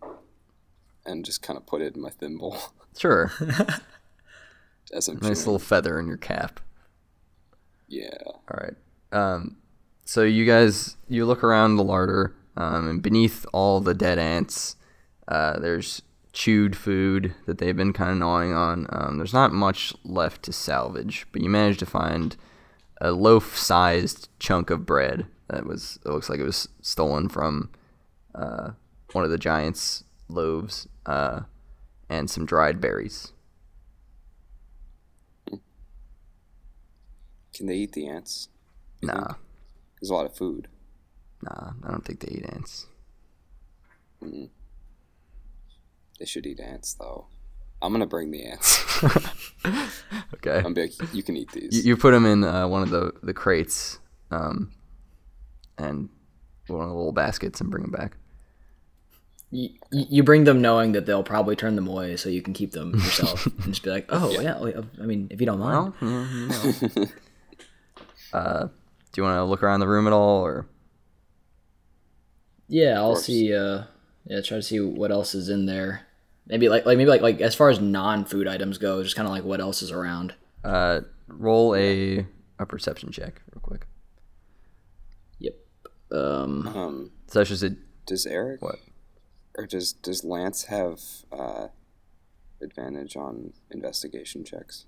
B: and just kind of put it in my thimble
A: sure,
B: as I'm
A: nice
B: chewing?
A: little feather in your cap.
B: Yeah.
A: All right. Um, so you guys, you look around the larder, um, and beneath all the dead ants, uh, there's chewed food that they've been kind of gnawing on. Um, there's not much left to salvage, but you managed to find a loaf-sized chunk of bread that was. It looks like it was stolen from uh, one of the giants' loaves, uh, and some dried berries.
B: Can they eat the ants?
A: Nah,
B: There's a lot of food.
A: nah, I don't think they eat ants.
B: They should eat ants, though. I'm gonna bring the ants.
A: Okay.
B: I'm gonna like, you can eat these.
A: you, you put them in uh, one of the the crates, um, and one of the little baskets, and bring them back.
C: You, you bring them knowing that they'll probably turn them away, so you can keep them yourself and just be like, "Oh yeah, wait, I mean, if you don't mind."
A: Well, yeah, you uh, do you want to look around the room at all, or
C: Yeah, I'll see. Uh, yeah, try to see what else is in there. Maybe like like maybe like like as far as non-food items go, just kind of like what else is around.
A: uh, roll a a perception check real quick?
C: Yep. Um.
B: um,
A: So that's just a
B: does Eric
A: What?
B: or does does Lance have uh, advantage on investigation checks?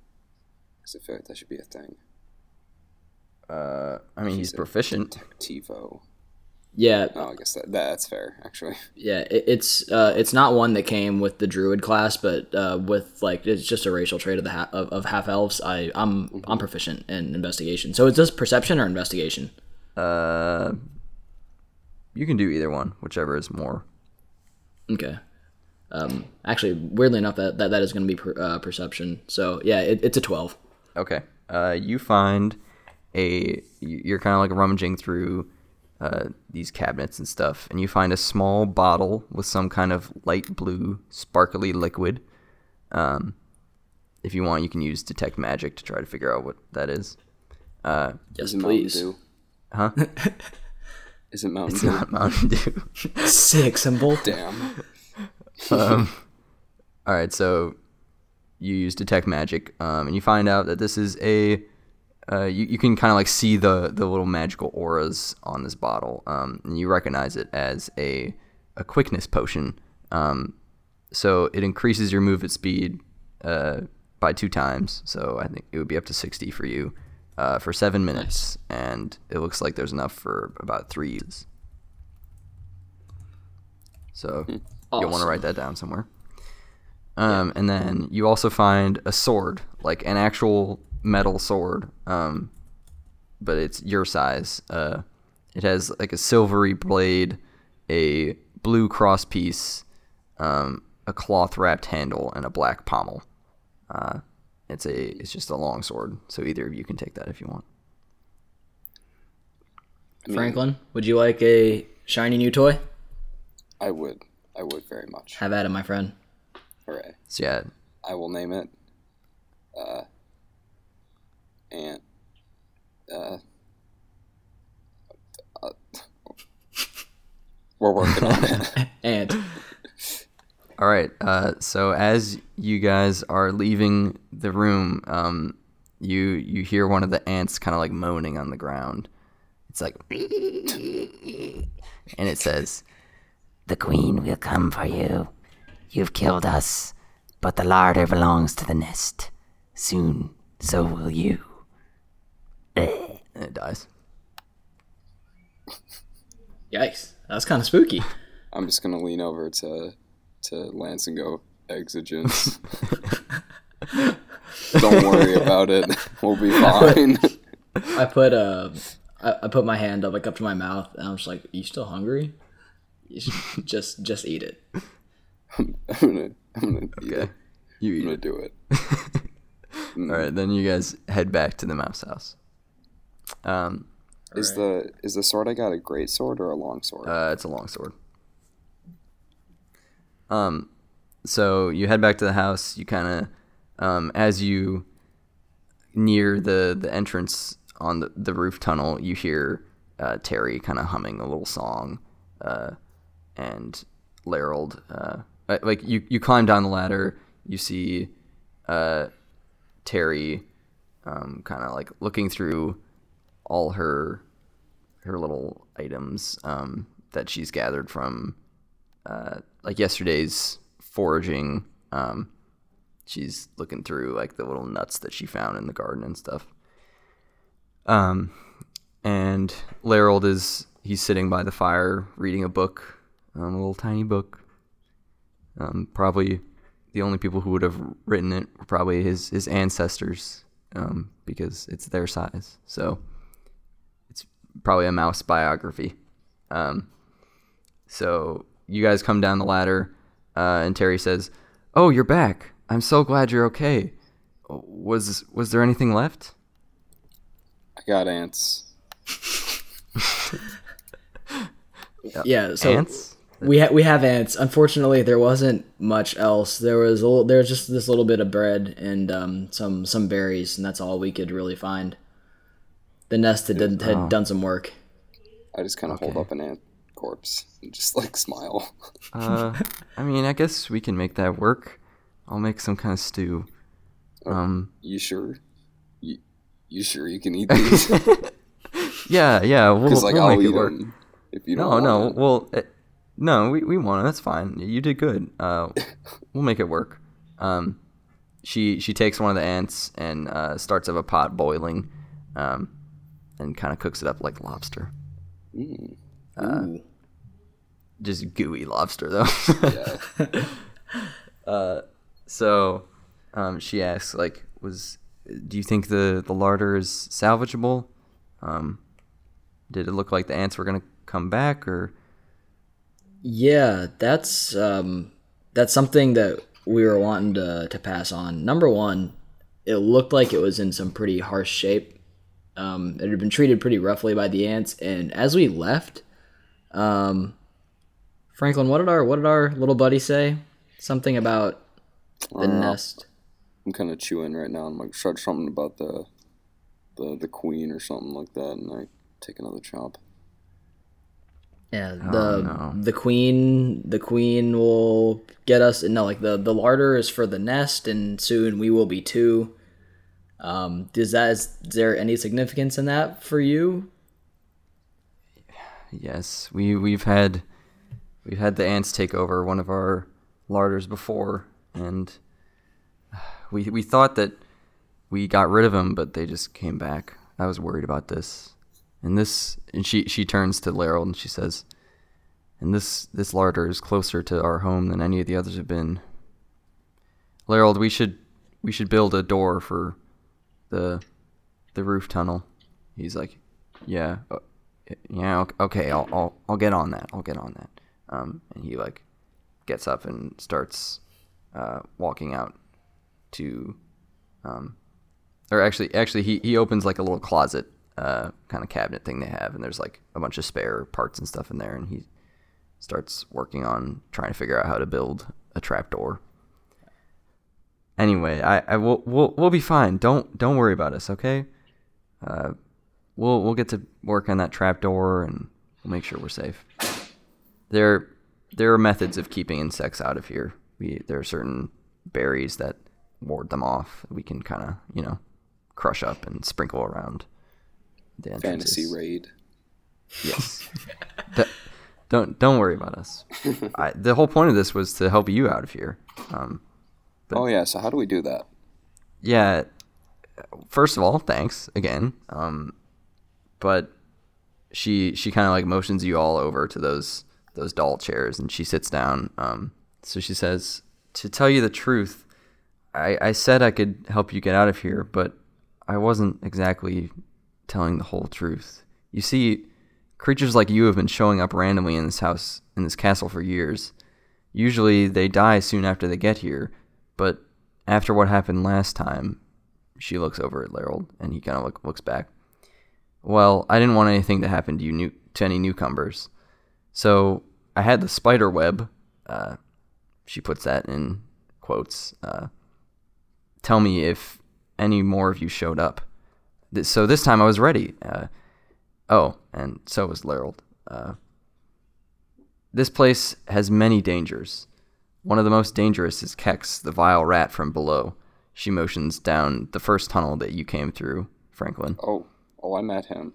B: Because I feel like that should be a thing.
A: uh, I mean he's
B: a
A: proficient.
B: TiVo.
C: Yeah.
B: Oh, I guess that that's fair actually.
C: Yeah. It, it's uh it's not one that came with the druid class, but uh with like it's just a racial trait of the ha- of, of half elves. I I'm I'm proficient in investigation. So is this perception or investigation?
A: Uh, you can do either one, whichever is more.
C: Okay. Um. Actually, weirdly enough, that that, that is going to be per, uh, perception. So yeah, it, it's a twelve.
A: Okay. Uh, you find a. You're kind of like rummaging through uh, these cabinets and stuff, and you find a small bottle with some kind of light blue, sparkly liquid. Um, if you want, you can use detect magic to try to figure out what that is. Uh,
C: Yes,
B: Is it Mountain
C: please.
B: Dew?
A: huh?
B: Is it Mountain
A: It's
B: Dew?
A: not Mountain Dew.
C: Sick symbol.
B: Damn.
A: um, all right, so you use detect magic, um, and you find out that this is a uh, you, you can kind of like see the the little magical auras on this bottle, um, and you recognize it as a a quickness potion. Um, so it increases your movement speed uh, by two times. So I think it would be up to sixty for you uh, for seven minutes, and it looks like there's enough for about three uses. So you'll want to write that down somewhere. Um, and then you also find a sword, like an actual metal sword, um, but it's your size. Uh, it has like a silvery blade, a blue cross piece, um, a cloth wrapped handle, and a black pommel. Uh, it's a it's just a long sword, so either of you can take that if you want.
C: Franklin, would you like a shiny new toy?
B: I would. I would very much.
C: Have at it, my friend.
B: Hooray.
A: So yeah,
B: I will name it. Uh. And. Uh. uh we're working on it.
C: And
A: All right. Uh, so as you guys are leaving the room, um, you you hear one of the ants kind of like moaning on the ground. It's like, and it says,
D: The queen will come for you. You've killed us, but the larder belongs to the nest. Soon, so will you.
A: And it dies.
C: yikes, that's kind of spooky.
B: I'm just gonna lean over to to Lance and go exigence. Don't worry about it. We'll be fine.
C: I put uh, I, I put my hand up like up to my mouth, and I'm just like, "You still hungry? You should just just eat it."
B: I'm gonna I'm gonna
A: Okay.
B: it.
A: You
B: I'm
A: eat
B: gonna
A: it.
B: do it.
A: All right. Then you guys head back to the mouse house. Um,
B: Is the is the sword I got a great sword or a long sword?
A: Uh, it's a long sword. Um, so you head back to the house. You kind of, um, as you near the the entrance on the, the roof tunnel, you hear uh, Terry kind of humming a little song, uh, and Larold, uh, uh, like you you climb down the ladder. You see, uh, Terry, um, kind of like looking through all her her little items um, that she's gathered from uh, like yesterday's foraging. Um, she's looking through like the little nuts that she found in the garden and stuff. Um, and Larold is he's sitting by the fire reading a book, um, a little tiny book. Um, probably the only people who would have written it were probably his his ancestors, um, because it's their size. So probably a mouse biography. Um, so you guys come down the ladder, uh, and Terry says, "Oh, you're back. I'm so glad you're okay. Was was there anything left?"
B: I got ants.
C: Yeah, so
A: Ants?
C: we ha- we have ants. Unfortunately, there wasn't much else. There was a little, there was just this little bit of bread and um, some some berries, and that's all we could really find. The nest had, done- had
A: Oh.
C: done some work.
B: I just kind of hold up an ant corpse and just like smile.
A: Uh, I mean, I guess we can make that work. I'll make some kind of stew. Um,
B: You sure? You, you sure you can eat these?
A: yeah, yeah, we'll,
B: like
A: we'll
B: I'll
A: make
B: eat
A: it work.
B: them if you
A: No,
B: don't.
A: no,
B: want it.
A: well, it, no, we, we want it. That's fine. You did good. Uh, we'll make it work. Um, she she takes one of the ants and uh, starts up a pot boiling, um, and kind of cooks it up like lobster.
B: Mm,
C: Ooh.
A: Just gooey lobster though.
B: yeah.
A: so, um, she asks like, was do you think the the larder is salvageable? Um, did it look like the ants were gonna come back or?
C: Yeah, that's um, that's something that we were wanting to to pass on. Number one, it looked like it was in some pretty harsh shape. Um, it had been treated pretty roughly by the ants, and as we left, um, Franklin, what did our what did our little buddy say? Something about the
B: Uh,
C: nest.
B: I'm kind of chewing right now. I'm like said something about the the the queen or something like that, and I take another chomp.
C: Yeah, the
A: no.
C: the queen the queen will get us. No, like the the larder is for the nest, and soon we will be too. Um, does that is, there any significance in that for you?
A: Yes, we we've had we've had the ants take over one of our larders before, and we we thought that we got rid of them, but they just came back. I was worried about this, and this and she she turns to Larold and she says, "And this this larder is closer to our home than any of the others have been." Larold, we should we should build a door for the the roof tunnel. He's like, "Yeah, uh, yeah, ok- okay, I'll, I'll, I'll get on that. I'll get on that. Um, and he like gets up and starts uh, walking out to, um, or actually, actually, he, he opens like a little closet, uh, kind of cabinet thing they have, and there's like a bunch of spare parts and stuff in there, and he starts working on trying to figure out how to build a trapdoor. Anyway, I, I will we'll, we'll be fine. Don't don't worry about us, okay? Uh, we'll we'll get to work on that trapdoor and we'll make sure we're safe. There there are methods of keeping insects out of here. We there are certain berries that ward them off. We can kind of you know crush up and sprinkle around the entrances.
B: Fantasy raid.
A: Yes. D- don't don't worry about us. I, the whole point of this was to help you out of here. Um,
B: Oh yeah. So how do we do that?
A: yeah. First of all, thanks again. Um, but she she kind of like motions you all over to those those doll chairs, and she sits down. Um, so she says, "To tell you the truth, I I said I could help you get out of here, but I wasn't exactly telling the whole truth. You see, creatures like you have been showing up randomly in this house in this castle for years. Usually they die soon after they get here, but after what happened last time." She looks over at Larold, and he kind of look, looks back. Well, I didn't want anything to happen to you new, to any newcomers. So I had the spider web, uh, she puts that in quotes, uh, tell me if any more of you showed up. So this time I was ready. Uh, oh, and so was Larold. Uh, this place has many dangers. One of the most dangerous is Kex, the vile rat from below. She motions down the first tunnel that you came through, Franklin.
B: Oh, oh, I met him.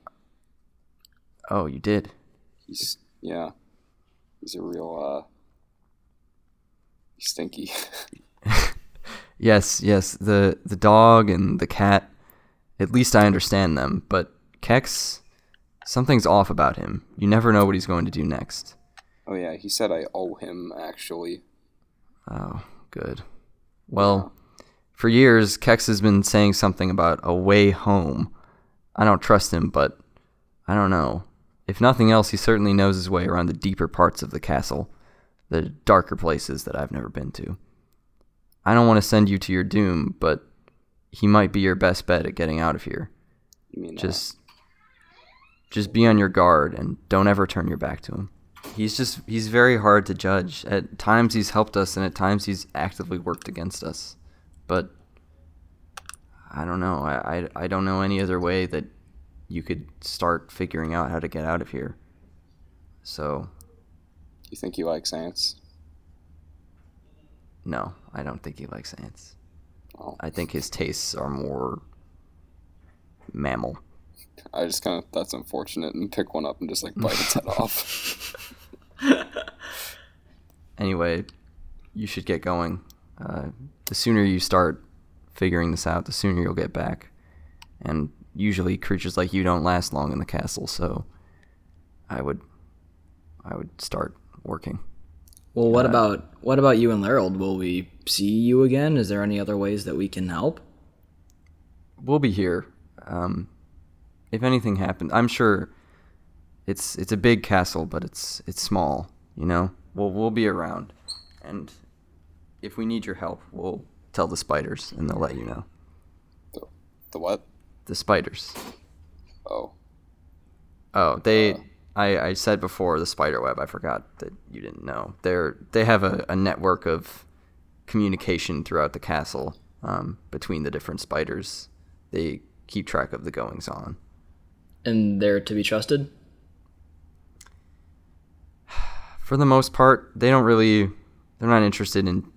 A: Oh, you did.
B: He's yeah. He's a real uh. Stinky.
A: Yes, yes, the the dog and the cat. At least I understand them, but Kex, something's off about him. You never know what he's going to do next.
B: oh yeah. He said I owe him actually.
A: Oh, good. Well, for years Kex has been saying something about a way home. I don't trust him, but I don't know. If nothing else, he certainly knows his way around the deeper parts of the castle, the darker places that I've never been to. I don't want to send you to your doom, but he might be your best bet at getting out of here.
B: You mean
A: Just just be on your guard and don't ever turn your back to him. He's just he's very hard to judge. At times he's helped us and at times he's actively worked against us. But I don't know. I, I, I don't know any other way that you could start figuring out how to get out of here. So,
B: you think he likes ants?
A: no, I don't think he likes ants.
B: Oh,
A: I think his tastes are more mammal.
B: I just kind of that's unfortunate and pick one up and just like bite its head off.
A: Anyway, you should get going. Uh, the sooner you start figuring this out, the sooner you'll get back. And usually, creatures like you don't last long in the castle, so I would, I would start working.
C: Well, what about what about you and Larold? Will we see you again? Is there any other ways that we can help?
A: We'll be here. Um, if anything happens, I'm sure it's it's a big castle, but it's it's small. You know, we'll we'll be around, and if we need your help, we'll tell the spiders, and they'll let you know.
B: the, the what?
A: The spiders.
B: Oh,
A: Oh, they. I, I said before the spider web. I forgot that you didn't know. They're they have a, a network of communication throughout the castle um, between the different spiders. They keep track of the goings on.
C: And they're to be trusted?
A: For the most part, they don't really. They're not interested in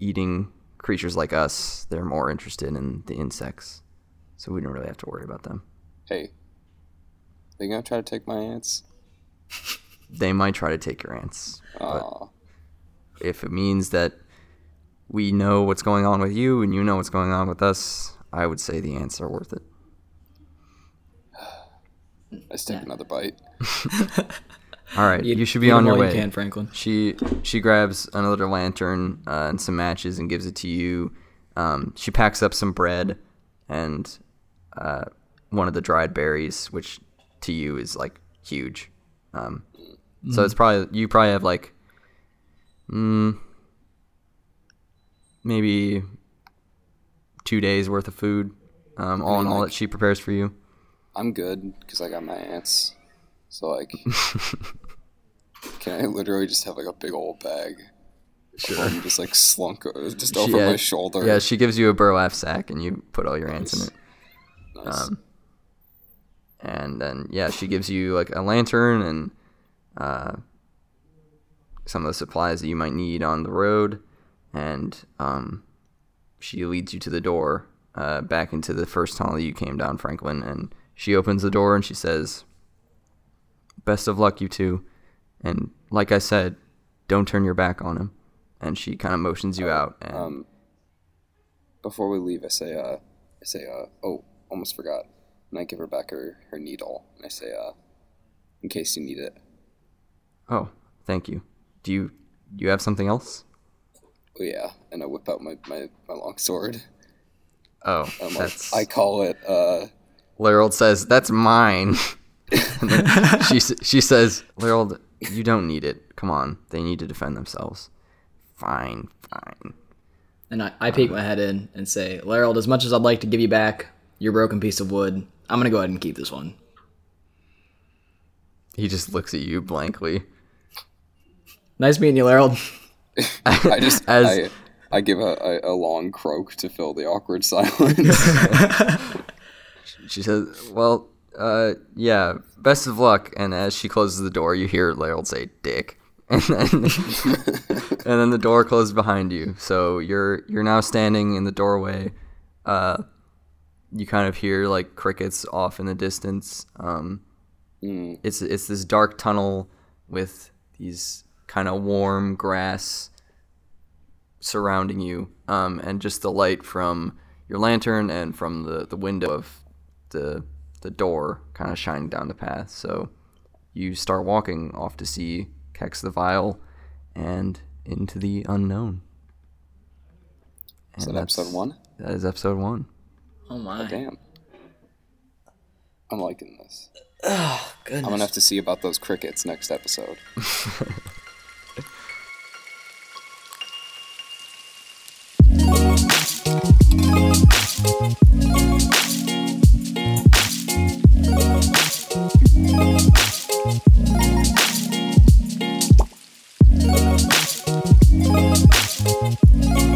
A: eating creatures like us. They're more interested in the insects. so we don't really have to worry about them.
B: Hey, they gonna try to take my ants?
A: They might try to take your ants, but if it means that we know what's going on with you and you know what's going on with us, I would say the ants are worth it.
B: let's take another bite.
A: All right, you, should be on your way.
C: You can, Franklin.
A: She she grabs another lantern uh, and some matches and gives it to you. Um, she packs up some bread and uh, one of the dried berries, which to you is like huge. Um, So it's probably you probably have like, mm, maybe two days worth of food, um, all in
B: mean,
A: all
B: like-
A: that she prepares for you.
B: I'm good because I got my ants. So like, can I literally just have like a big old bag? Sure. just like slunk just over
A: yeah,
B: my shoulder.
A: Yeah, she gives you a burlap sack and you put all your ants in it.
B: Nice.
A: Um, and then yeah, she gives you like a lantern and uh, some of the supplies that you might need on the road, and um, she leads you to the door uh, back into the first tunnel that you came down, Franklin. And she opens the door and she says, "Best of luck, you two, and like I said, don't turn your back on him." And she kind of motions you out. And
B: um, before we leave, I say, uh, I say, uh, oh, almost forgot. And I give her back her, her needle. And I say, uh, in case you need it.
A: oh, thank you. Do you do you have something else?
B: Oh yeah. And I whip out my, my, my long sword.
A: Oh,
B: I'm
A: that's.
B: I call it, uh,
A: Larold says, "That's mine." And then she she says, "Larold, you don't need it. Come on, they need to defend themselves." Fine, fine.
C: And I, I peek my head in and say, Larold, as much as I'd like to give you back your broken piece of wood, I'm gonna go ahead and keep this one.
A: He just looks at you blankly.
C: Nice meeting you, Larold.
B: I just,
A: As-
B: I, I give a, a, a long croak to fill the awkward silence.
A: She says, "Well, uh, yeah. Best of luck." And as she closes the door, you hear Larold say, "Dick," and then and then the door closes behind you. So you're you're now standing in the doorway. Uh, you kind of hear like crickets off in the distance. Um,
B: Mm,
A: it's it's this dark tunnel with these kind of warm grass surrounding you, um, and just the light from your lantern and from the, the window of the the door kind of shining down the path. So you start walking off to see Kex the Vile and into the unknown. And
B: is
A: that
B: episode one?
A: That is episode one.
C: Oh my!
B: Oh, damn. I'm liking this.
C: Oh, goodness.
B: I'm gonna have to see about those crickets next episode. Bye.